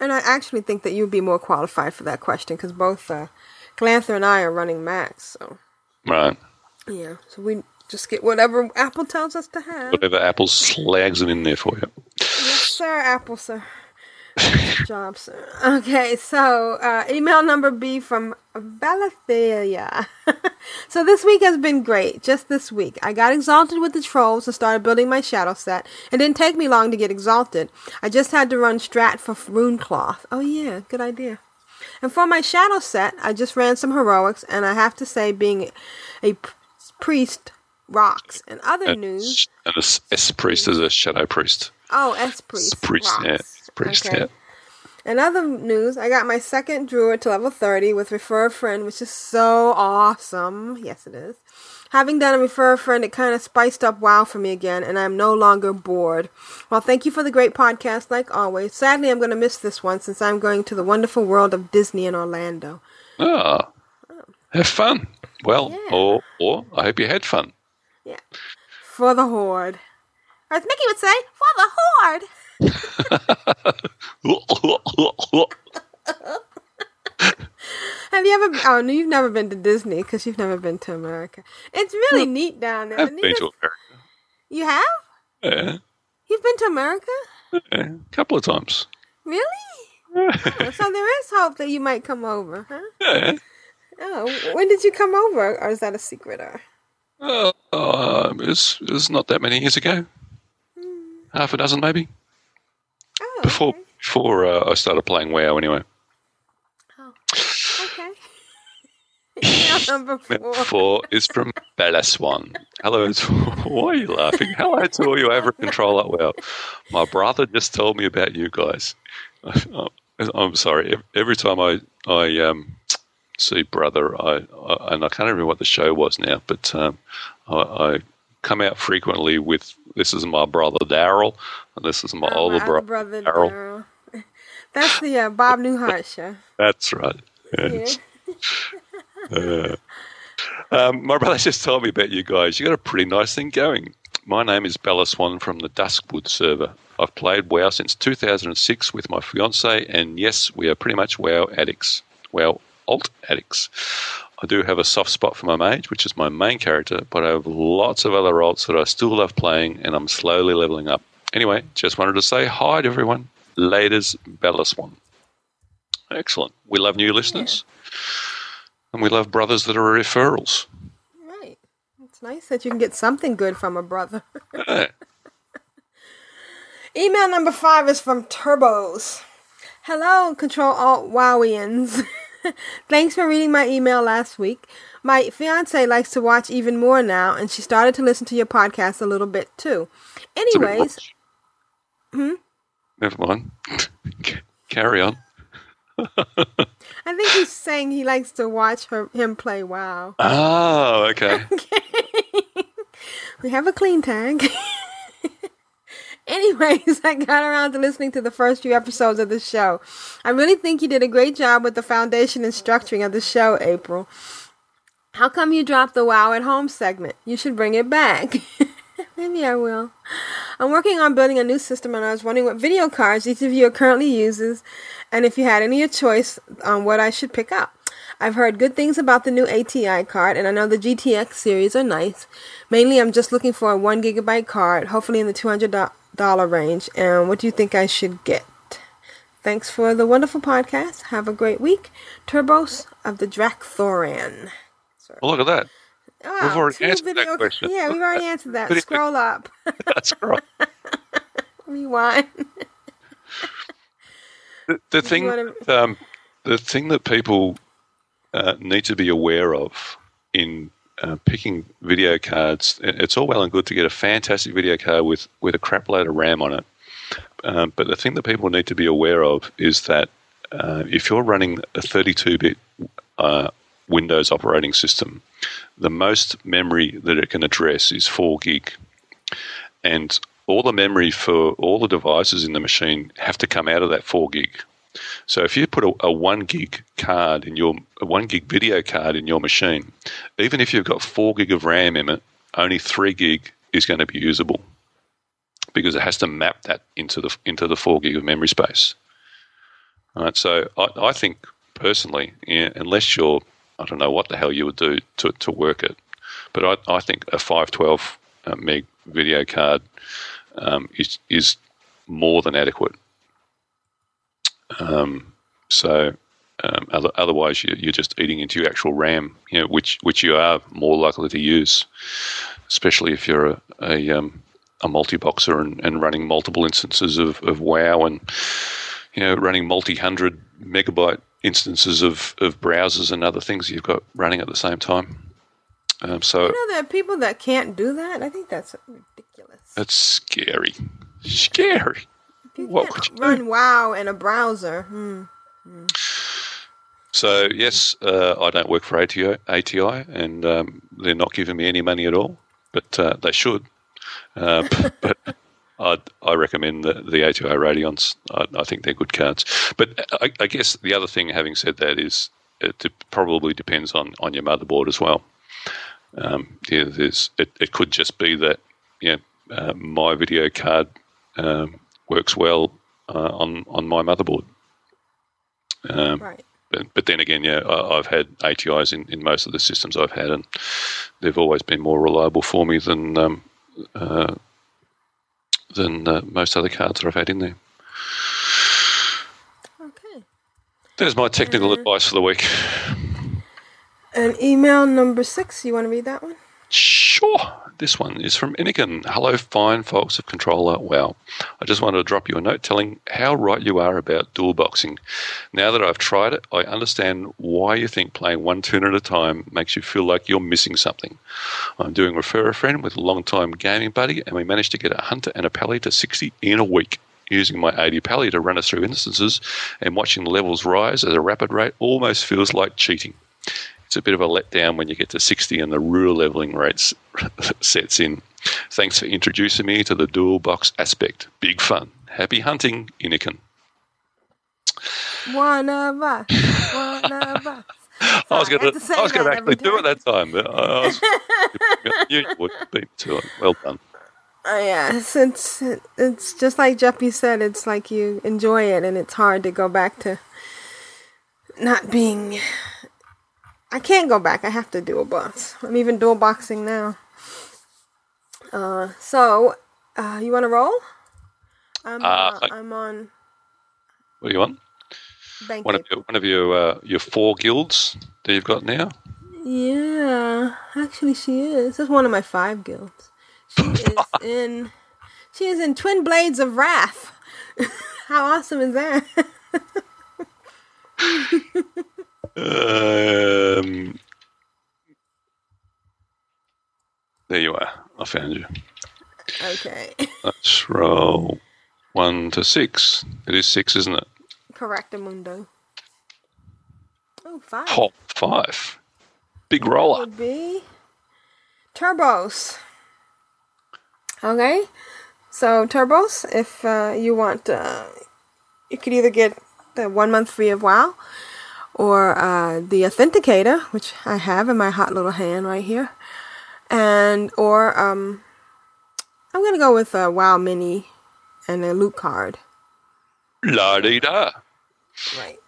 and I actually think that you'd be more qualified for that question because both uh, Glanthur and I are running Macs. So Right. yeah, so we just get whatever Apple tells us to have. Whatever Apple slags it in there for you. Yes, sir, Apple, sir. Good job, sir. Okay, so uh, email number B from Valathelia. <laughs> so this week has been great. Just this week, I got exalted with the trolls and started building my shadow set. It didn't take me long to get exalted. I just had to run Strat for Rune Cloth. Oh yeah, good idea. And for my shadow set, I just ran some heroics, and I have to say, being a p- priest rocks. And other And, news. and a S, priest is a shadow priest. Oh, S priest. Priest, yeah, priest, Okay. yeah. In other news, I got my second druid to level 30 with Refer a Friend, which is so awesome. Yes, it is. Having done a Refer a Friend, it kind of spiced up WoW for me again, and I'm no longer bored. Well, thank you for the great podcast, like always. Sadly, I'm going to miss this one since I'm going to the wonderful world of Disney in Orlando. Ah, have fun. Well, or or I hope you had fun. Yeah. For the Horde. As Mickey would say, for the Horde. <laughs> <laughs> Have you ever? Oh no, you've never been to Disney because you've never been to America. It's really neat down there. I've been to America. You have? Yeah, You've been to America? yeah, a couple of times. Really? Oh, so there is hope that you might come over, huh? Yeah. Oh, when did you come over, or is that a secret? Or Uh, uh, it, was, it was not that many years ago. Half a dozen, maybe. Oh, Before before uh, I started playing WoW, anyway. okay. Email number Number four. four is from Bella Swan. Hello, to- <laughs> why are you laughing? Hello to all you over control at WoW. My brother just told me about you guys. <laughs> Uh, I'm sorry. Every time I I um, see brother, I, I and I can't remember what the show was now, but um, I, I come out frequently with this is my brother Daryl, and this is my Oh, older my bro- other brother. Daryl. <laughs> That's the uh, Bob Newhart show. That's right. Yeah. <laughs> Uh, um, my brother <laughs> just told me about you guys. You got a pretty nice thing going. My name is Bella Swan from the Duskwood server. I've played WoW since 2006 with my fiance, and yes, we are pretty much WoW addicts. WoW alt addicts. I do have a soft spot for my mage, which is my main character, but I have lots of other roles that I still love playing, and I'm slowly leveling up. Anyway, just wanted to say hi to everyone. Laters, Bella Swan. Excellent. We love new listeners. And we love brothers that are referrals. Right. It's nice that you can get something good from a brother. Yeah. <laughs> Email number five is from Turbos. Hello, Control Alt Wowians. <laughs> <laughs> Thanks for reading my email last week. My fiance likes to watch even more now, and she started to listen to your podcast a little bit too. It's a bit Anyways, hmm? Never mind. <laughs> Carry on. <laughs> I think he's saying he likes to watch her him play WoW. Oh, okay. We have a clean tag. Anyways, <laughs> I got around to listening to the first few episodes of the show. I really think you did a great job with the foundation and structuring of the show, April. How come you dropped the WoW at Home segment? You should bring it back. <laughs> Maybe I will. I'm working on building a new system and I was wondering what video cards each of you currently uses and if you had any choice on what I should pick up. I've heard good things about the new ATI card and I know the GTX series are nice. Mainly I'm just looking for a 1 gigabyte card, hopefully in the $200 range. And what do you think I should get? Thanks for the wonderful podcast. Have a great week. Turbos of the Drakthoran. Well, look at that. Wow, We've already answered that question. <laughs> Yeah, we've already answered that. <laughs> Video- Scroll up. <laughs> That's right. Rewind. The, the thing, wanna- um, the thing that people uh, need to be aware of in uh, picking video cards, it's all well and good to get a fantastic video card with, with a crap load of RAM on it. Um, but the thing that people need to be aware of is that uh, if you're running a 32-bit uh, Windows operating system, the most memory that it can address is 4 gig. And all the memory for all the devices in the machine have to come out of that 4 gig. So if you put a, a 1 gig card in your a 1 gig video card in your machine, even if you've got 4 gig of RAM in it, only 3 gig is going to be usable because it has to map that into the into the 4 gig of memory space. All right, so I, I think personally, yeah, unless you're I don't know what the hell you would do to, to work it, but I, I think a 512 uh, meg video card um, is is more than adequate. Um, so um, other, otherwise, you, you're just eating into your actual RAM, you know, which which you are more likely to use, especially if you're a a, um, a multi boxer and, and running multiple instances of, of WoW and you know running multi hundred megabyte instances of, of browsers and other things you've got running at the same time. Um, so You know there are people that can't do that? I think that's ridiculous. That's scary, scary. You What can't would you run WoW in a browser. Hmm. So yes, uh, I don't work for ATI, ATI and um, they're not giving me any money at all, but uh, they should. Uh, <laughs> but I, I recommend the, the ATI Radeons. I, I think they're good cards. But I, I guess the other thing, having said that, is it de- probably depends on, on your motherboard as well. Um, yeah, there's it, it could just be that yeah, uh, my video card um, works well uh, on on my motherboard. Um, Right. but, but then again, yeah, I, I've had ATIs in, in most of the systems I've had, and they've always been more reliable for me than um, uh, than uh, most other cards that I've had in there. Okay. There's my technical advice for the week. And email number six. You want to read that one? Sure. This one is from Inikin. Hello, fine folks of Controller. Wow. I just wanted to drop you a note telling how right you are about dual boxing. Now that I've tried it, I understand why you think playing one toon at a time makes you feel like you're missing something. I'm doing Refer a Friend with a long-time gaming buddy, and we managed to get a Hunter and a Pally to 60 in a week. using my 80 pally to run us through instances and watching levels rise at a rapid rate almost feels like cheating. It's a bit of a letdown when you get to 60 and the real leveling rates <laughs> sets in. Thanks for introducing me to the dual box aspect. Big fun. Happy hunting, Inikin. One of us. One of us. <laughs> I was going to, I was going to actually do it that time, but I was, <laughs> you would beat to it. Well done. Uh, yes, it's it's just like Jeffy said. It's like you enjoy it, and it's hard to go back to not being. I can't go back. I have to dual box. I'm even dual boxing now. Uh, so, uh, you want to roll? I'm, Uh, uh, I- I'm on What do you want? bank. One of your, one of your, uh, your four guilds that you've got now? Yeah, actually, she is. That's one of my five guilds. She <laughs> is in. She is in Twin Blades of Wrath. <laughs> How awesome is that? <laughs> Um, there you are. I found you. okay, <laughs> Let's roll one to six. It is six, isn't it? Correctamundo. Oh, five. Top five. Big roller. Would be turbos. Okay, so turbos. If uh, you want, uh, you could either get the one month free of WoW, or uh, the authenticator, which I have in my hot little hand right here, and or um, I'm gonna go with a WoW mini and a loot card. La di da. Right.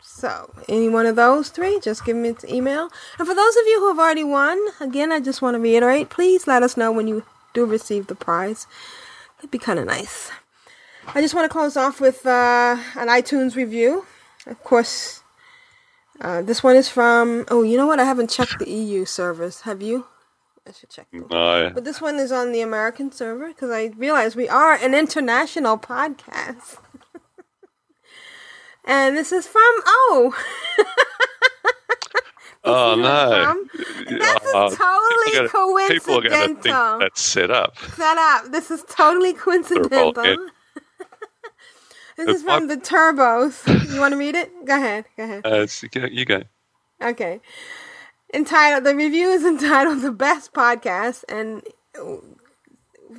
So, any one of those three, just give me an email. And for those of you who have already won, again, I just want to reiterate, please let us know when you do receive the prize. That'd be kind of nice. I just want to close off with uh, an iTunes review. Of course, uh, this one is from. Oh, you know what? I haven't checked the EU servers. Have you? I should check. them. No. But this one is on the American server because I realize we are an international podcast. <laughs> and this is from oh. <laughs> Oh no. That's Oh, totally gonna- People are going to think coincidental. that's set up. Set up. This is totally coincidental. This is from the Turbos. You want to read it? Go ahead. Go ahead. Uh, you go-. Okay. Entitled the review is <laughs> entitled The Best Podcast and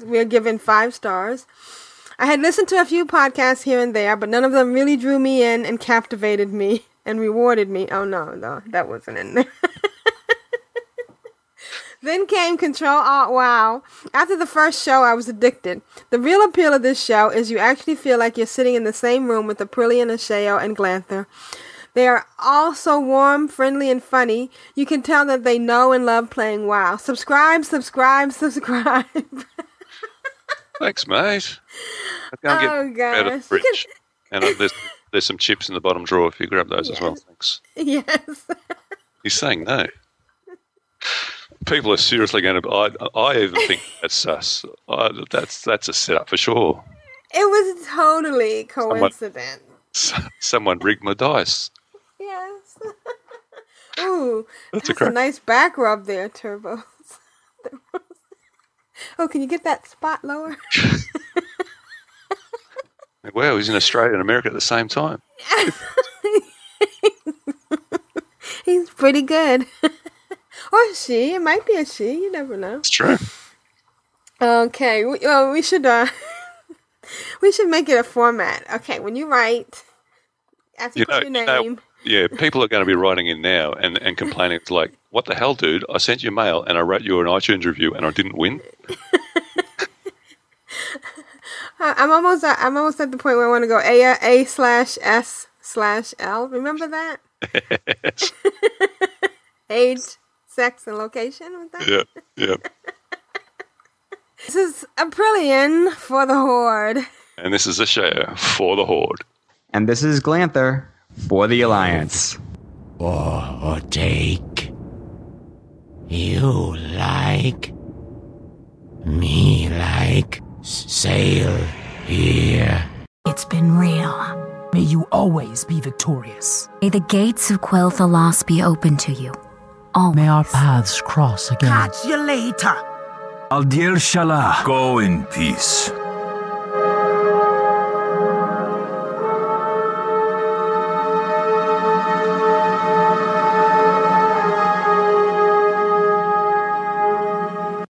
we're given 5 stars. I had listened to a few podcasts here and there, but none of them really drew me in and captivated me and rewarded me. Oh no, no, that wasn't in there. <laughs> Then came Control Alt Wow. After the first show, I was addicted. The real appeal of this show is you actually feel like you're sitting in the same room with Aprillian, Ashayo, and Glanthur. They are all so warm, friendly, and funny. You can tell that they know and love playing WoW. Subscribe, subscribe, <laughs> subscribe. Thanks, mate. Go and get Oh, out of the gosh. fridge. And uh, there's, there's some chips in the bottom drawer if you grab those as well. Thanks. yes. <laughs> He's saying no. <laughs> People are seriously going to. I, I even think <laughs> that's sus. I, that's that's a setup for sure. It was totally coincidence. S- Someone rigged my dice. Yes. <laughs> Ooh, That's that's, a a, nice back rub there, Turbos. <laughs> oh, can you get that spot lower? Wow, he's in Australia and America at the same time. He's pretty good. Or she. It might be a she. You never know. It's true. Okay. We, well, we should. Uh, <laughs> we should make it a format. Okay. When you write, after You you know, your you know, name. yeah, people are going to be writing in now and, and complaining. It's like, what the hell, dude? I sent you mail and I wrote you an iTunes review and I didn't win. <laughs> I'm almost. At, I'm almost at the point where I want to go a a slash s slash l. Remember that? <laughs> Age, sex, and location with that. Yeah, yeah. <laughs> This is Aprillian for the Horde. And this is Ashayo for the Horde. And this is Glanthur for the Alliance. Or, or take. You like. Me like. Sail here. It's been real. May you always be victorious. May the gates of Quel'Thalas be open to you. All May our paths cross again. Catch you later. Al diel shala. Go in peace.